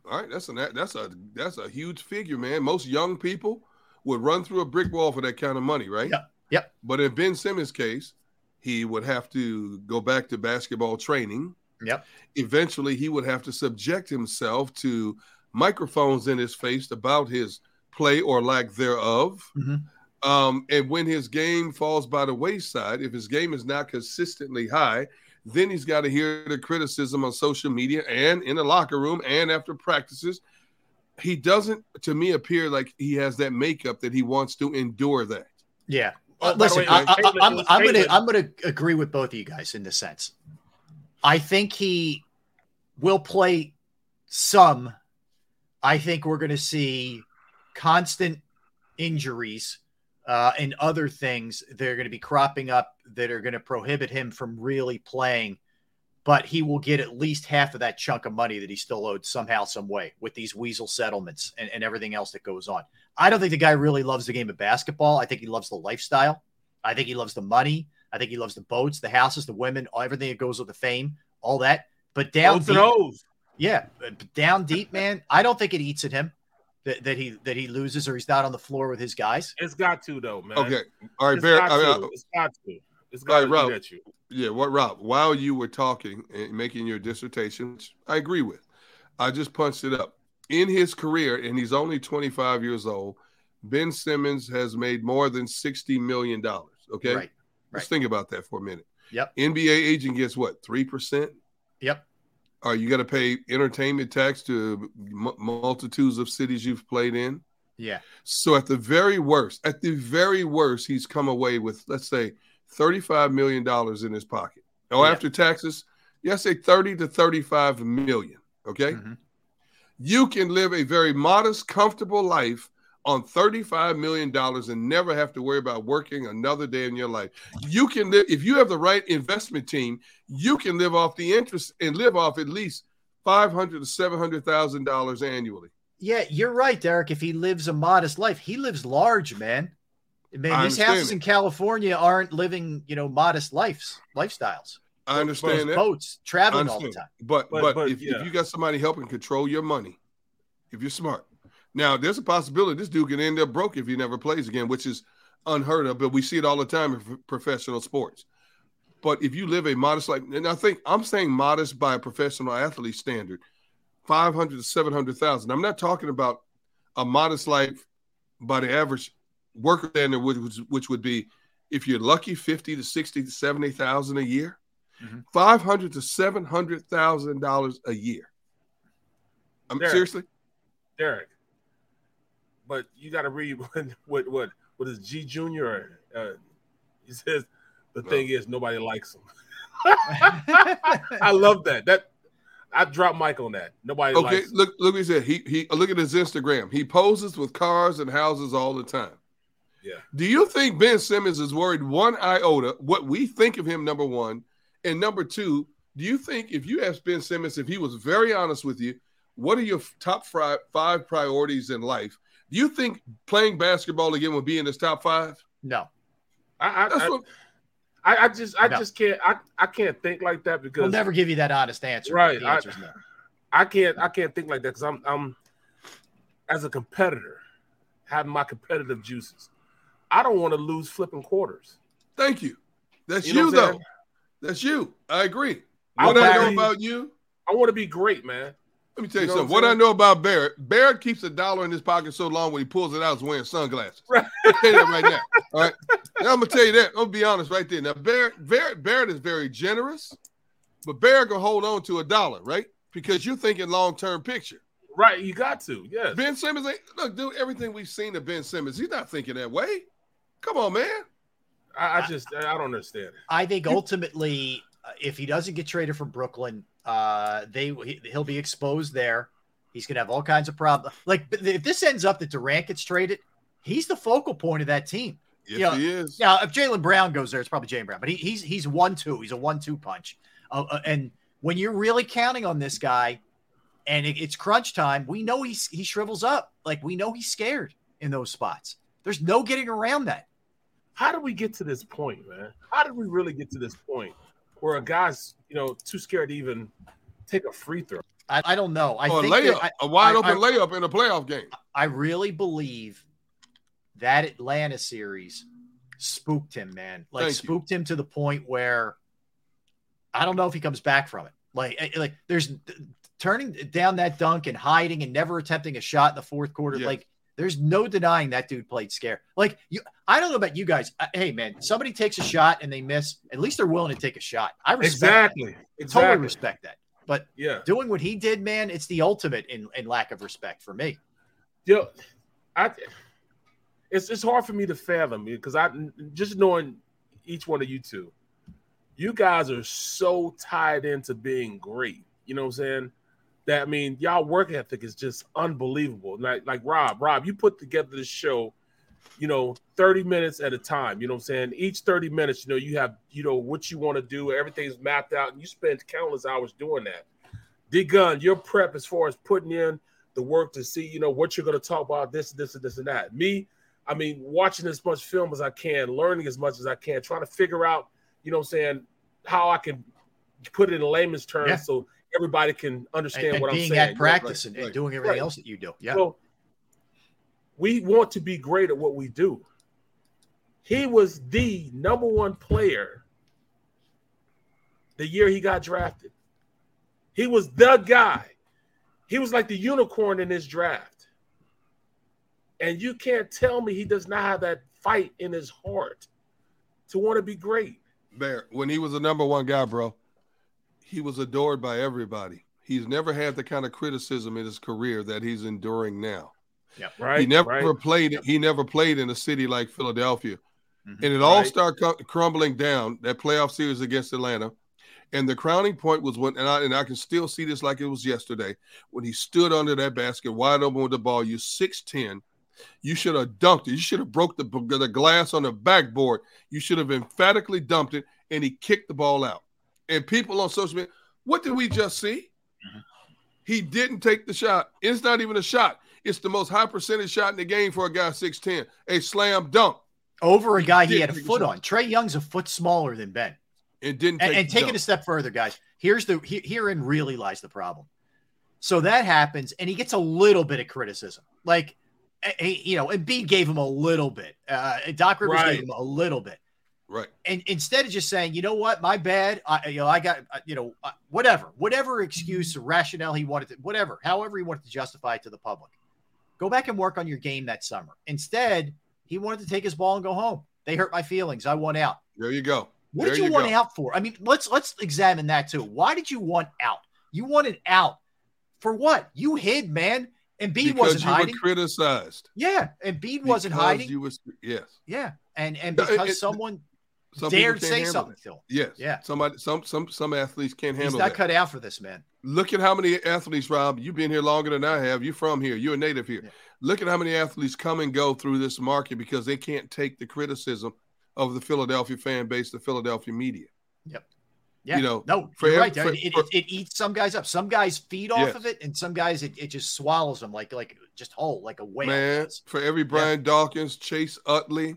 All right. That's a that's a that's a huge figure, man. Most young people would run through a brick wall for that kind of money, right? Yep. Yep. But in Ben Simmons' case, he would have to go back to basketball training. Yep. Eventually, he would have to subject himself to microphones in his face about his play or lack thereof. Mhm. Um, and when his game falls by the wayside, if his game is not consistently high, then he's got to hear the criticism on social media and in the locker room and after practices. He doesn't, to me, appear like he has that makeup that he wants to endure that. Yeah. Uh, listen, way, I, I, I, I'm, I'm gonna I'm gonna agree with both of you guys in this sense. I think he will play some. I think we're going to see constant injuries uh, and other things that are going to be cropping up that are going to prohibit him from really playing. But he will get at least half of that chunk of money that he still owed somehow, some way with these weasel settlements and, and everything else that goes on. I don't think the guy really loves the game of basketball. I think he loves the lifestyle. I think he loves the money. I think he loves the boats, the houses, the women, everything that goes with the fame, all that. But down deep, yeah, but down deep, man. I don't think it eats at him that, that he that he loses or he's not on the floor with his guys. It's got to though, man. Okay. All right, It's Barrett. got I mean, to. It's got to. It's All got right, to Rob. eat you. Yeah, what Rob? While you were talking and making your dissertation, which I agree with, I just punched it up. In his career, and he's only 25 years old, Ben Simmons has made more than 60 million dollars. Okay, Right. Let's think about that for a minute. Yep. NBA agent gets what three percent. Yep. Are you got to pay entertainment tax to m- multitudes of cities you've played in? Yeah. So at the very worst, at the very worst, he's come away with let's say thirty-five million dollars in his pocket. Oh, Yeah. after taxes, yes, say thirty to thirty-five million. Okay, Mhm. you can live a very modest, comfortable life on thirty-five million dollars and never have to worry about working another day in your life. You can live if you have the right investment team. You can live off the interest and live off at least five hundred to seven hundred thousand dollars annually. Yeah, you're right, Derrick. If he lives a modest life, he lives large, man. Man, I these houses it. in California aren't living, you know, modest lives, lifestyles. I understand that. Boats, traveling all the time. But But- but, but, if, yeah. if you got somebody helping control your money, if you're smart, now there's a possibility this dude can end up broke if he never plays again, which is unheard of. But we see it all the time in f- professional sports. But if you live a modest life, and I think I'm saying modest by a professional athlete standard, five hundred to seven hundred thousand. I'm not talking about a modest life by the average worker standard, which, which, would be if you're lucky, fifty to sixty to seventy thousand a year Mhm. five hundred to seven hundred thousand dollars a year. I'm Derrick. seriously. Derrick. But you got to read what what what what is G Junior? Uh, he says the thing is nobody likes him. I love that. That I dropped mic on that. Nobody. Okay, likes look, look what he said. He he look at his Instagram. He poses with cars and houses all the time. Yeah. Do you think Ben Simmons is worried one iota what we think of him? Number one, and number two, do you think if you asked Ben Simmons if he was very honest with you, what are your top five, five priorities in life? Do you think playing basketball again would be in his top five? No. I I, That's I, what- I, I just I No. just can't I, I can't think like that because We'll never give you that honest answer. Right, The I- no. I can't I can't think like that because I'm I'm as a competitor having my competitive juices. I don't want to lose flipping quarters. Thank you. That's You you, know what though. That's you. I agree. What I, wanna know about you, I want to be great, man. Let me tell you, You know something. what What I'm know about Barrett, Barrett keeps a dollar in his pocket so long when he pulls it out, he's wearing sunglasses. Right. I'll tell you that right now. All right. Now I'm gonna tell you that. I'm gonna be honest right there. Now Barrett, Barrett, Barrett is very generous, but Barrett can hold on to a dollar, right? Because you're thinking long term picture. Right, you got to. Yes. Ben Simmons ain't look, dude. Everything we've seen of Ben Simmons, he's not thinking that way. Come on, man. I, I just I don't understand. I think ultimately, uh, if he doesn't get traded from Brooklyn, uh, they he- he'll be exposed there. He's gonna have all kinds of problems. Like if this ends up that Durant gets traded, he's the focal point of that team. Yes, You know, he is. Now, if Jaylen Brown goes there, it's probably Jaylen Brown, but he, he's he's one two. He's a one two punch. Uh, uh, and when you're really counting on this guy, and it, it's crunch time, we know he's he shrivels up. Like we know he's scared in those spots. There's no getting around that. How did we get to this point, man? How did we really get to this point where a guy's you know too scared to even take a free throw? I, I don't know. I Or a think that- layup, I- a wide I- open I- layup in a playoff game. I really believe that Atlanta series spooked him, man. Like Thank you. spooked him to the point where I don't know if he comes back from it. Like, eh, like there's turning down that dunk and hiding and never attempting a shot in the fourth quarter. Yes. Like, there's no denying that dude played scare. Like you, I don't know about you guys. Uh, Hey, man, somebody takes a shot and they miss. At least they're willing to take a shot. I respect that. Exactly. Totally respect that. But Yeah. doing what he did, man, it's the ultimate in, in lack of respect for me. Yo, I it's it's hard for me to fathom because I just knowing each one of you two, you guys are so tied into being great. You know what I'm saying? That I mean, y'all work ethic is just unbelievable. Like like Rob, Rob, you put together this show, you know, 30 minutes at a time. You know what I'm saying? Each 30 minutes, you know, you have, you know, what you want to do, everything's mapped out, and you spend countless hours doing that. D Gun, your prep as far as putting in the work to see, you know, what you're going to talk about, this, this, and this, and that. Me, I mean, watching as much film as I can, learning as much as I can, trying to figure out, you know what I'm saying, how I can put it in layman's terms Yeah. so everybody can understand And, and what I'm being saying. at practice right, and, and right, doing everything right. else that you do. Yeah. So we want to be great at what we do. He was the number one player the year he got drafted. He was the guy. He was like the unicorn in his draft. And you can't tell me he does not have that fight in his heart to want to be great. Bear, when he was the number one guy, bro, he was adored by everybody. He's never had the kind of criticism in his career that he's enduring now. Yeah. Right. he never right. played. He never played in a city like Philadelphia, Mhm. and it all Right. started cu- crumbling down that playoff series against Atlanta. And the crowning point was when, and I and I can still see this like it was yesterday when he stood under that basket wide open with the ball. You six ten, you should have dunked it. You should have broke the the glass on the backboard. You should have emphatically dumped it, and he kicked the ball out. And people on social media, what did we just see? He didn't take the shot. It's not even a shot. It's the most high percentage shot in the game for a guy 6'10. A slam dunk. Over a guy he didn't had a foot on. Trae Young's a foot smaller than Ben. And didn't And, take and the take it a step further, guys. Here's the he- herein really lies the problem. So that happens, and he gets a little bit of criticism. Like, eh, eh, you know, and Embiid gave him a little bit. Uh, Doc Rivers Right. gave him a little bit. Right. And instead of just saying, you know what, my bad, I, you know, I got, you know, whatever, whatever excuse or rationale he wanted to, whatever, however he wanted to justify it to the public, go back and work on your game that summer. Instead, he wanted to take his ball and go home. They hurt my feelings. I want out. There you go. What There did you, want go. out for? I mean, let's let's examine that too. Why did you want out? You wanted out for what? You hid, man. And Because wasn't you hiding. were criticized. Yeah, and Embiid wasn't hiding. You was yes. yeah, and and No, it- because it- someone Some dared say something him. Yes. Yeah. Somebody, some, some, some athletes can't He's handle not that. cut out for this, man. Look at how many athletes, Rob. You've been here longer than I have. You're from here. You're a native here. Look at how many athletes come and go through this market because they can't take the criticism of the Philadelphia fan base, the Philadelphia media. Yep. Yeah. You know, no, for you're right. for- it, for- it, it eats some guys up. Some guys feed off Yes. of it, and some guys it, it just swallows them like like just whole, like a whale. Man, for every Brian Dawkins, Chase Utley,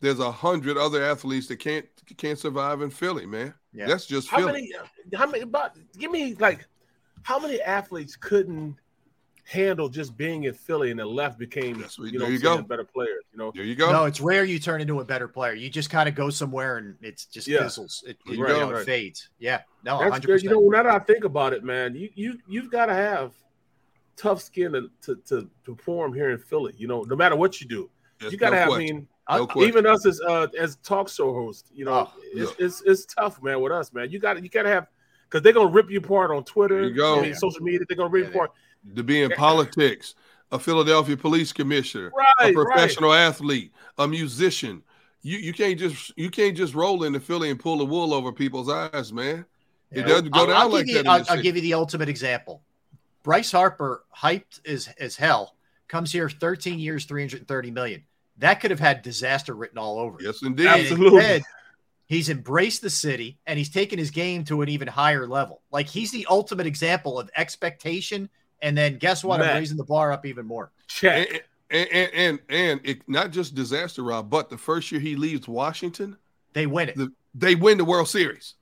there's a hundred other athletes that can't can't survive in Philly, man. Yeah. That's just How Philly. many? How many? About give me like, how many athletes couldn't handle just being in Philly and then left became what- you know you what I'm go. better players? You know, there you go. No, it's rare you turn into a better player. You just kind of go somewhere and it's just Yeah. fizzles. It, it, you you go. know, it fades. Yeah. No, That's hundred good. You know, now that I think about it, man, you you you've got to have tough skin to, to to to perform here in Philly. You know, no matter what you do, Yes, you got to no have. I mean, No question. even us as uh, as talk show hosts, you know, Oh, it's, it's it's tough, man. With us, man, you got you got to have because they're gonna rip you apart on Twitter, There you go. I mean, social media. They're gonna rip Yeah, you apart. to be in politics, a Philadelphia police commissioner, Right, a professional athlete, a musician. You you can't just you can't just roll into Philly and pull the wool over people's eyes, man. It doesn't go I'll, down I'll like give you, that. I'll, I'll give you the ultimate example. Bryce Harper, hyped as as hell, comes here 13 years, 330 million. That could have had disaster written all over. it. Yes, indeed. And Absolutely. instead, he's embraced the city and he's taken his game to an even higher level. Like he's the ultimate example of expectation. And then guess what? Matt. I'm raising the bar up even more. Check. And and and, and it not just disaster, Rob, but the first year he leaves Washington, They win it. the, they win the World Series.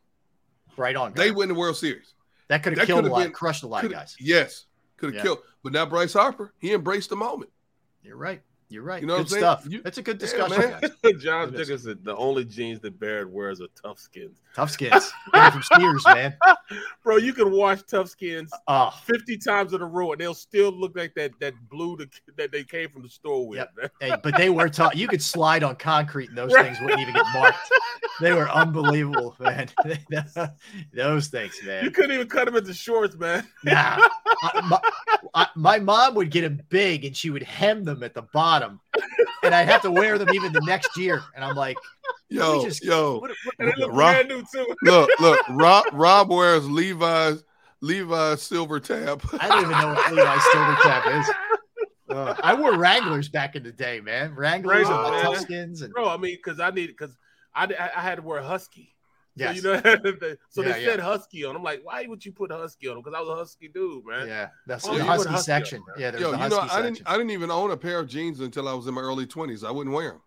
right on. They win the World Series. that could have killed a lot, been- crushed a lot of guys. Yes, could have Yeah. killed. But now Bryce Harper, he embraced the moment. You're right. You're right. You know good what I'm stuff. You- That's a good discussion, man. guys. John It is. Dickinson, the only jeans that Barrett wears are tough skins. Tough skins. From Sears, man. Bro, you can wash tough skins Oh, 50 times in a row and they'll still look like that that blue that, that they came from the store with. Yep. hey, but they were tough. You could slide on concrete and those Right. things wouldn't even get marked. They were unbelievable, man. those things, man. You couldn't even cut them into shorts, man. Nah. I- my, I- my mom would get them big and she would hem them at the bottom. Them and I'd have to wear them even the next year. And I'm like, Yo, just- yo, What, what, look Rob- brand new too. look, look. Rob Rob wears Levi's Levi's silver tab. I don't even know what Levi's silver cap is. Uh, I wore Wranglers back in the day, man. Wranglers and Wranglers, my man. Toughskins and Bro, I mean, because I need because I, I I had to wear husky. Yes. So, you know, so Yeah, they yeah. said husky on. I'm like, why would you put husky on them? Because I was a husky dude, man. yeah, that's Oh, the you husky put husky section. on, yeah, there's Yo, the you husky know, I didn't I didn't even own a pair of jeans until I was in my early twenties. I wouldn't wear them.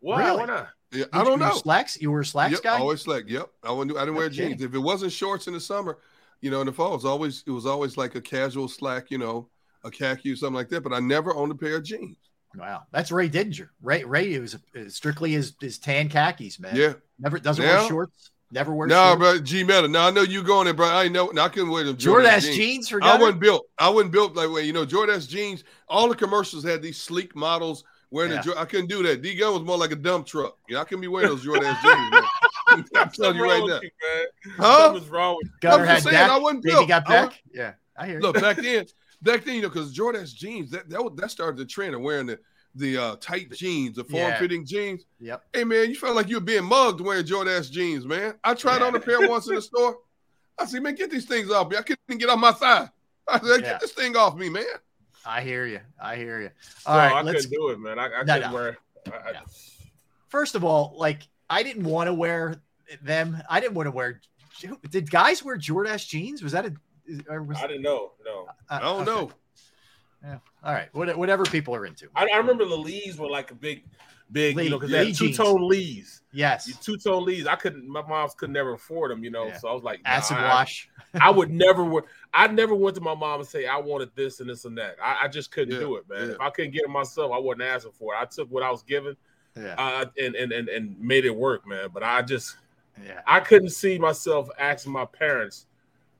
Why? Really? Why not? Yeah, I don't wear know. Slacks? You were a slacks Yep, guy? always slack. Yep, I wouldn't. I didn't No wear kidding. jeans. If it wasn't shorts in the summer, you know, in the fall, it was always it was always like a casual slack. You know, a khaki or something like that. But I never owned a pair of jeans. Wow, that's Ray Didinger. Ray Ray was is strictly his his tan khakis, man. Yeah. never doesn't Now- wear shorts. Never wear. No, shorts. bro, G Meta. No, I know you going there, bro. I ain't know. I couldn't wear them Jordache Jordache jeans for I wasn't built. I wasn't built like way. You know, Jordache jeans. All the commercials had these sleek models wearing Yeah. the. Jor- I couldn't do that. D Gunn was more like a dump truck. You know, I couldn't be wearing those Jordache jeans. Man. I'm telling Something you wrong right with now. you, man. Huh? Something's wrong with you. Gutter I'm had just saying, back. I wasn't Baby built. got I wa- back. Yeah, I hear you. Look back then, back then, you know, because Jordache jeans that that, was- that started the trend of wearing the the uh, tight jeans, the form Yeah. fitting jeans. Yep. Hey man, you felt like you were being mugged wearing Jordache jeans, man. I tried on a pair once in the store. I said, man, get these things off me. I couldn't get off my thigh. I said, Yeah. get this thing off me, man. I hear you. I hear you. No, All right, I let's. couldn't do it, man. I, I No, couldn't no. wear. I, I, No. First of all, like I didn't want to wear them. I didn't want to wear. Did guys wear Jordache jeans? Was that a? Or was, I didn't know. No, I don't okay. know. Yeah. All right. What- Whatever people are into. I, I remember the Lees were like a big, big, Lee- you know, because they had two tone Lees. Yes. Two tone Lees. I couldn't. My mom's could never afford them, you know. Yeah. So I was like, nah, Acid I- wash. I would never. wear- I never went to my mom and say I wanted this and this and that. I, I just couldn't Yeah, do it, man. yeah. If I couldn't get it myself, I wasn't asking for it. I took what I was given, Yeah. uh, and, and and and made it work, man. But I just Yeah. I couldn't see myself asking my parents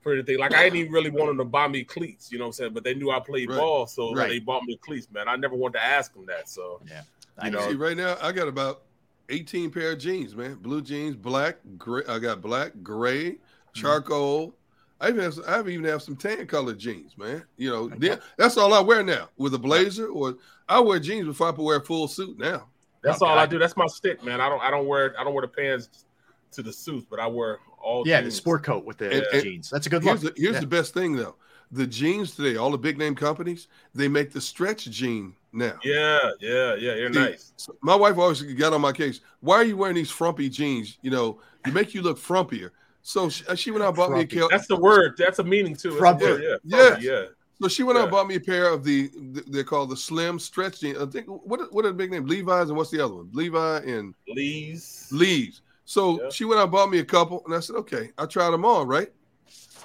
for anything. Like I didn't even really want them to buy me cleats, you know what I'm saying? But they knew I played Right. ball, so Right. they bought me cleats, man. I never wanted to ask them that. So Yeah. you know, See, right now, I got about 18 pair of jeans, man. Blue jeans, black, gray. I got black, gray, Mm-hmm. charcoal. I even have, some, I even have some tan colored jeans, man. You know, then- that's all I wear now with a blazer or I wear jeans before I can wear a full suit now. That's Okay. all I do. That's my stick, man. I don't I don't wear I don't wear the pants to the suits, but I wear all Yeah, the sport coat with the And- and jeans. That's a good look. Here's, the, here's Yeah. the best thing though. The jeans today, all the big name companies, they make the stretch jean now. Yeah, yeah, yeah. You're See, nice. so my wife always got on my case. Why are you wearing these frumpy jeans? You know, you make you look frumpier. So she, uh, she went out and bought me a Frumpy. pair. That's the word. That's a meaning too. Frumpy. word, Yeah. Yeah. Frumpy, yeah. So she went out and bought me a pair of the they're called the slim stretch jeans. I think what what are the big name? Levi's and what's the other one? Levi and Lee's. Lee's. So Yeah. she went out and bought me a couple, and I said, okay, I tried them on, right?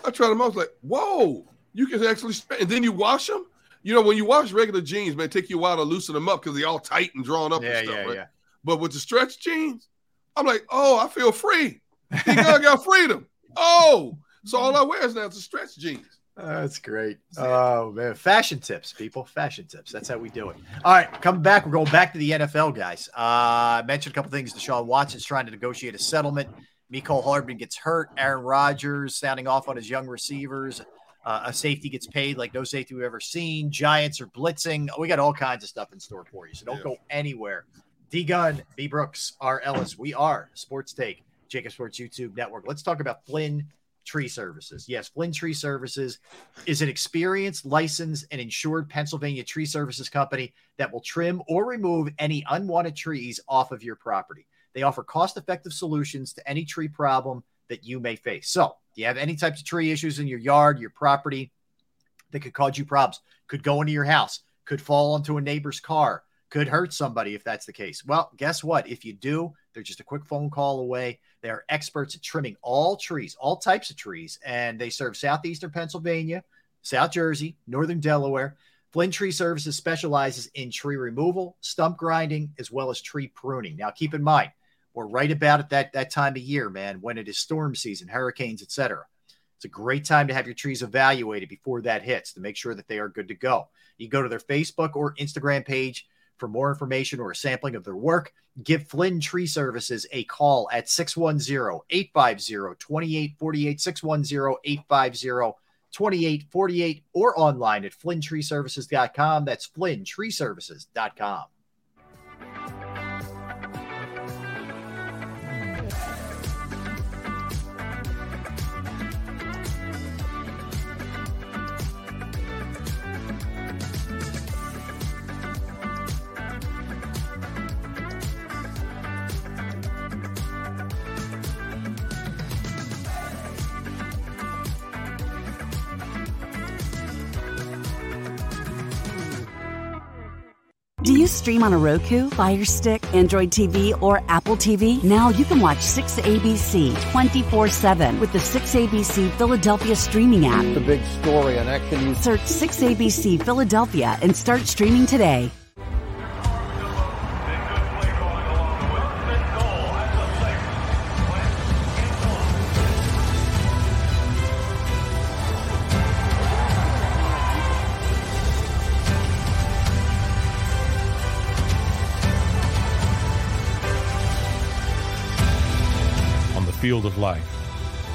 I tried them on. I was like, whoa, you can actually spend, and then you wash them. You know, when you wash regular jeans, man, it take you a while to loosen them up because they're all tight and drawn up Yeah, and stuff, yeah, right? yeah. But with the stretch jeans, I'm like, oh, I feel free. I got freedom. Oh, so all I wear is now is the stretch jeans. That's great. Oh man, fashion tips, people. Fashion tips. That's how we do it. All right, coming back. We're going back to the NFL, guys. Uh, I mentioned a couple things. Deshaun Watson's trying to negotiate a settlement. Mecole Hardman gets hurt. Aaron Rodgers sounding off on his young receivers. Uh, a safety gets paid like no safety we've ever seen. Giants are blitzing. We got all kinds of stuff in store for you, so don't Yeah. go anywhere. D Gunn, B Brooks, R Ellis. We are Sports Take, JAKIB Sports YouTube Network. Let's talk about Flynn Tree Services. Yes, Flynn Tree Services is an experienced, licensed, and insured Pennsylvania tree services company that will trim or remove any unwanted trees off of your property. They offer cost effective solutions to any tree problem that you may face. So, do you have any types of tree issues in your yard, your property that could cause you problems? Could go into your house, could fall onto a neighbor's car, could hurt somebody if that's the case. Well, guess what? If you do, they're just a quick phone call away. They are experts at trimming all trees, all types of trees, and they serve southeastern Pennsylvania, South Jersey, northern Delaware. Flynn Tree Services specializes in tree removal, stump grinding, as well as tree pruning. Now, keep in mind, we're right about at that, that time of year, man, when it is storm season, hurricanes, etc. It's a great time to have your trees evaluated before that hits to make sure that they are good to go. You go to their Facebook or Instagram page for more information or a sampling of their work. Give Flynn Tree Services a call at 610 850 2848, 610 850 2848, or online at flynntreeservices.com. That's flynntreeservices.com. stream on a Roku, Fire Stick, Android TV, or Apple TV? Now you can watch 6ABC 24 7 with the 6ABC Philadelphia streaming app. The big story on Action News. Search 6ABC Philadelphia and start streaming today. Field of life,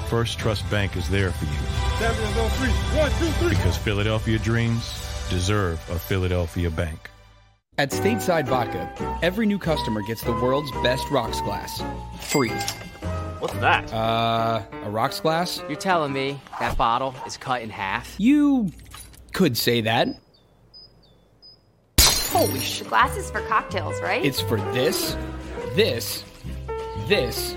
First Trust Bank is there for you Champions on three. One, two, three. because Philadelphia dreams deserve a Philadelphia bank. At Stateside Vodka, every new customer gets the world's best rocks glass. Free. What's that? Uh, a rocks glass? You're telling me that bottle is cut in half? You could say that. Holy sh! Glasses for cocktails, right? It's for this, this, this,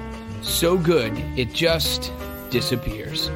So good, it just disappears.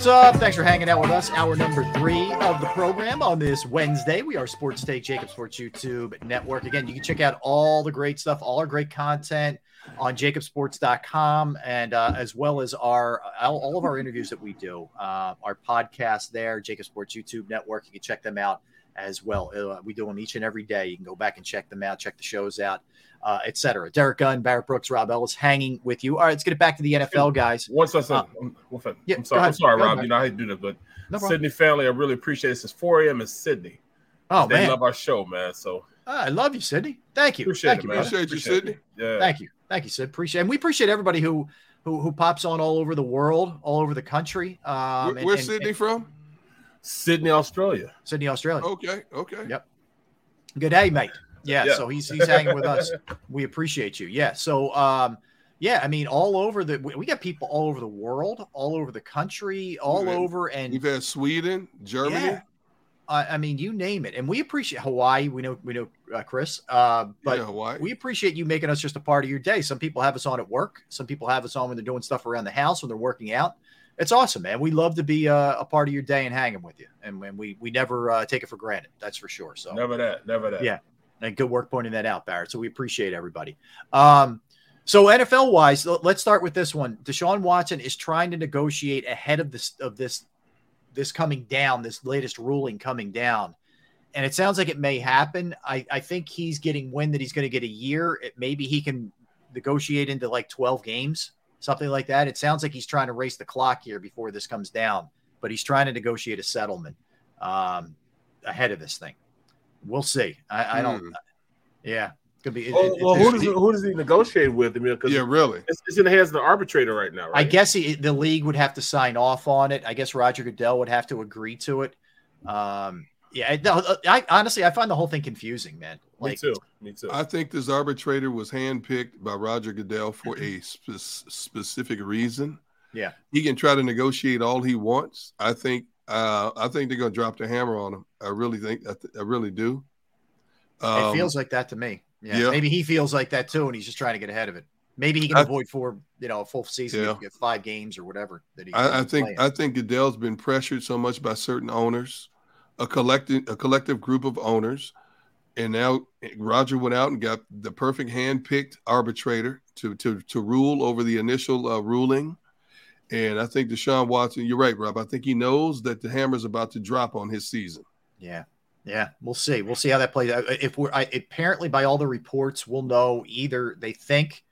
What's up? Thanks for hanging out with us. Hour number three of the program on this Wednesday. We are Sports Take JAKIB Sports YouTube Network. Again, you can check out all the great stuff, all our great content on jakibsports.com and uh, as well as our all, of our interviews that we do, uh, our podcast there, JAKIB Sports YouTube Network. You can check them out as well. Uh, we do them each and every day. You can go back and check them out, check the shows out, uh, etc. Derrick Gunn, Barrett Brooks, Rob Ellis hanging with you. All right, let's get it back to the NFL, guys. One second. Uh, I'm, one second. yeah, I'm sorry. I'm sorry, Go Rob. ahead. You know I hate to do that, but No. Sydney family, I really appreciate it. This is 4 a.m. in Sydney. Oh, they man. love our show, man. So I love you, Sydney. Thank you. Appreciate Thank it, you, man. brother. Appreciate you, Sydney. yeah. Thank you. Thank you, Sid. Appreciate and we appreciate everybody who who who pops on all over the world, all over the country. Um Where, where's and- Sydney and- from? Sydney, Australia. Sydney, Australia. Okay, okay. Yep. Good day, mate. Yeah, Yeah. so he's he's hanging with us. We appreciate you. Yeah. So um yeah, I mean all over the we we got people all over the world, all over the country, all over and We've had Sweden, Germany. Yeah. I, I mean, you name it, and we appreciate Hawaii. We know, we know, uh, Chris. Uh, but Yeah, we appreciate you making us just a part of your day. Some people have us on at work. Some people have us on when they're doing stuff around the house when they're working out. It's awesome, man. We love to be uh, a part of your day and hanging with you, and when we we never uh, take it for granted. That's for sure. So Never that. Never that. yeah, and good work pointing that out, Barrett. So we appreciate everybody. Um, so NFL wise, let's start with this one. Deshaun Watson is trying to negotiate ahead of this of this this coming down, this latest ruling coming down. And it sounds like it may happen. I, I think he's getting wind that he's going to get a year. It, maybe he can negotiate into like 12 games, something like that. It sounds like he's trying to race the clock here before this comes down, but he's trying to negotiate a settlement um, ahead of this thing. We'll see. I, I don't. Hmm. Yeah, could be. it- Well, it- well, who does he, who does he negotiate with? I mean, because Yeah, really. it's, it's in the hands of the arbitrator right now, right? I guess he, the league would have to sign off on it. I guess Roger Goodell would have to agree to it. Um, yeah, I, no, I honestly I find the whole thing confusing, man. Me too. Me too. I think this arbitrator was handpicked by Roger Goodell for a spe- specific reason. yeah, He can try to negotiate all he wants. I think. Uh, I think they're going to drop the hammer on him. I really think. I, th- I really do. it Um, feels like that to me. Yeah, yeah. maybe he feels like that too, and he's just trying to get ahead of it. Maybe he can I- avoid four, you know, a full season, Yeah. get five games or whatever that he. I, I think playing. I think Goodell's been pressured so much by certain owners, a collective a collective group of owners, and now Roger went out and got the perfect hand-picked arbitrator to to to rule over the initial uh, ruling. And I think Deshaun Watson, you're right, Rob. I think he knows that the hammer's about to drop on his season. Yeah. Yeah, we'll see. We'll see how that plays out. If we're I, apparently by all the reports, we'll know either they think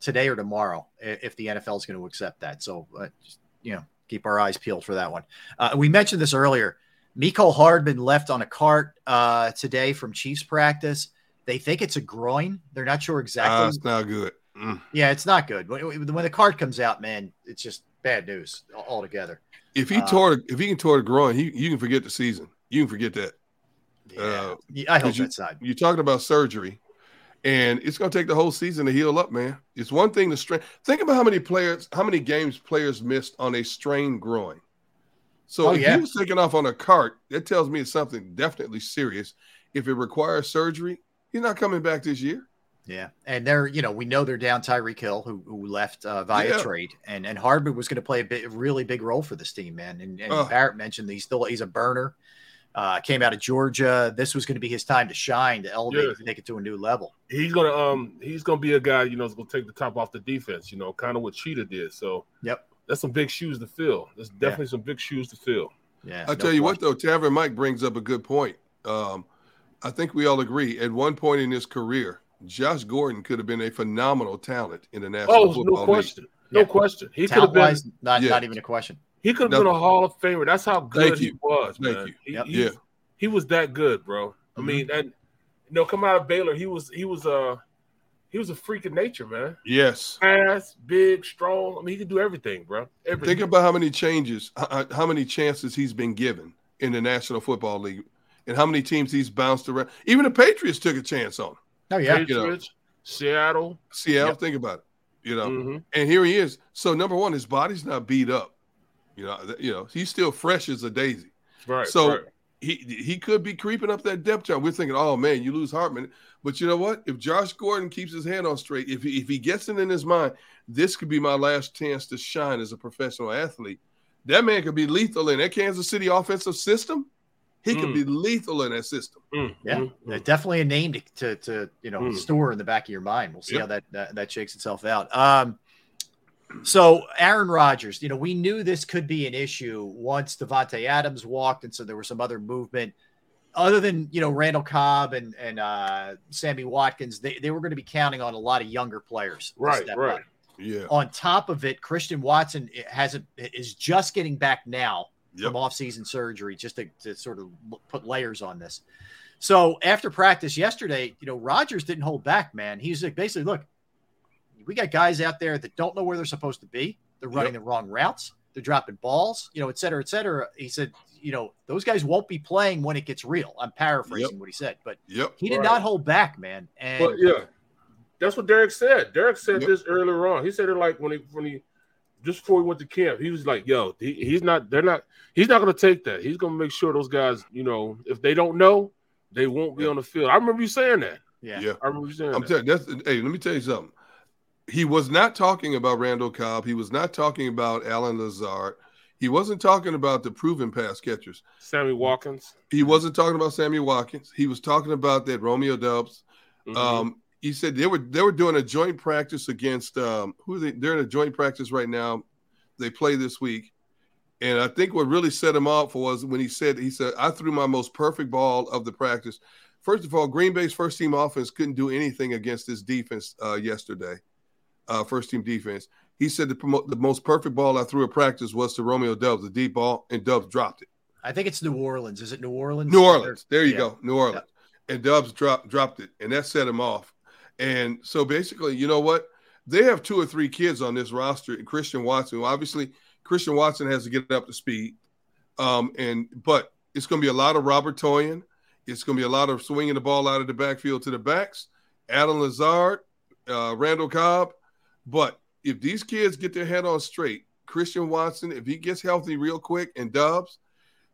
today or tomorrow if the NFL is going to accept that. So, uh, just, you know, keep our eyes peeled for that one. Uh, we mentioned this earlier. Mecole Hardman left on a cart uh, today from Chiefs practice. They think it's a groin. They're not sure exactly. it's not good. Mm. yeah, it's not good. When, when the card comes out, man, it's just bad news altogether. If he Uh, tore, if he can tore the groin, he you can forget the season. You can forget that. Yeah, Uh, I hope you- that's not. You're talking about surgery, and it's going to take the whole season to heal up, man. It's one thing to strain. Think about how many players, how many games players missed on a strained groin. So Oh, if yeah. he was taken off on a cart, that tells me it's something definitely serious. If it requires surgery, he's not coming back this year. Yeah, and they're you know we know they're down Tyreek Hill who who left uh, via Yeah. trade, and and Hardman was going to play a bit, really big role for this team, man. And, and Ugh. Barrett mentioned he's still he's a burner. Uh, came out of Georgia. This was going to be his time to shine, to elevate, Yeah. to take it to a new level. he's gonna um he's gonna be a guy you know is gonna take the top off the defense. You know, kind of what Cheetah did. So Yep. that's some big shoes to fill. That's definitely some big shoes to fill. Yeah. I tell you what, though, Tavern Mike brings up a good point. Um, I think we all agree. At one point in his career, Josh Gordon could have been a phenomenal talent in the National Oh, Football no League. question, no Yeah. question. He could have been not Yeah. not even a question. he could have No. been a Hall of Famer. That's how good Thank he was, Thank man. you. He, Yep. he, Yeah. he was that good, bro. I Mhm. mean, and you know, coming out of Baylor, he was he was uh he was a freak of nature, man. Yes. Fast, big, strong. I mean, he could do everything, bro. Everything. Think about how many changes, how, how many chances he's been given in the National Football League, and how many teams he's bounced around. Even the Patriots took a chance on him. Oh yeah, you know. Seattle. Seattle, Yep. think about it. You know, Mhm. and here he is. So number one, his body's not beat up. You know, th- you know, he's still fresh as a daisy. Right. So right. he he could be creeping up that depth chart. We're thinking, oh man, you lose Hardman. But you know what? If Josh Gordon keeps his head on straight, if he, if he gets it in his mind, this could be my last chance to shine as a professional athlete. That man could be lethal in that Kansas City offensive system. He could Mm. be lethal in that system. Yeah, Mm-hmm. uh, definitely a name to, to, to you know Mm. store in the back of your mind. We'll see Yep. how that, that that shakes itself out. Um, so Aaron Rodgers, you know, we knew this could be an issue once Davante Adams walked, and so there was some other movement. Other than you know Randall Cobb and and uh, Sammy Watkins, they, they were going to be counting on a lot of younger players. Right, step right. up. Yeah. On top of it, Christian Watson hasn't is just getting back now Yep. from offseason surgery, just to, to sort of put layers on this. So after practice yesterday, you know, Rodgers didn't hold back, man. He's like basically, look, we got guys out there that don't know where they're supposed to be. They're running the wrong routes. They're dropping balls, you know, et cetera, et cetera. He said, you know, those guys won't be playing when it gets real. I'm paraphrasing Yep. what he said, but Yep. he did Right. not hold back, man. And But yeah, that's what Derrick said. Derrick said Yep. this earlier on. He said it like when he when he just before he went to camp, he was like, "Yo, he, he's not. They're not. He's not going to take that. He's going to make sure those guys, you know, if they don't know, they won't be on the field." I remember you saying that. yeah, Yeah. I remember you saying I'm that. telling you, that's hey, let me tell you something. He was not talking about Randall Cobb. He was not talking about Allen Lazard. He wasn't talking about the proven pass catchers. Sammy Watkins. He wasn't talking about Sammy Watkins. He was talking about that Romeo Doubs. Mhm. Um, he said they were they were doing a joint practice against um, who they? They're in a joint practice right now. They play this week, and I think what really set him off was when he said he said I threw my most perfect ball of the practice. First of all, Green Bay's first team offense couldn't do anything against this defense uh, yesterday. Uh, first team defense. He said the, the most perfect ball I threw at practice was to Romeo Doubs, the deep ball, and Doubs dropped it. I think it's New Orleans. Is it New Orleans? New Orleans. There you Yeah. go. New Orleans. And Doubs dropped dropped it, and that set him off. And so basically, you know what? They have two or three kids on this roster, and Christian Watson. Obviously, Christian Watson has to get up to speed. Um, and but it's going to be a lot of Robert Tonyan. It's going to be a lot of swinging the ball out of the backfield to the backs. Adam Lazard, uh, Randall Cobb. But if these kids get their head on straight, Christian Watson, if he gets healthy real quick, and Doubs,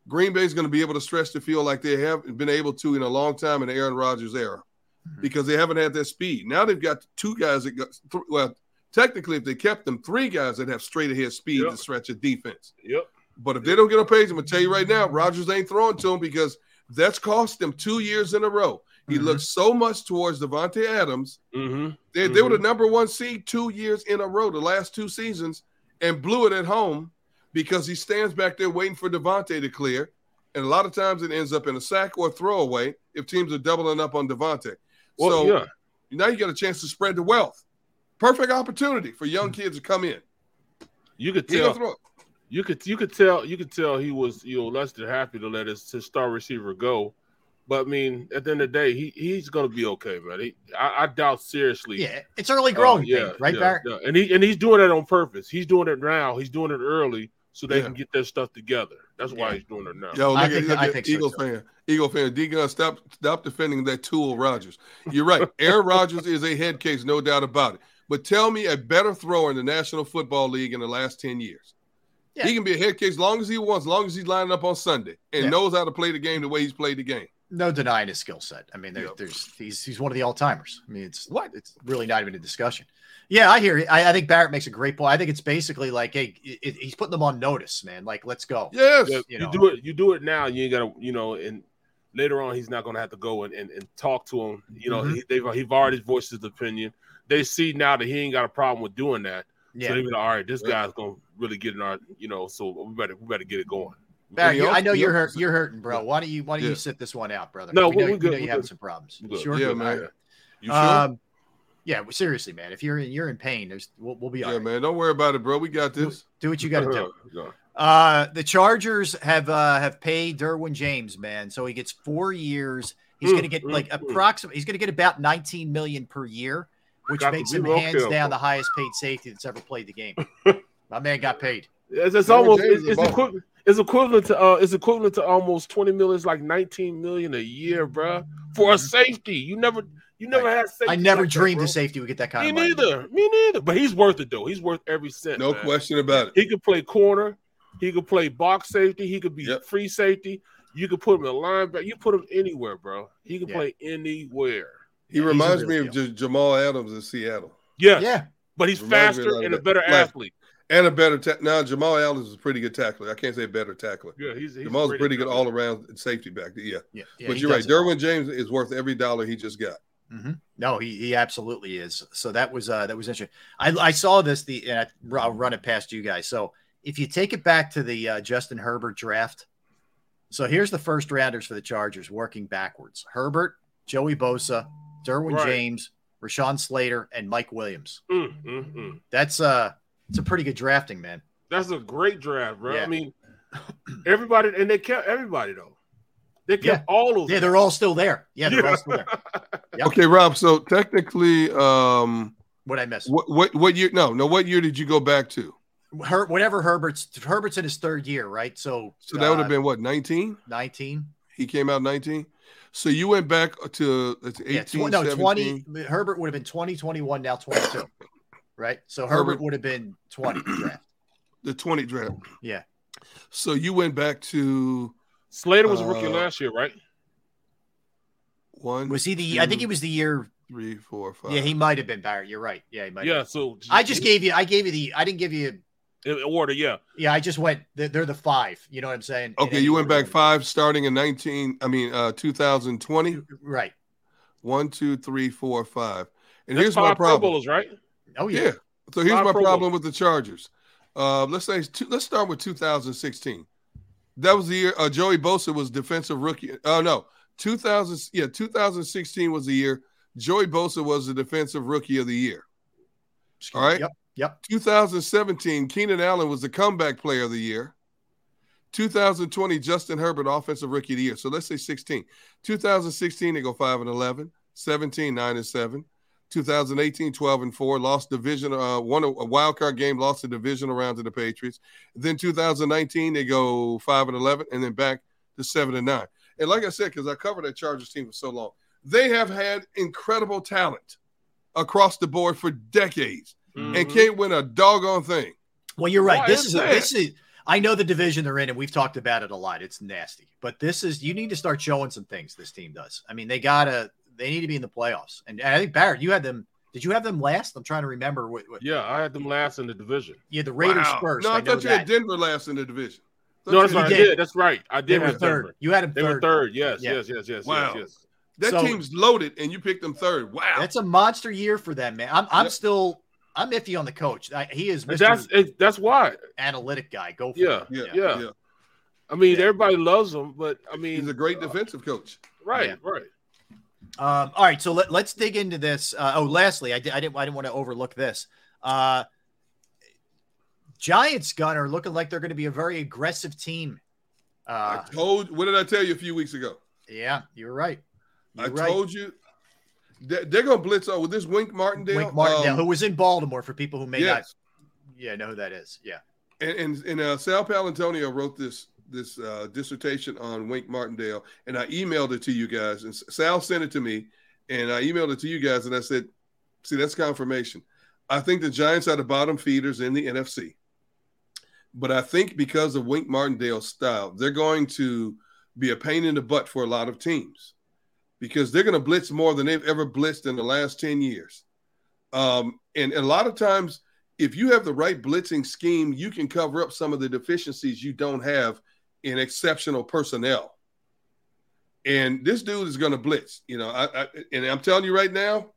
Green Bay is going to be able to stretch the field like they have been able to in a long time in the Aaron Rodgers era Mm-hmm. because they haven't had that speed. Now they've got two guys that got, th- well, technically, if they kept them, three guys that have straight ahead speed Yep. to stretch a defense. Yep. But if they don't get on page, I'm going to tell you right now, Rodgers ain't throwing to him because that's cost them two years in a row. He mm-hmm. looks so much towards Davante Adams. Mm-hmm. They, they were the mm-hmm. number one seed two years in a row, the last two seasons, and blew it at home because he stands back there waiting for Davante to clear. And a lot of times it ends up in a sack or throwaway if teams are doubling up on Davante. Well, so yeah. now you got a chance to spread the wealth. Perfect opportunity for young kids to come in. You could tell. throw it. You could you could tell you could tell he was you know less than happy to let his, his star receiver go, but I mean at the end of the day he he's gonna be okay, man. He, I, I doubt seriously. Yeah, it's early Uh, growing yeah, pains, right, yeah, Barrett? yeah. And he and he's doing it on purpose. He's doing it now. He's doing it early so they Yeah. can get their stuff together. That's why he's doing it now. Yo, look I at, think- look I at think so, Eagle too. fan. Eagle fan. D Gunn, stop stop defending that tool Rodgers. You're right. Aaron Rodgers is a head case, no doubt about it. But tell me a better thrower in the National Football League in the last 10 years. Yeah. He can be a head case as long as he wants, as long as he's lining up on Sunday and Yeah. knows how to play the game the way he's played the game. No denying his skill set. I mean, there, Yep. there's he's he's one of the all timers. I mean, it's what it's really not even a discussion. Yeah, I hear. I, I think Barrett makes a great point. I think it's basically like, hey, it, it- he's putting them on notice, man. Like, let's go. Yes. Yeah, You you, know. do it. You do it now. You ain't gotta. You know, and later on, he's not gonna have to go and, and, and talk to him. You know, Mhm. he, they've he've already voiced his opinion. They see now that he ain't got a problem with doing that. Yeah. So they be like, all right, this guy's gonna really get in our. You know, so we better we better get it going. Barrett, he you, I know you're also hurt. You're hurting, bro. Why don't you Why don't Yeah. you sit this one out, brother? No, we we- know, we we good, know we you having some problems. We. Sure, Yeah, man. All right. You sure? Um, yeah, well, seriously, man. If you're in, you're in pain, there's we'll, we'll be all yeah, right. man. Don't worry about it, bro. We got this. do what you got to do. Yeah. Uh, the Chargers have uh, have paid Derwin James, man. So he gets four years. He's Mm, going to get mm, like mm. approximately. He's going to get about 19 million per year, which Got makes him hands careful. down the highest paid safety that's ever played the game. My man got paid. It's, it's almost it's, it's a equivalent. It's equivalent to uh, it's equivalent to almost twenty million. It's like nineteen million a year, bruh, for a safety. You never, you never had safety. Mm-hmm. I never like dreamed bro. the safety would get that kind Me of money. Me neither. Me neither. But he's worth it though. He's worth every cent. No man. question about it. He could play corner. He could play box safety. He could be Yep. free safety. You could put him in linebacker. You put him anywhere, bro. He can Yeah. play anywhere. He He's a reminds real me of deal. J- Jamal Adams in Seattle. Yeah, Yeah, but he's Reminds faster and a better Like- athlete. And a better ta- now Jamal Allen is a pretty good tackler. I can't say better tackler. Yeah, he's, he's Jamal's great pretty good all around safety back. Yeah, Yeah, yeah, but you're right. Derwin James is worth every dollar he just got. hmm No, he, he absolutely is. So that was uh that was interesting. I, I saw this the and I- I'll run it past you guys. So if you take it back to the uh, Justin Herbert draft, so here's the first rounders for the Chargers working backwards: Herbert, Joey Bosa, Derwin Right. James, Rashawn Slater, and Mike Williams. Mm, mm, mm. That's uh it's a pretty good drafting, man. That's a great draft, bro. Yeah. I mean, everybody and they kept everybody though. They kept Yeah. all of Yeah, they're all still there. Yeah, they're all still there. Yep. Okay, Rob. So technically, um, What I missed? what what what year? No, no. What year did you go back to? Her, whatever Herbert's Herbert's in his third year, right? So So that would have uh, been what 19. 19. He came out 19. So you went back to it's 18, Yeah, tw- no, 17. 20. Herbert would have been 20, 21, now 22. Right? So Herbert- Herbert would have been 20 draft. the 20 draft. Yeah. So you went back to Slater was a rookie Uh, last year, right? one. Was he the I think he was the year three, four, five. Yeah, he might have been Barrett. You're right. Yeah, he might. Yeah. have So. I just gave you I gave you the I didn't give you in order. Yeah. yeah, I just went they're, they're the five. You know what I'm saying? Okay, you went back five, starting in 19. I mean, uh, 2020. Right. One, two, three, four, five. And That's here's my five Pro problem. Bowlers, right? Oh yeah. Yeah. So here's my problem with the Chargers. Uh, let's say two, let's start with 2016. That was the year uh, Joey Bosa was defensive rookie. Oh no, 2000. Yeah, 2016 was the year Joey Bosa was the defensive rookie of the year. All right. Yep. Yep. 2017, Keenan Allen was the comeback player of the year. 2020, Justin Herbert, offensive rookie of the year. So let's say 16. 2016, they go 5 and 11. 17, 9 and 7. 2018, 12 and 4. Lost division, uh, won a, a wild card game, lost the divisional round to the Patriots. Then 2019, they go 5 and 11, and then back to 7 and 9. And like I said, because I covered that Chargers team for so long, they have had incredible talent across the board for decades and Mhm. can't win a doggone thing. Well, you're right. Why this is is that? this is I know the division they're in, and we've talked about it a lot. It's nasty, but this is you need to start showing some things. This team does. I mean, they gotta they need to be in the playoffs. And I think Barrett, you had them. Did you have them last? I'm trying to remember. What, what Yeah, I had them last in the division. yeah, the Raiders Wow. first. No, I, I, thought you had. Denver last in the division. No, that's had- right. I did. did. That's right. I They did were have third. Denver. You had them They third. were third. Yes, Yeah. yes, yes, yes, Wow. yes, yes. That So- team's loaded, and you picked them third. Wow. That's a monster year for them, man. I'm I'm Yep. still I'm iffy on the coach. I, he is And Mr. That's it, that's why. analytic guy. Go for Yeah, it. yeah, yeah. yeah. I mean, Yeah. everybody loves him, but I mean, He's a great uh, defensive coach. right, Yeah. right. Um, all right, so let, let's dig into this. Uh, oh, lastly, I, di- I didn't I didn't want to overlook this. Uh, Giants gunner looking like they're going to be a very aggressive team. Uh, I told. What did I tell you a few weeks ago? yeah, you're right. I You're right. told you they're gonna blitz over with this Wink Martindale. Wink Martindale, um, who was in Baltimore for people who may not, yeah, know who that is. Yeah, and and, and uh, Sal Paolantonio wrote this this uh, dissertation on Wink Martindale, and I emailed it to you guys, and Sal sent it to me, and I emailed it to you guys, and I said, "See, that's confirmation. I think the Giants are the bottom feeders in the NFC, but I think because of Wink Martindale's style, they're going to be a pain in the butt for a lot of teams." Because they're going to blitz more than they've ever blitzed in the last 10 years. Um, and a lot of times, if you have the right blitzing scheme, you can cover up some of the deficiencies you don't have in exceptional personnel. And this dude is going to blitz, you know. I, I, and I'm telling you right now,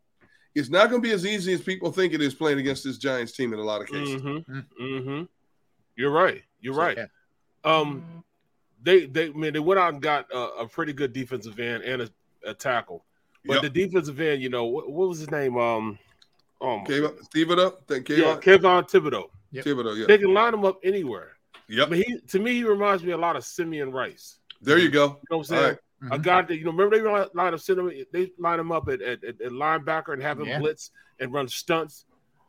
it's not going to be as easy as people think it is playing against this Giants team in a lot of cases. Mm-hmm. Mm-hmm. You're right. You're So, right. yeah. Um, they they I mean they went out and got a, a pretty good defensive end and a, a tackle, but Yep. the defensive end, you know, what, what was his name? Um, oh my Kayvon- goodness. Steve it yeah, Kayvon Thibodeaux. Yep. Thibodeaux, yeah. They can line him up anywhere. I Yep. mean, he to me he reminds me a lot of Simeon Rice. There you go. You know what I'm saying? All right. Mm-hmm. A guy that you know, remember they line line up, send they line him up at, at, at, at linebacker and have him Yeah. blitz and run stunts.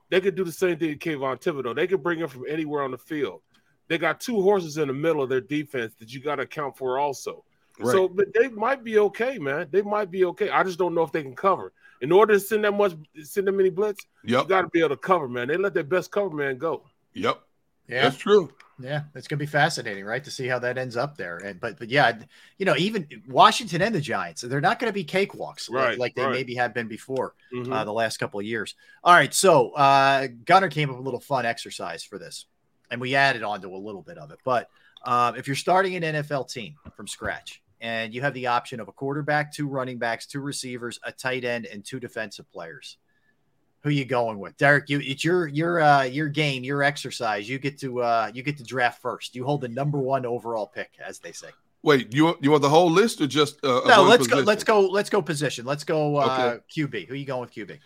They could do the same thing to Kayvon Thibodeaux. They could bring him from anywhere on the field. They got two horses in the middle of their defense that you got to account for also. Right. So, but they might be okay, man. They might be okay. I just don't know if they can cover. In order to send that much, send that many blitz, you got to be able to cover, man. They let their best cover man go. Yep. Yeah, That's true. Yeah, it's gonna be fascinating, right, to see how that ends up there. And but but yeah, you know, even Washington and the Giants, they're not going to be cakewalks like- Right, like, they right. maybe have been before Mhm. uh, the last couple of years. All right, so uh, Gunner came up with a little fun exercise for this, and we added on to a little bit of it. But um, if you're starting an NFL team from scratch and you have the option of a quarterback, two running backs, two receivers, a tight end, and two defensive players, who you going with, Derrick? You it's your your uh, your game, your exercise. You get to uh, you get to draft first. You hold the number one overall pick, as they say. Wait, you want you want the whole list or just uh, No, let's go. Let's go. Let's go position. Let's go uh, Okay. QB. Who you going with QB?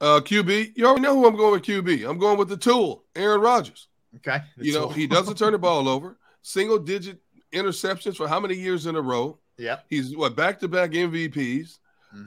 Uh, QB, you already know who I'm going with. QB, I'm going with the tool, Aaron Rodgers. Okay, You know he doesn't turn the ball over. Single digit interceptions for how many years in a row? Yeah. He's what back to back MVPs.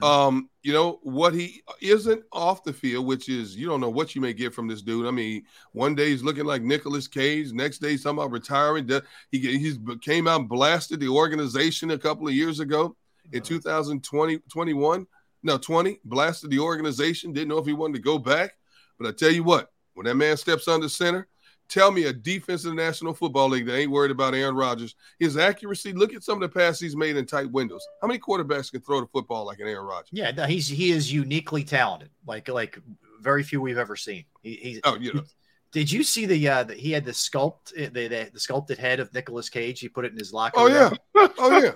Um, you know what he isn't off the field, which is you don't know what you may get from this dude. I mean, one day he's looking like Nicolas Cage, next day he's talking about retiring. He he's came out and blasted the organization a couple of years ago in 2020 21. No, 20 blasted the organization. Didn't know if he wanted to go back, but I tell you what, when that man steps under center, tell me a defense in the National Football League that ain't worried about Aaron Rodgers. His accuracy, look at some of the passes he's made in tight windows. How many quarterbacks can throw the football like an Aaron Rodgers? Yeah, no, he's he is uniquely talented, like like very few we've ever seen. He, he's Oh, you know. Did you see the uh the, he had the sculpt the, the the sculpted head of Nicolas Cage? He put it in his locker. Oh yeah, oh yeah.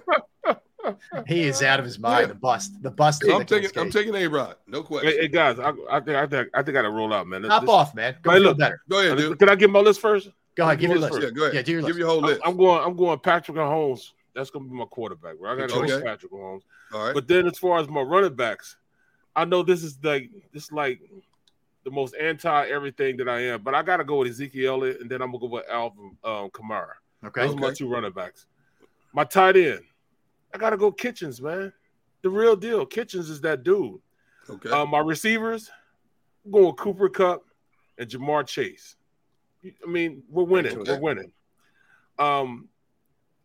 he is out of his mind. The bust, the bust. I'm Nicolas taking, I'm taking a rod, no question. Hey, hey, guys, I, I think I think I think I gotta roll out, man. Hop This- off, man. Go Hey, feel look, better. Go ahead, dude. Can I give my list first? Go ahead, give your my list. Yeah, go ahead. Yeah, do your Give list. your whole I'm, list. I'm going. I'm going Patrick Mahomes. That's gonna be my quarterback. Right? I got to go Okay. Patrick Mahomes. All right. But then, as far as my running backs, I know this is like this like the most anti everything that I am, but I got to go with Ezekiel Elliott, and then I'm gonna go with Alvin um, Kamara. Okay. Those are my two running backs. My tight end, I gotta go Kitchens, man. The real deal. Kitchens is that dude. Okay. Uh, my receivers, I'm going Cooper Kupp and Ja'Marr Chase. I mean, we're winning. We're winning. Um,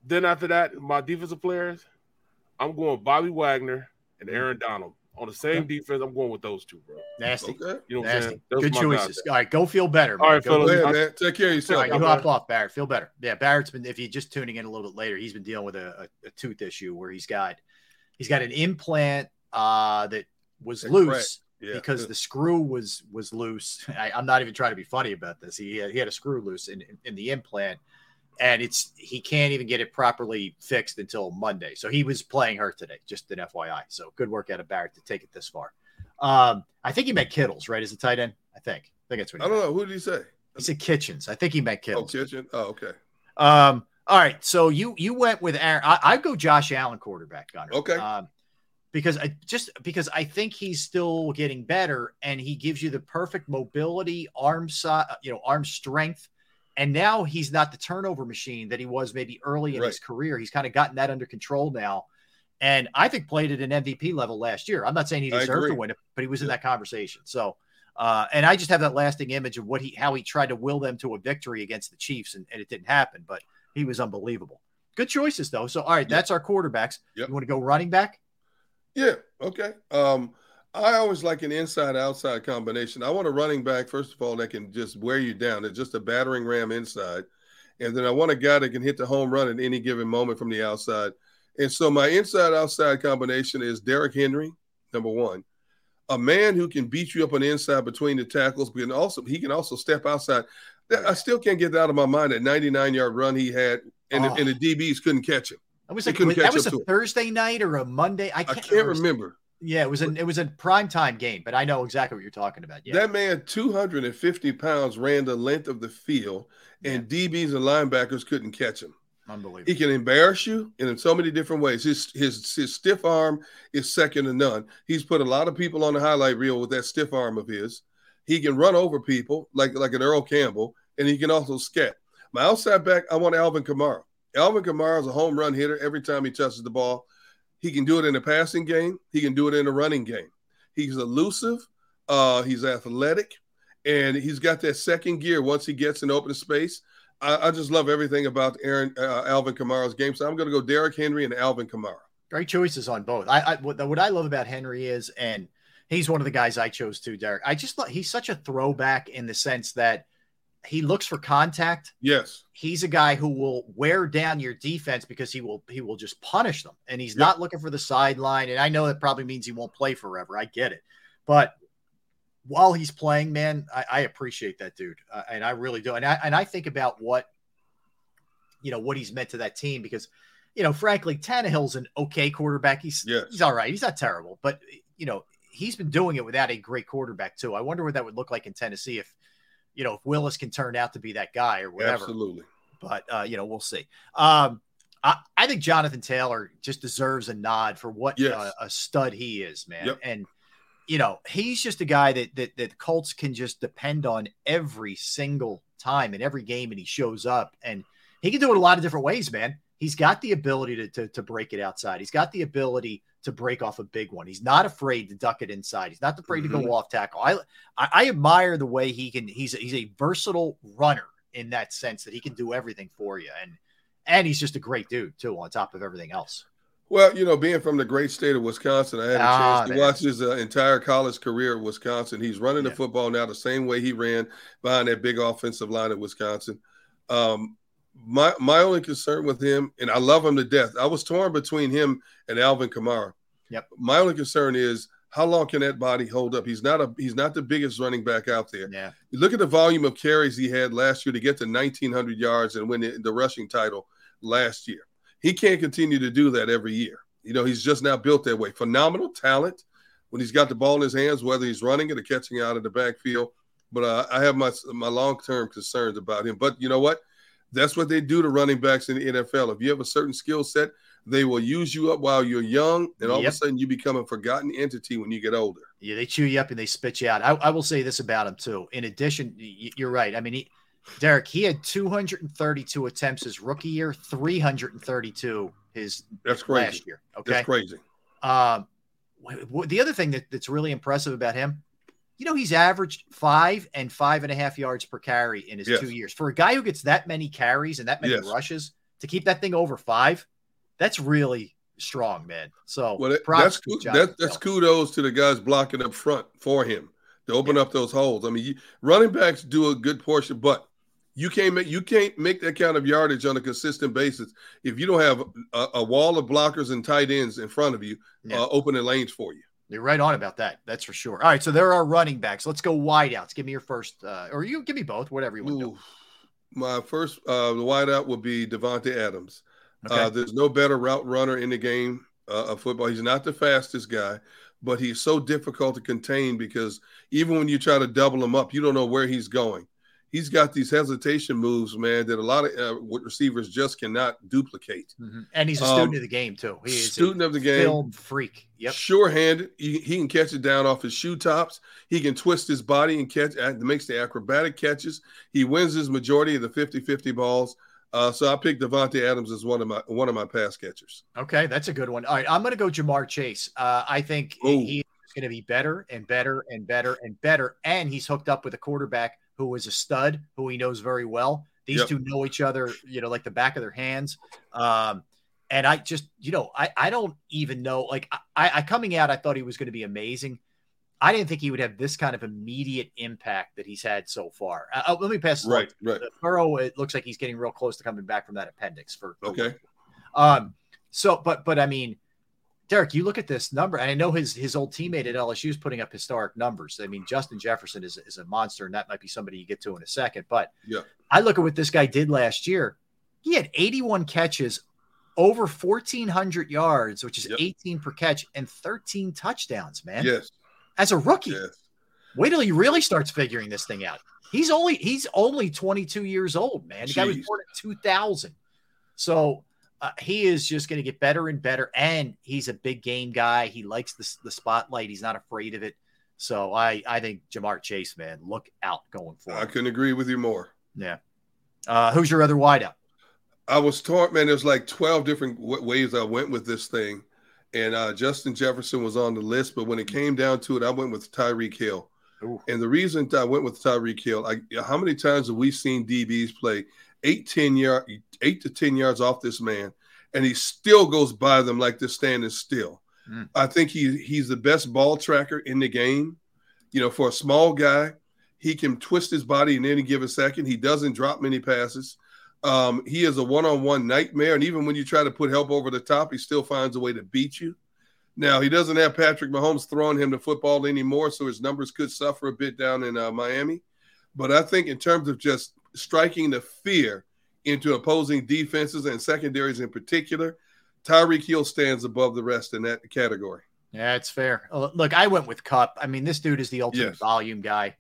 then after that, my defensive players, I'm going Bobby Wagner and Aaron Donald. On the same defense, I'm going with those two, bro. Nasty. Okay. You know what I'm Nasty. saying? Those Good are my guys choices. All right, go feel better. Man. right, Go- fellas. Ahead, man. Take care of yourself. right, you I'm hop better. off, Barrett. Feel better. Yeah, Barrett's been. If you're just tuning in a little bit later, he's been dealing with a, a, a tooth issue where he's got he's got an implant uh, that was That loose cracked. Yeah. because the screw was was loose. I, I'm not even trying to be funny about this. He had, he had a screw loose in, in, in the implant, and it's he can't even get it properly fixed until Monday. So he was playing hurt today. Just an FYI. So good work out of Barrett to take it this far. Um, I think he meant Kittles, right? As a tight end, I think. I think that's what I don't meant. know. Who did he say? He said Kitchens. I think he meant Oh, Kittles. kitchen. Oh, okay. Um, all right. So you you went with Aaron. I, I'd go Josh Allen quarterback, Gunner. Okay. Um, because I just because I think he's still getting better and he gives you the perfect mobility, arm size, you know, arm strength. And now he's not the turnover machine that he was maybe early in his career. He's kind of gotten that under control now. And I think played at an MVP level last year. I'm not saying he deserved to win it, but he was in that conversation. So uh, and I just have that lasting image of what he how he tried to will them to a victory against the Chiefs, and, and it didn't happen, but he was unbelievable. Good choices though. So all right, Yeah. that's our quarterbacks. Yep. You want to go running back? Yeah. Okay. Um, I always like an inside-outside combination. I want a running back first of all that can just wear you down. It's just a battering ram inside, and then I want a guy that can hit the home run at any given moment from the outside. And so my inside-outside combination is Derrick Henry, number one, a man who can beat you up on the inside between the tackles, but can also he can also step outside. I still can't get that out of my mind that 99-yard run he had, and, Oh. the, and the ah. DBs couldn't catch him. I was like that was a. Thursday night or a Monday. I I can't, can't remember. Yeah, it was an it was a prime time game, but I know exactly what you're talking about. Yeah, That man, 250 pounds, ran the length of the field, and DBs and linebackers couldn't catch him. unbelievable. He can embarrass you in so many different ways. His, his his stiff arm is second to none. He's put a lot of people on the highlight reel with that stiff arm of his. He can run over people like like an Earl Campbell, and he can also scat. My outside back, I want Alvin Kamara. Alvin Kamara is a home run hitter every time he touches the ball. He can do it in the passing game. He can do it in the running game. He's elusive. Uh, he's athletic, and he's got that second gear once he gets in open space. I, I just love everything about Aaron uh, Alvin Kamara's game. So I'm going to go Derrick Henry and Alvin Kamara. Great choices on both. I, I what, what I love about Henry is, and he's one of the guys I chose too, Derrick. I just thought he's such a throwback in the sense that he looks for contact. Yes. He's a guy who will wear down your defense because he will he will just punish them. And he's Yep. not looking for the sideline. And I know that probably means he won't play forever. I get it. But while he's playing, man, I, I appreciate that dude. Uh, and I really do. And I and I think about what you know what he's meant to that team because you know, frankly, Tannehill's an okay quarterback. He's Yes. he's all right. He's not terrible, but you know, he's been doing it without a great quarterback too. I wonder what that would look like in Tennessee if you know if Willis can turn out to be that guy or whatever. Absolutely. But uh, you know, we'll see. Um, I, I think Jonathan Taylor just deserves a nod for what Yes. uh, a stud he is, man. Yep. And you know, he's just a guy that that that Colts can just depend on every single time in every game, and he shows up, and he can do it a lot of different ways, man. He's got the ability to, to, to break it outside. He's got the ability to break off a big one. He's not afraid to duck it inside. He's not afraid to Mhm. go off tackle. I, I I admire the way he can. He's a, he's a versatile runner in that sense that he can do everything for you, and and he's just a great dude too. On top of everything else, Well, you know, being from the great state of Wisconsin, I had a Ah, chance to man. watch his uh, entire college career at Wisconsin. He's running the football now the same way he ran behind that big offensive line at Wisconsin. Um, my my only concern with him, and I love him to death. I was torn between him and Alvin Kamara. Yep. My only concern is how long can that body hold up? He's not a he's not the biggest running back out there. yeah, You look at the volume of carries he had last year to get to 1,900 yards and win the, the rushing title last year. He can't continue to do that every year. You know, he's just not built that way. Phenomenal talent when he's got the ball in his hands, whether he's running it or catching it out of the backfield. But uh, I have my my long term concerns about him. But you know what? That's what they do to running backs in the NFL. If you have a certain skill set, they will use you up while you're young, and all Yep. of a sudden you become a forgotten entity when you get older. yeah, they chew you up and they spit you out. I, I will say this about him too. In addition, you're right. I mean, he, Derrick, he had 232 attempts his rookie year, 332 his That's crazy. last year. Okay, That's crazy. Um, the other thing that, that's really impressive about him, you know, he's averaged five and five and a half yards per carry in his Yes. two years. For a guy who gets that many carries and that many Yes. rushes to keep that thing over five, that's really strong, man. So Well, that, props that's that, that's kudos to the guys blocking up front for him to open up those holes. I mean, you, running backs do a good portion, but you can't make you can't make that kind of yardage on a consistent basis if you don't have a, a wall of blockers and tight ends in front of you Yeah. uh, opening lanes for you. You're right on about that. That's for sure. All right, so there are running backs. Let's go wideouts. Give me your first, uh, or you give me both, whatever you want to do. Ooh. My first uh, the wideout would be Davante Adams. Okay. Uh, there's no better route runner in the game uh, of football. He's not the fastest guy, but he's so difficult to contain because even when you try to double him up, you don't know where he's going. He's got these hesitation moves, man, that a lot of uh, receivers just cannot duplicate. Mhm. And he's a student Um, of the game too. He is a student of the game. film freak. Yep. Sure-handed, he, he can catch it down off his shoe tops. He can twist his body and catch. uh, Makes the acrobatic catches. He wins his majority of the 50-50 balls. Uh, so I picked Davante Adams as one of my one of my pass catchers. Okay, that's a good one. All right, I'm going to go Ja'Marr Chase. Uh, I think Ooh. he's going to be better and better and better and better. And he's hooked up with a quarterback who is a stud, who he knows very well. These Yep. two know each other, you know, like the back of their hands. Um, and I just, you know, I, I don't even know. Like, I, I coming out, I thought he was going to be amazing. I didn't think he would have this kind of immediate impact that he's had so far. Uh, uh, let me pass. Right, right. Burrow, it looks like he's getting real close to coming back from that appendix for, for Okay. um, so, but, but I mean, Derrick, you look at this number, and I know his his old teammate at LSU is putting up historic numbers. I mean, Justin Jefferson is, is a monster, and that might be somebody you get to in a second. But Yeah. I look at what this guy did last year. He had 81 catches, over 1,400 yards, which is Yep. 18 per catch, and 13 touchdowns, man. Yes. As a rookie. Yes. Wait till he really starts figuring this thing out. He's only he's only 22 years old, man. The guy was born in 2000. So uh, he is just going to get better and better. And he's a big game guy. He likes the, the spotlight. He's not afraid of it. So I I think Ja'Marr Chase, man, look out going forward. I couldn't agree with you more. Yeah. Uh, who's your other wideout? I was taught, man. There's like 12 different w- ways I went with this thing, and uh, Justin Jefferson was on the list. But when it came down to it, I went with Tyreek Hill. Ooh. And the reason I went with Tyreek Hill, I, how many times have we seen DBs play eight, 10 yard, eight to 10 yards off this man, and he still goes by them like they're standing still. Mm. I think he he's the best ball tracker in the game. You know, for a small guy, He can twist his body in any given second. He doesn't drop many passes. Um, he is a one-on-one nightmare, and even when you try to put help over the top, he still finds a way to beat you. Now he doesn't have Patrick Mahomes throwing him the football anymore, so his numbers could suffer a bit down in uh, Miami. But I think in terms of just striking the fear into opposing defenses and secondaries in particular, Tyreek Hill stands above the rest in that category. Yeah, it's fair. Uh, Look, I went with Kupp. I mean, this dude is the ultimate Yes. volume guy.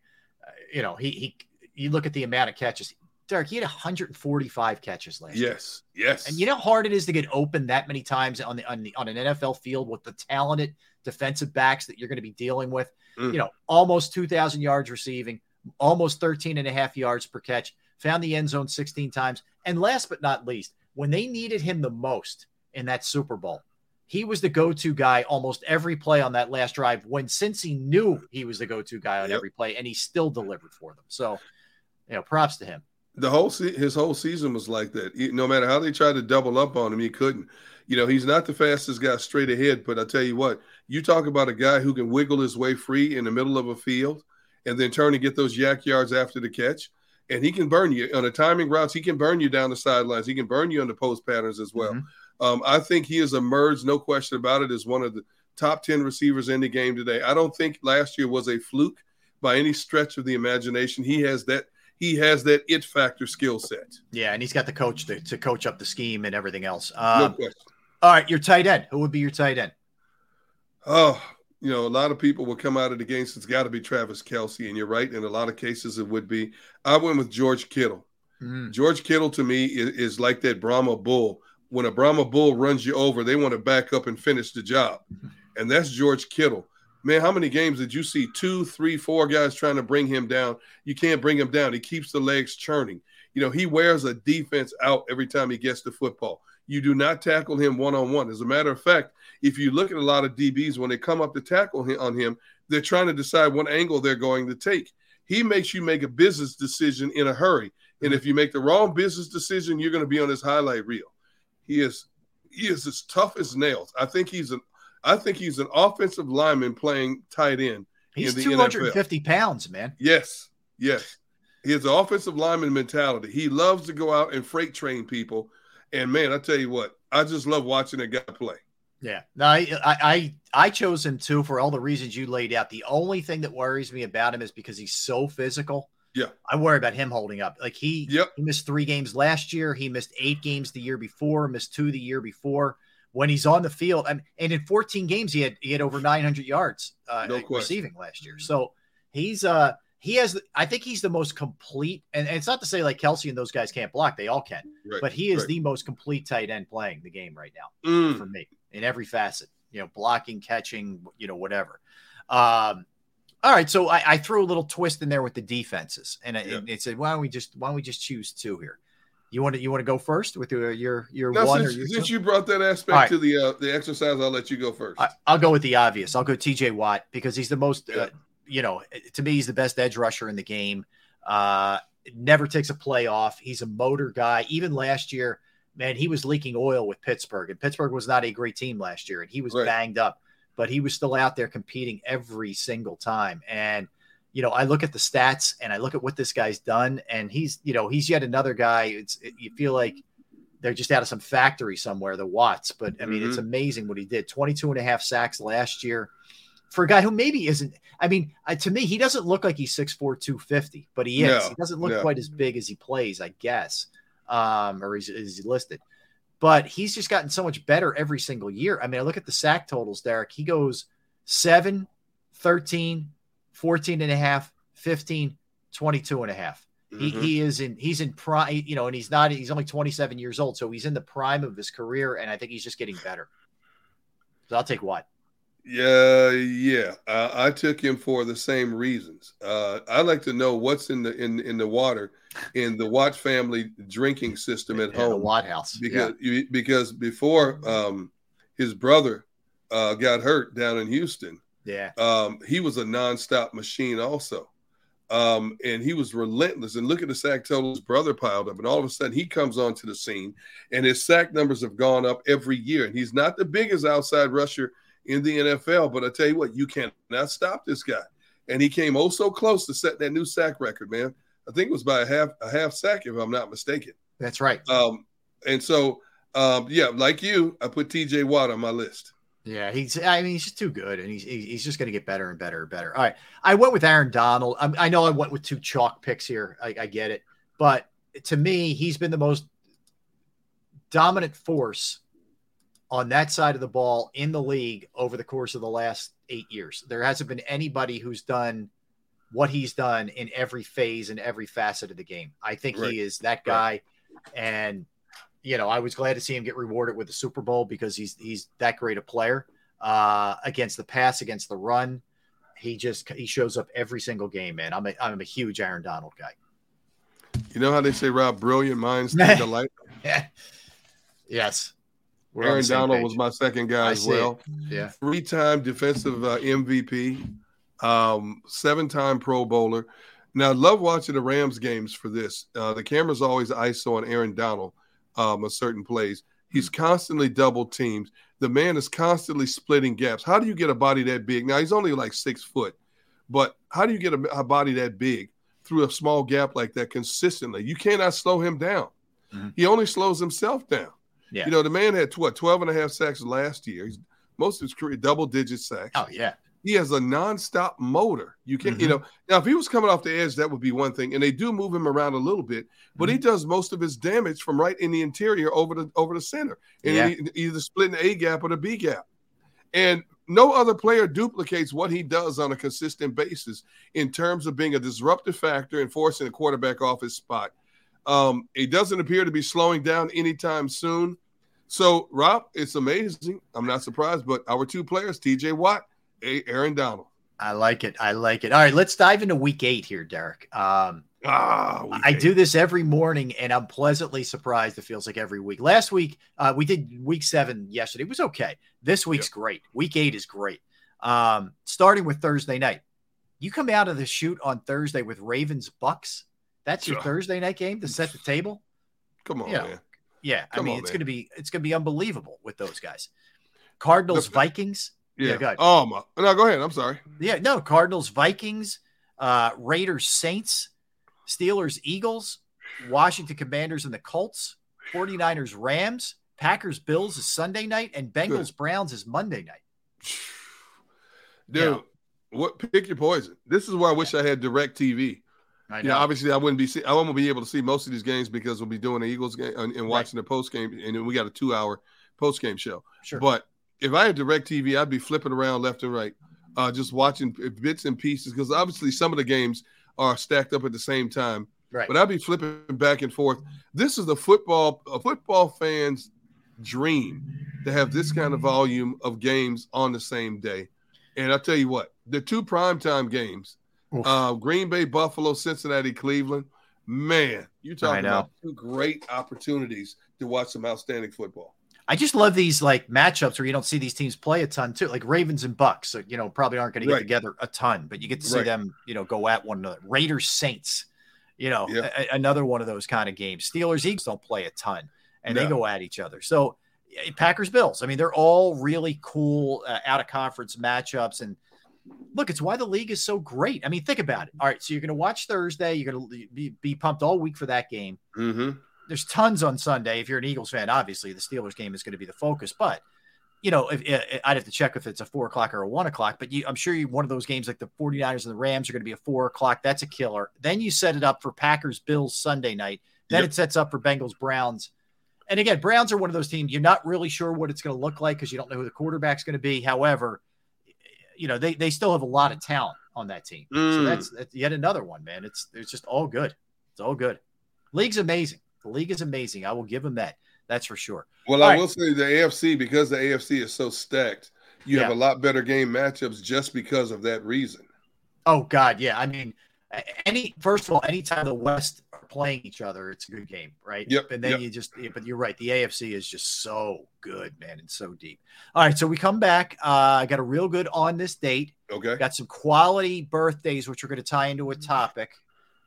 Uh, you know, he he. You look at the amount of catches. Derrick, he had 145 catches last year. Yes, yes. And you know how hard it is to get open that many times on the on the on an NFL field with the talented defensive backs that you're going to be dealing with. Mm. You know, almost 2,000 yards receiving, almost 13 and a half yards per catch, found the end zone 16 times. And last but not least, when they needed him the most in that Super Bowl, he was the go-to guy almost every play on that last drive when since he knew he was the go-to guy on Yep. every play and he still delivered for them. So, you know, props to him. the whole se- his whole season was like that. He- no matter how they tried to double up on him, he couldn't. You know, he's not the fastest guy straight ahead, but I tell you what, you talk about a guy who can wiggle his way free in the middle of a field and then turn and get those YAC yards after the catch. And he can burn you on the timing routes. He can burn you down the sidelines. He can burn you on the post patterns as well. Um, I think he has emerged, no question about it, as one of the top 10 receivers in the game today. I don't think last year was a fluke by any stretch of the imagination. He has that he has that it factor skill set. Yeah, and he's got the coach to, to coach up the scheme and everything else. No Um, question. all right, your tight end. Who would be your tight end? Oh, you know, a lot of people will come out of the games. It's got to be Travis Kelce, and you're right. In a lot of cases, it would be. I went with George Kittle. Mm. George Kittle to me is, is like that Brahma bull. When a Brahma bull runs you over, they want to back up and finish the job, and that's George Kittle. Man, how many games did you see two, three, four guys trying to bring him down? You can't bring him down. He keeps the legs churning. You know, he wears a defense out every time he gets the football. You do not tackle him one on one. As a matter of fact, if you look at a lot of DBs, when they come up to tackle him, on him, they're trying to decide what angle they're going to take. He makes you make a business decision in a hurry. And if you make the wrong business decision, you're going to be on his highlight reel. He is he is as tough as nails. I think he's an I think he's an offensive lineman playing tight end. He's in the 250 pounds, man. Yes, yes. He has an offensive lineman mentality. He loves to go out and freight train people. And man, I tell you what, I just love watching a guy play. Yeah. No, I, I I I chose him too for all the reasons you laid out. The only thing that worries me about him is because he's so physical. Yeah. I worry about him holding up. Like he, Yep. he missed three games last year. He missed eight games the year before. Missed two the year before. When he's on the field, and, and in 14 games, he had he had over 900 yards uh, No receiving last year. So he's uh he has. I think he's the most complete. And, and it's not to say like Kelce and those guys can't block; they all can. Right, But he is right. the most complete tight end playing the game right now Mm. for me in every facet. You know, blocking, catching, you know, whatever. Um, all right, so I, I threw a little twist in there with the defenses, and it, it said, "Why don't we just why don't we just choose two here? You want to you want to go first with your your your Now, one since, or your since you brought that aspect right. to the uh, the exercise, I'll let you go first. I, I'll go with the obvious. I'll go T.J. Watt because he's the most, uh, you know, to me, he's the best edge rusher in the game. Uh, never takes a play off. He's a motor guy. Even last year, man, he was leaking oil with Pittsburgh, and Pittsburgh was not a great team last year, and he was Right. banged up, but he was still out there competing every single time. And you know, I look at the stats and I look at what this guy's done, and he's, you know, he's yet another guy. It's it, you feel like they're just out of some factory somewhere, the Watts. But I mean, it's Mhm. amazing what he did 22 and a half sacks last year for a guy who maybe isn't. I mean, uh, to me, he doesn't look like he's 6'4, 250, but he is. No, he doesn't look no. quite as big as he plays, I guess, um, or he's, is he listed. But he's just gotten so much better every single year. I mean, I look at the sack totals, Derrick. He goes 7, 13, 14 and a half, 15, 22 and a half. He, Mhm. he is in he's in prime, you know, and he's not he's only 27 years old, so he's in the prime of his career, and I think he's just getting better. So I'll take Watt. Yeah, yeah. Uh, I took him for the same reasons. Uh, I like to know what's in the in in the water in the Watt family drinking system at Yeah, the home. Watt house. because you- because before um, his brother uh, got hurt down in Houston, Yeah. um, he was a nonstop machine also. Um, and he was relentless. And look at the sack total his brother piled up. And all of a sudden he comes onto the scene and his sack numbers have gone up every year. And he's not the biggest outside rusher in the NFL, but I tell you what, you cannot stop this guy. and he came oh so close to set that new sack record, man. I think it was by a half a half sack, if I'm not mistaken. That's right. Um, and so, um, yeah, like you, I put T.J. Watt on my list. Yeah, he's. I mean, he's just too good, and he's he's just going to get better and better and better. All right, I went with Aaron Donald. I, I know I went with two chalk picks here. I, I get it, but to me, he's been the most dominant force on that side of the ball in the league over the course of the last eight years. There hasn't been anybody who's done what he's done in every phase and every facet of the game. I think Right. he is that guy, and you know, I was glad to see him get rewarded with the Super Bowl because he's he's that great a player uh, against the pass, against the run. He just he shows up every single game, man. I'm a I'm a huge Aaron Donald guy. You know how they say, Rob, brilliant minds think alike? Yes, We're Aaron Donald page. was my second guy I as see it. well. Yeah. Three time defensive uh, MVP, um, seven time Pro Bowler. Now, I love watching the Rams games for this. Uh, the camera's always ISO on Aaron Donald um, on certain plays. He's constantly double teamed. The man is constantly splitting gaps. How do you get a body that big? Now, he's only like six foot, but how do you get a, a body that big through a small gap like that consistently? You cannot slow him down. He only slows himself down. Yeah. You know, the man had what 12 and a half sacks last year. He's most of his career double digit sacks. Oh yeah. He has a nonstop motor. You can, you Mhm. know, now if he was coming off the edge, that would be one thing. And they do move him around a little bit, but Mm-hmm. he does most of his damage from right in the interior over the over the center, and Yeah. he- either splitting the A gap or the B gap. And no other player duplicates what he does on a consistent basis in terms of being a disruptive factor and forcing the quarterback off his spot. Um, it doesn't appear to be slowing down anytime soon. So, Rob, it's amazing. I'm not surprised, but our two players, TJ Watt, A- Aaron Donald. I like it. I like it. All right, let's dive into week eight here, Derrick. Um, ah, I do this every morning, and I'm pleasantly surprised. It feels like every week. Last week, uh, we did week seven yesterday. It was okay. This week's great. Week eight is great. Um, starting with Thursday night, you come out of the chute on Thursday with Ravens Bucks. That's your Sure. Thursday night game to set the table. Come on, Yeah. man. Yeah, I mean on, it's man. going to be it's to be unbelievable with those guys. Cardinals The- Vikings. Yeah. go ahead. Oh my. No, go ahead. I'm sorry. Yeah, no, Cardinals, Vikings, uh, Raiders, Saints, Steelers, Eagles, Washington Commanders, and the Colts, 49ers, Rams, Packers, Bills is Sunday night, and Bengals, Browns is Monday night. Dude, Yeah. what pick your poison. This is where I wish I had DirecTV. I know, know. obviously I wouldn't be see, I won't be able to see most of these games because we'll be doing the Eagles game and, and watching the post game and then we got a 2-hour post game show. Sure. But if I had DirecTV, I'd be flipping around left and right, uh, just watching bits and pieces because obviously some of the games are stacked up at the same time. Right. But I'd be flipping back and forth. This is the football a football fan's dream to have this kind of volume of games on the same day. And I'll tell you what, the two primetime games, uh, Green Bay, Buffalo, Cincinnati, Cleveland, man, you're talking about two great opportunities to watch some outstanding football. I just love these like matchups where you don't see these teams play a ton too, like Ravens and Bucks. So, you know, probably aren't going to get together a ton, but you get to see Right. them, you know, go at one another. Raiders, Saints, you know, Yeah. a- another one of those kind of games. Steelers, Eagles don't play a ton, and they go at each other. So Packers, Bills. I mean, they're all really cool uh, out of conference matchups, and look, it's why the league is so great. I mean, think about it. All right, so you're going to watch Thursday. You're going to be, be pumped all week for that game Mm-hmm. there's tons on Sunday. If you're an Eagles fan, obviously the Steelers game is going to be the focus. But you know, if, if- I'd have to check if it's a four o'clock or a one o'clock. But you, I'm sure you one of those games like the 49ers and the Rams are going to be a four o'clock. That's a killer. Then you set it up for Packers Bills Sunday night. Then Yep. it sets up for Bengals Browns. And again, Browns are one of those teams you're not really sure what it's going to look like because you don't know who the quarterback's going to be. However, you know they they still have a lot of talent on that team. So Mm. that's, that's yet another one, man. It's it's just all good. It's all good. League's amazing. The league is amazing. I will give them that. That's for sure. Well, All I right. will say the AFC because the AFC is so stacked, you have a lot better game matchups just because of that reason. Oh God, yeah. I mean, any first of all, anytime the West are playing each other, it's a good game, right? Yep, And then yep. you just, yeah, but you're right. The AFC is just so good, man, and so deep. All right, so we come back. Uh, I got a real good on this date. Okay. Got some quality birthdays, which we're going to tie into a topic,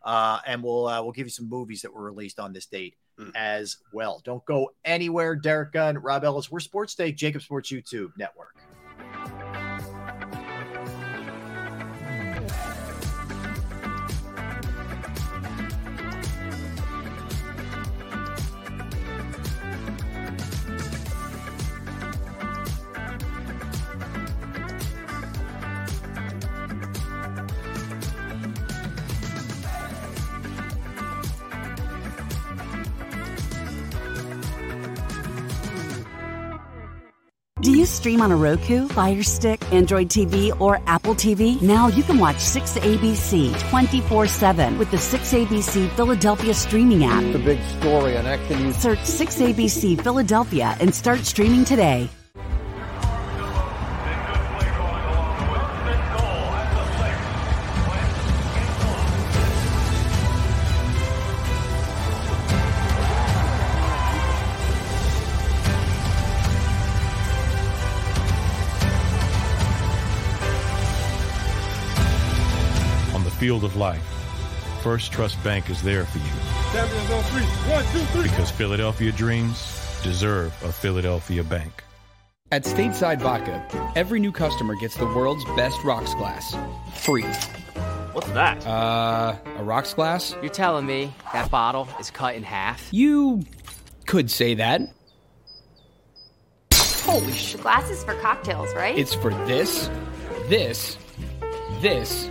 uh, and we'll uh, we'll give you some movies that were released on this date Mm. as well. Don't go anywhere. Derrick Gunn, Rob Ellis, we're Sports Take, JAKIB Sports YouTube Network. Stream on a Roku, Fire Stick, Android TV, or Apple TV? Now you can watch 6ABC 24 7 with the 6ABC Philadelphia streaming app. The big story on Action News. Search 6ABC Philadelphia and start streaming today. Field of life, First Trust Bank is there for you Champions on three. One, two, three. because Philadelphia dreams deserve a Philadelphia bank. At Stateside Vodka, every new customer gets the world's best rocks glass. Free. What's that? Uh, a rocks glass? You're telling me that bottle is cut in half? You could say that. Holy shit. Glasses for cocktails, right? It's for this, this, this,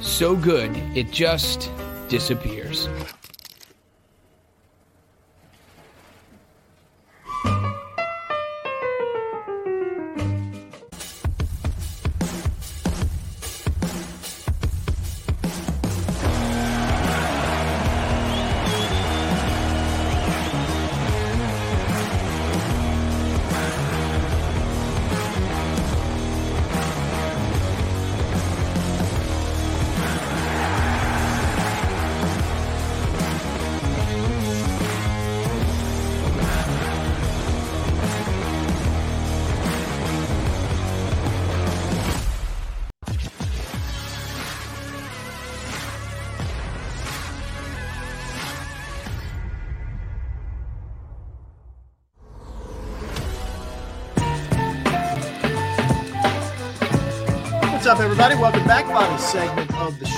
So good, it just disappears.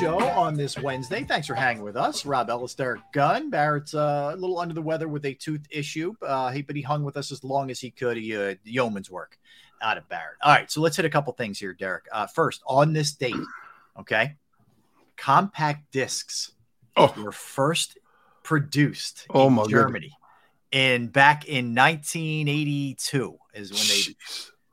Show on this Wednesday. Thanks for hanging with us. Rob Ellis, Derrick Gunn. Barrett's uh, a little under the weather with a tooth issue, uh, he, but he hung with us as long as he could. He uh, yeoman's work out of Barrett. All right, so let's hit a couple things here, Derek. Uh, first, on this date, okay, compact discs Oh. were first produced Oh, in my goodness. Germany, and back in 1982 is when they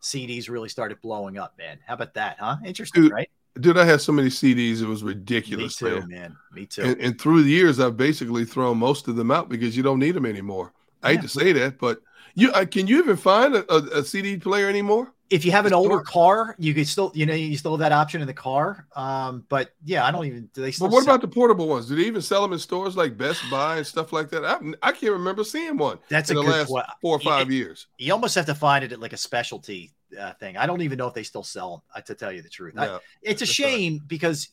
CDs really started blowing up. Man, how about that? Huh? Interesting, Dude, right? Dude, I had so many CDs, it was ridiculous. Me too, man. man. Me too. And, and through the years, I've basically thrown most of them out because you don't need them anymore. I hate to say that, but you uh, can you even find a, a, a CD player anymore? if you have an older car, you could still, you know, you still have that option in the car. Um, but yeah, I don't even. Do they still? But what sell- about the portable ones? Do they even sell them in stores like Best Buy and stuff like that? I, I can't remember seeing one. That's in the last point. four or five years. You almost have to find it at like a specialty uh, thing. I don't even know if they still sell them. Uh, to tell you the truth, I- it's a shame because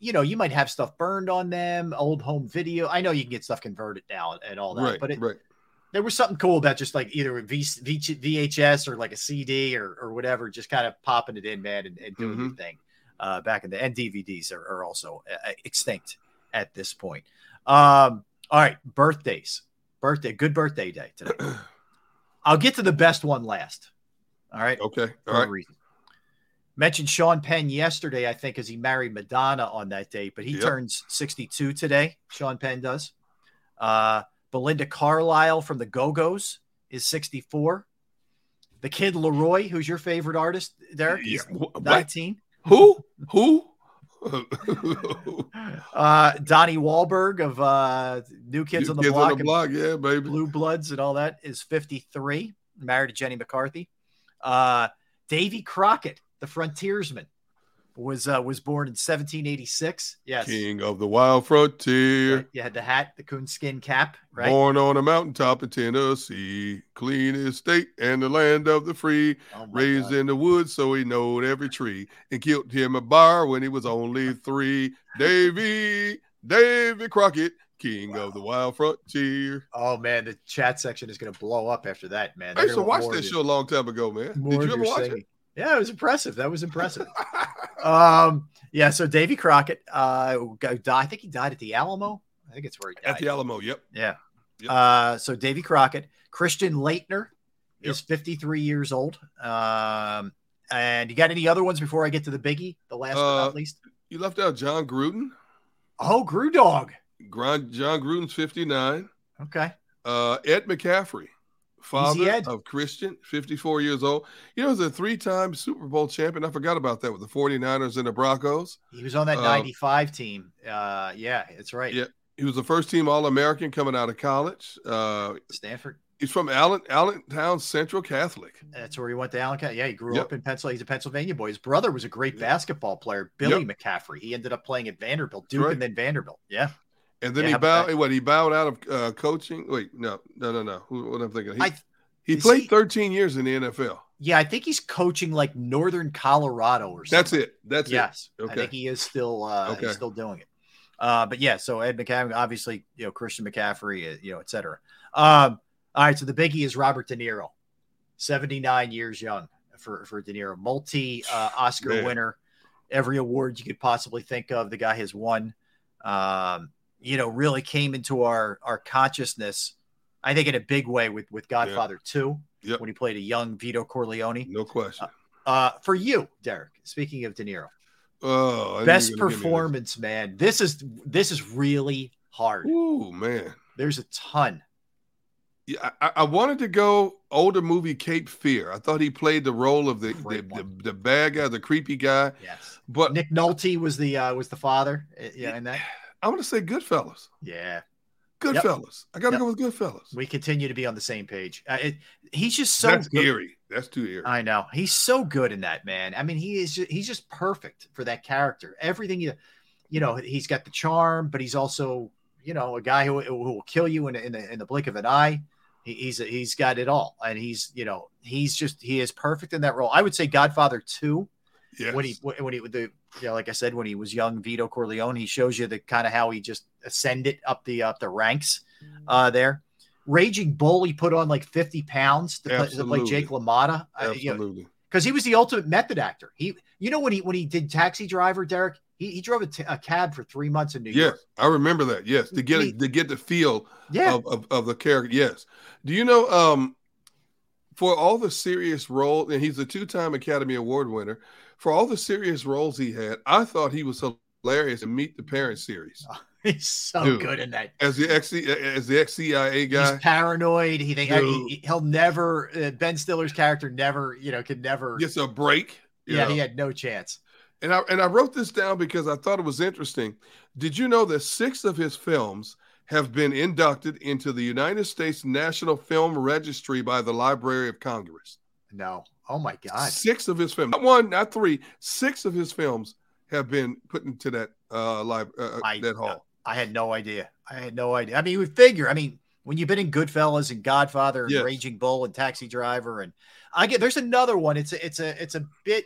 you know you might have stuff burned on them, old home video. I know you can get stuff converted now and all that, Right, but it, right. there was something cool about just like either a v, v, VHS or like a CD or, or whatever, just kind of popping it in, man, and, and doing Mm-hmm. the thing. Uh, back in the and DVDs are, are also uh, extinct at this point. Um, all right, birthdays, birthday, good birthday day today. I'll get to the best one last. All right. Okay. All right. reason. Mentioned Sean Penn yesterday, I think, as he married Madonna on that date, but he Yep. turns 62 today. Sean Penn does. Uh, Belinda Carlisle from the Go Go's is 64. The kid Leroy, who's your favorite artist, Derrick, Yeah, he's wh- what? 19. Who? Who? Uh, Donnie Wahlberg of uh, New Kids New on the Kids on the Block, yeah, baby. Blue Bloods, and all that is 53. Married to Jenny McCarthy. Uh, Davy Crockett, the frontiersman, was uh, was born in 1786. Yes, King of the Wild Frontier. you had the hat, the coonskin cap, right? Born on a mountaintop in Tennessee, clean estate and the land of the free. Oh Raised God. in the woods, so he knowed every tree. And killed him a bar when he was only three. Davy, Davy Crockett, king of the wild frontier. Oh man, the chat section is going to blow up after that, man. I used to They're watch that show a long time ago, man. Did you ever watch singing. it? Yeah, it was impressive. That was impressive. um, yeah. So Davy Crockett, uh, I think he died at the Alamo. I think it's where he died. At the Alamo. Yep. Yeah. Yep. Uh, so Davy Crockett, Christian Laettner yep. is 53 years old. Um, and you got any other ones before I get to the biggie, the last uh, but not least? You left out Jon Gruden. Oh, Grudog. Jon Gruden's 59. Okay. Uh, Ed McCaffrey, father of Christian, 54 years old. You know, he's a three time Super Bowl champion. I forgot about that with the 49ers and the Broncos. He was on that 95 um, team. Uh, yeah, that's right. Yeah. He was the first team All American coming out of college. Uh, Stanford. He's from Allen, Allentown Central Catholic. That's where he went to Allen. Yeah, he grew yep. up in Pennsylvania. He's a Pennsylvania boy. His brother was a great yep. basketball player, Billy yep. McCaffrey. He ended up playing at Vanderbilt, Duke, right. and then Vanderbilt. Yeah. And then yeah, he bowed. What he bowed out of uh, coaching? Wait, no, no, no, no. What I'm thinking? He, I, he played he, 13 years in the NFL. Yeah, I think he's coaching like Northern Colorado or something. That's it. That's yes. it. Yes, okay. I think he is still uh, okay. he's still doing it. Uh, but yeah, so Ed McCaffrey, obviously, you know, Christian McCaffrey, uh, you know, et cetera. Um, all right, so the biggie is Robert De Niro, 79 years young for, for De Niro, multi uh, Oscar Man. winner, every award you could possibly think of. The guy has won. Um, you know, really came into our our consciousness, I think, in a big way with with Godfather yeah. Two, yep. when he played a young Vito Corleone. No question. Uh, uh, for you, Derrick. Speaking of De Niro, oh, best performance, man. This is this is really hard. Ooh, man. There's a ton. Yeah, I, I, wanted to go older movie Cape Fear. I thought he played the role of the the, the, the, bad guy, the creepy guy. Yes, but Nick Nolte was the uh, was the father. Yeah, and that I'm going to say Goodfellas. Yeah. Goodfellas. Yep. I got to yep. go with Goodfellas. We continue to be on the same page. Uh, it, he's just so That's good. eerie. That's too eerie. I know. He's so good in that, man. I mean, he is just, he's just perfect for that character. Everything you you know, he's got the charm, but he's also, you know, a guy who, who will kill you in, in, the, in the blink of an eye. He, he's he's got it all. And he's, you know, he's just he is perfect in that role. I would say Godfather 2 Yes. When he when he the you know, like I said, when he was young, Vito Corleone, he shows you the kind of how he just ascended up the up the ranks uh there. Raging Bull, he put on like 50 pounds to, play, to play, Jake LaMotta. Absolutely. Uh, you know, because he was the ultimate method actor. He, you know, when he when he did Taxi Driver, Derrick, he, he drove a, t- a cab for three months in New yes, York. Yes, I remember that. Yes, to get he, to get the feel yeah. of, of, of, the character. Yes. Do you know um for all the serious role, and he's a two time Academy Award winner for all the serious roles he had, I thought he was hilarious in Meet the Parents series. Oh, he's so Dude, good in that. As the ex as the ex CIA guy, he's paranoid. He think he, will never. Uh, ben Stiller's character never, you know, could never gets a break. Yeah, know. he had no chance. And I and I wrote this down because I thought it was interesting. Did you know that six of his films have been inducted into the United States National Film Registry by the Library of Congress? No. Oh my God! Six of his films, not one, not three, six of his films have been put into that uh, live uh, uh I, that hall. I had no idea. I had no idea. I mean, you would figure. I mean, when you've been in Goodfellas and Godfather and yes. Raging Bull and Taxi Driver, and I get there's another one. It's a, it's a it's a bit.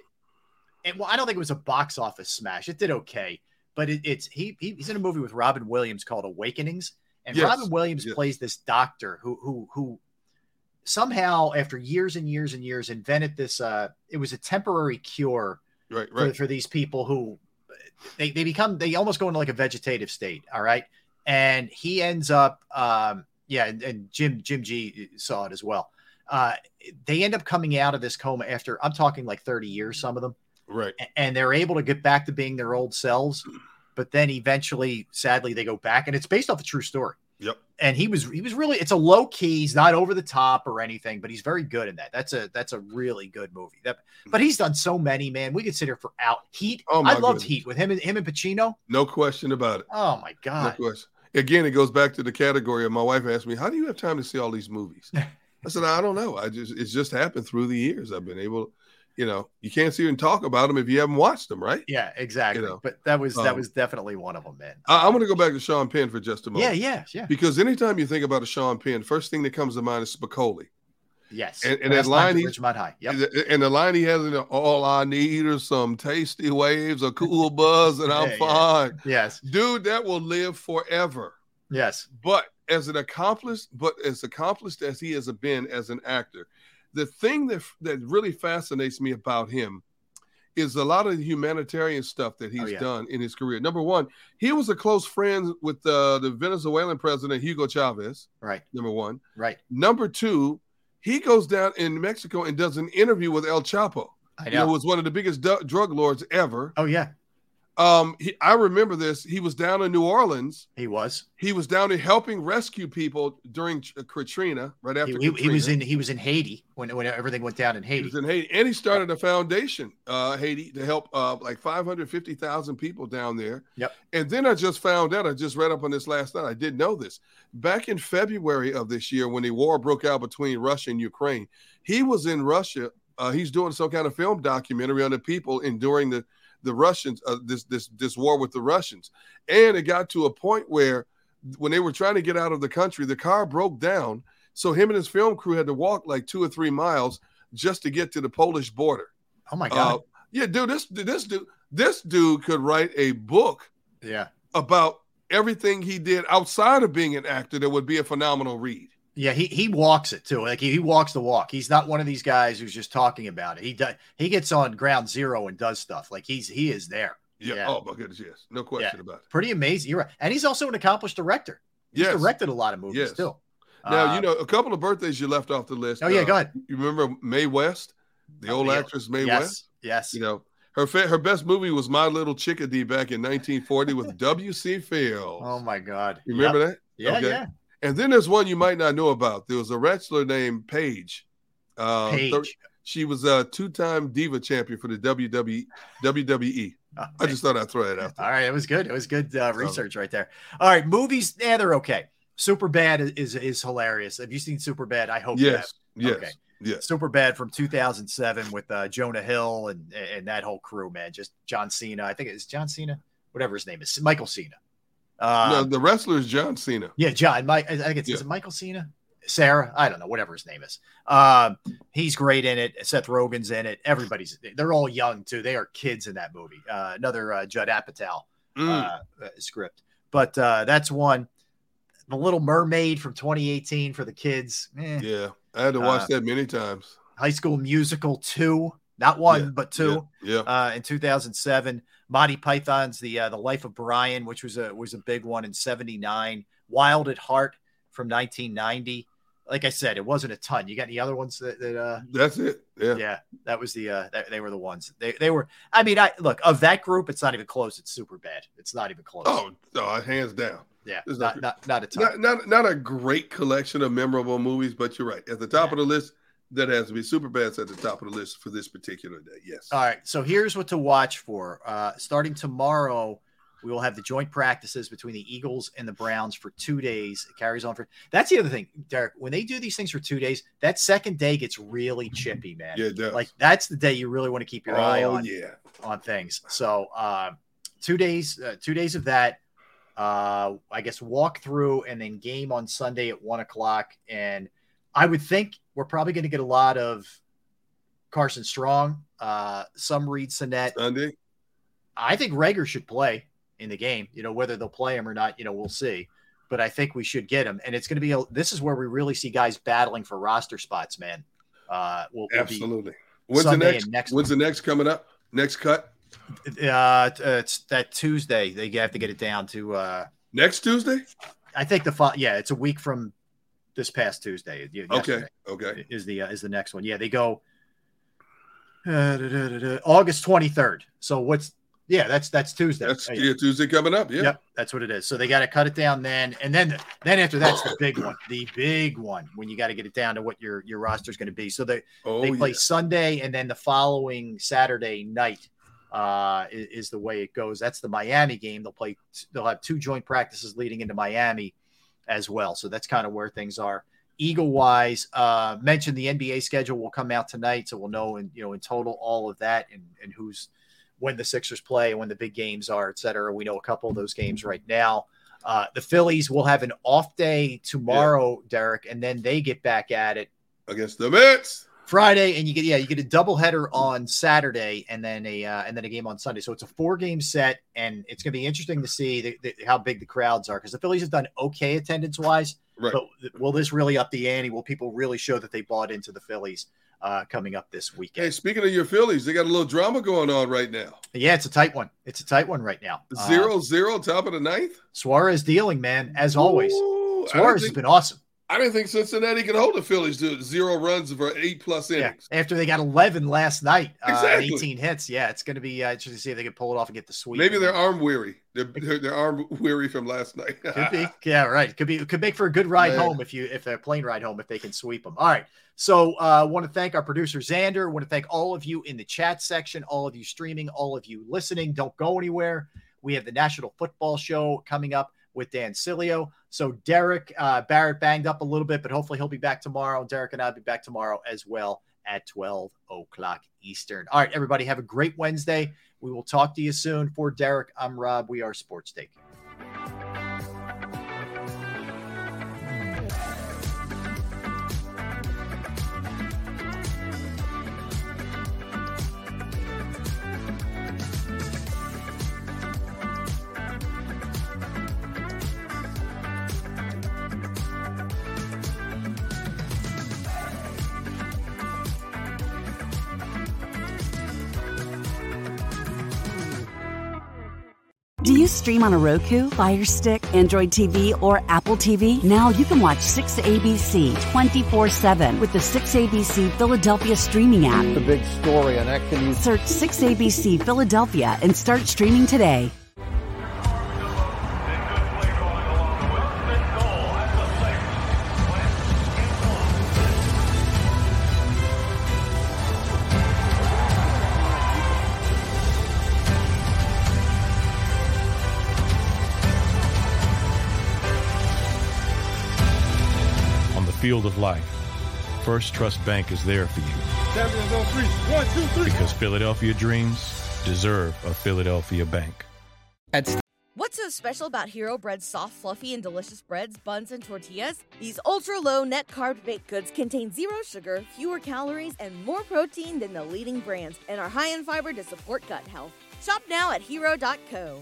And well, I don't think it was a box office smash. It did okay, but it, it's he, he, he's in a movie with Robin Williams called Awakenings, and yes. Robin Williams yes. plays this doctor who who who somehow after years and years and years invented this uh it was a temporary cure right, right. For, for these people who they, they become they almost go into like a vegetative state all right? And he ends up um yeah and, and jim jim g saw it as well. Uh they end up coming out of this coma after i'm talking like 30 years some of them. Right. And they're able to get back to being their old selves but then eventually sadly they go back and it's based off a true story Yep. And he was he was really it's a low key, he's not over the top or anything, but he's very good in that. That's a that's a really good movie. That mm-hmm. but he's done so many, man. We could sit here for out Heat. Oh my I loved goodness. Heat with him and him and Pacino. No question about it. Oh my god. No question. Again, it goes back to the category of my wife asked me, How do you have time to see all these movies? I said, I don't know. I just it's just happened through the years. I've been able you know, you can't see and talk about them if you haven't watched them, right? Yeah, exactly. You know? But that was that um, was definitely one of them, man. I, am going to go back to Sean Penn for just a moment. Yeah, yeah, yeah. Because anytime you think about a Sean Penn, first thing that comes to mind is Spicoli. Yes, and, and that line he, Ridgemont High. Yep. and the line he has in all I need are some tasty waves, a cool buzz, and I'm yeah, fine. Yeah. Yes, dude, that will live forever. Yes, but as an accomplished, but as accomplished as he has been as an actor, the thing that that really fascinates me about him is a lot of the humanitarian stuff that he's Oh, yeah. done in his career. Number one, he was a close friend with uh, the Venezuelan president Hugo Chavez. Right. Number one. Right. Number two, he goes down in Mexico and does an interview with El Chapo. I You know, know. was one of the biggest du- drug lords ever. Oh yeah, Um, he, I remember this. He was down in New Orleans. he was. He was down there helping rescue people during uh, Katrina, right after He, he, he was in he was in Haiti when when everything went down in He Haiti. was in Haiti, and he started a foundation, uh, Haiti, to help uh, like 550,000 people down there. Yep. And then I just found out, I just read up on this last night. I didn't know this. Back in February of this year, when the war broke out between Russia and Ukraine, he was in Russia. Uh, he's doing some kind of film documentary on the people enduring the the Russians, uh, this this this war with the Russians. And it got to a point where when they were trying to get out of the country, the car broke down. So him and his film crew had to walk like two or three miles just to get to the Polish border. Oh my god. Uh, yeah, dude, this this dude this dude could write a book yeah. about everything he did outside of being an actor that would be a phenomenal read. Yeah, he he walks it too. Like he, he walks the walk. He's not one of these guys who's just talking about it. He does. He gets on ground zero and does stuff. Like he's he is there. Yeah. Yeah. Oh my goodness, yes, no question about it. Pretty amazing. You're right. And he's also an accomplished director. He's Yes. directed a lot of movies Yes. too. Now Uh, you know a couple of birthdays you left off the list. Oh, yeah, Uh, go ahead. You remember Mae West, the old yeah. actress Mae yes, West. yes. You know her fa- her best movie was My Little Chickadee back in 1940 with W.C. Fields. Oh my God. You remember Yep. that? Yeah, yeah. And then there's one you might not know about. There was a wrestler named Paige. Uh, Paige. thir- she was a two-time diva champion for the WWE. WWE. I just thought I'd throw that out. All right, it was good. It was good uh, research right there. All right, movies. Yeah, they're okay. Superbad is is, is hilarious. Have you seen Superbad? I hope. you Yes, have. yes, Okay. yes. Superbad from 2007 with uh, Jonah Hill and and that whole crew, man. Just John Cena. I think it's John Cena, whatever his name is, Michael Cena. Uh, no, the wrestler is John Cena. Yeah, John. Mike. I think it's is it Michael Cena, Sarah. I don't know. Whatever his name is. Um, he's great in it. Seth Rogen's in it. Everybody's. They're all young too. They are kids in that movie. Uh, another uh, Judd Apatow Mm. uh, uh, script, but uh, that's one. The Little Mermaid from 2018 for the kids. Eh. Yeah, I had to watch Uh, that many times. High School Musical two, not one Yeah, but two. yeah, yeah. Uh, in 2007, Monty Python's the uh, the Life of Brian, which was a was a big one in '79. Wild at Heart from 1990. Like I said, it wasn't a ton. You got any other ones that, that uh, That's it. Yeah. yeah, that was the uh, that, they were the ones. They they were. I mean, I look of that group. It's not even close. It's super bad. It's not even close. Oh, no, hands down. yeah, There's not, not not a ton. Not, not not a great collection of memorable movies, but you're right. At the top of the list, that has to be Superbad's at the top of the list for this particular day. Yes. All right. So here's what to watch for. Uh, starting tomorrow, we will have the joint practices between the Eagles and the Browns for two days. It carries on for. That's the other thing, Derrick. When they do these things for two days, that second day gets really chippy, man. Yeah, it does. Like that's the day you really want to keep your eye Oh, on. yeah. On things. So uh, two days, uh, two days of that. Uh, I guess walk through and then game on Sunday at one o'clock. And I would think we're probably going to get a lot of Carson Strong, uh, some Reid Sinnett. Sunday. I think Reagor should play in the game. You know, whether they'll play him or not, you know, we'll see. But I think we should get him. And it's going to be a, this is where we really see guys battling for roster spots, man. Uh, we'll, we'll Absolutely. When's Sunday the next? next when's the next coming up? Next cut? Uh, uh, it's that Tuesday. They have to get it down to uh next Tuesday. I think the yeah, it's a week from this past Tuesday. Okay. Okay. Is the uh, is the next one? Yeah, they go uh, da, da, da, August twenty third. So what's yeah, that's that's Tuesday. That's Oh, yeah, Tuesday coming up. Yeah. Yep, that's what it is. So they got to cut it down then, and then then after that's the big one, the big one when you got to get it down to what your your roster is going to be. So they Oh, they play yeah. Sunday, and then the following Saturday night uh, is, is the way it goes. That's the Miami game. They'll play. They'll have two joint practices leading into Miami as well. So that's kind of where things are. Eagle wise, uh, mentioned the NBA schedule will come out tonight, so we'll know in you know in total all of that and and who's when the Sixers play and when the big games are, et cetera. We know a couple of those games right now. Uh, the Phillies will have an off day tomorrow, Derrick, and then they get back at it Against the Mets. Friday, and you get yeah, you get a doubleheader on Saturday, and then a uh, and then a game on Sunday. So it's a four game set, and it's going to be interesting to see the, the, how big the crowds are because the Phillies have done okay attendance wise. Right. But will this really up the ante? Will people really show that they bought into the Phillies uh, coming up this weekend? Hey, speaking of your Phillies, they got a little drama going on right now. Yeah, it's a tight one. It's a tight one right now. Zero Uh, zero, top of the ninth. Suarez dealing, man, as always. Ooh, Suarez didn't has been awesome. I didn't think Cincinnati could hold the Phillies to zero runs for eight plus innings. Yeah, after they got 11 last night, uh, Exactly. 18 hits. Yeah, it's going to be uh, interesting to see if they can pull it off and get the sweep. Maybe they're arm weary. They're, they're, they're arm weary from last night. Could be. Yeah, right. Could be. Could make for a good ride Man. home if you if a plane ride home if they can sweep them. All right. So uh want to thank our producer Xander. Want to thank all of you in the chat section, all of you streaming, all of you listening. Don't go anywhere. We have the National Football Show coming up with Dan Sileo. So Derrick uh, Barrett banged up a little bit, but hopefully he'll be back tomorrow. Derrick and I'll be back tomorrow as well at 12 o'clock Eastern. All right, everybody, have a great Wednesday. We will talk to you soon. For Derrick, I'm Rob. We are Sports Take. Stream on a Roku, Fire Stick, Android TV, or Apple TV? Now you can watch 6ABC 24 7 with the 6ABC Philadelphia streaming app. The big story on Action News. Search 6ABC Philadelphia and start streaming today. Field of life, First Trust Bank is there for you Champions on three. One, two, three. because Philadelphia dreams deserve a Philadelphia bank. What's so special about Hero Bread's soft, fluffy, and delicious breads, buns, and tortillas? These ultra low net carb baked goods contain zero sugar, fewer calories, and more protein than the leading brands, and are high in fiber to support gut health. Shop now at hero.co.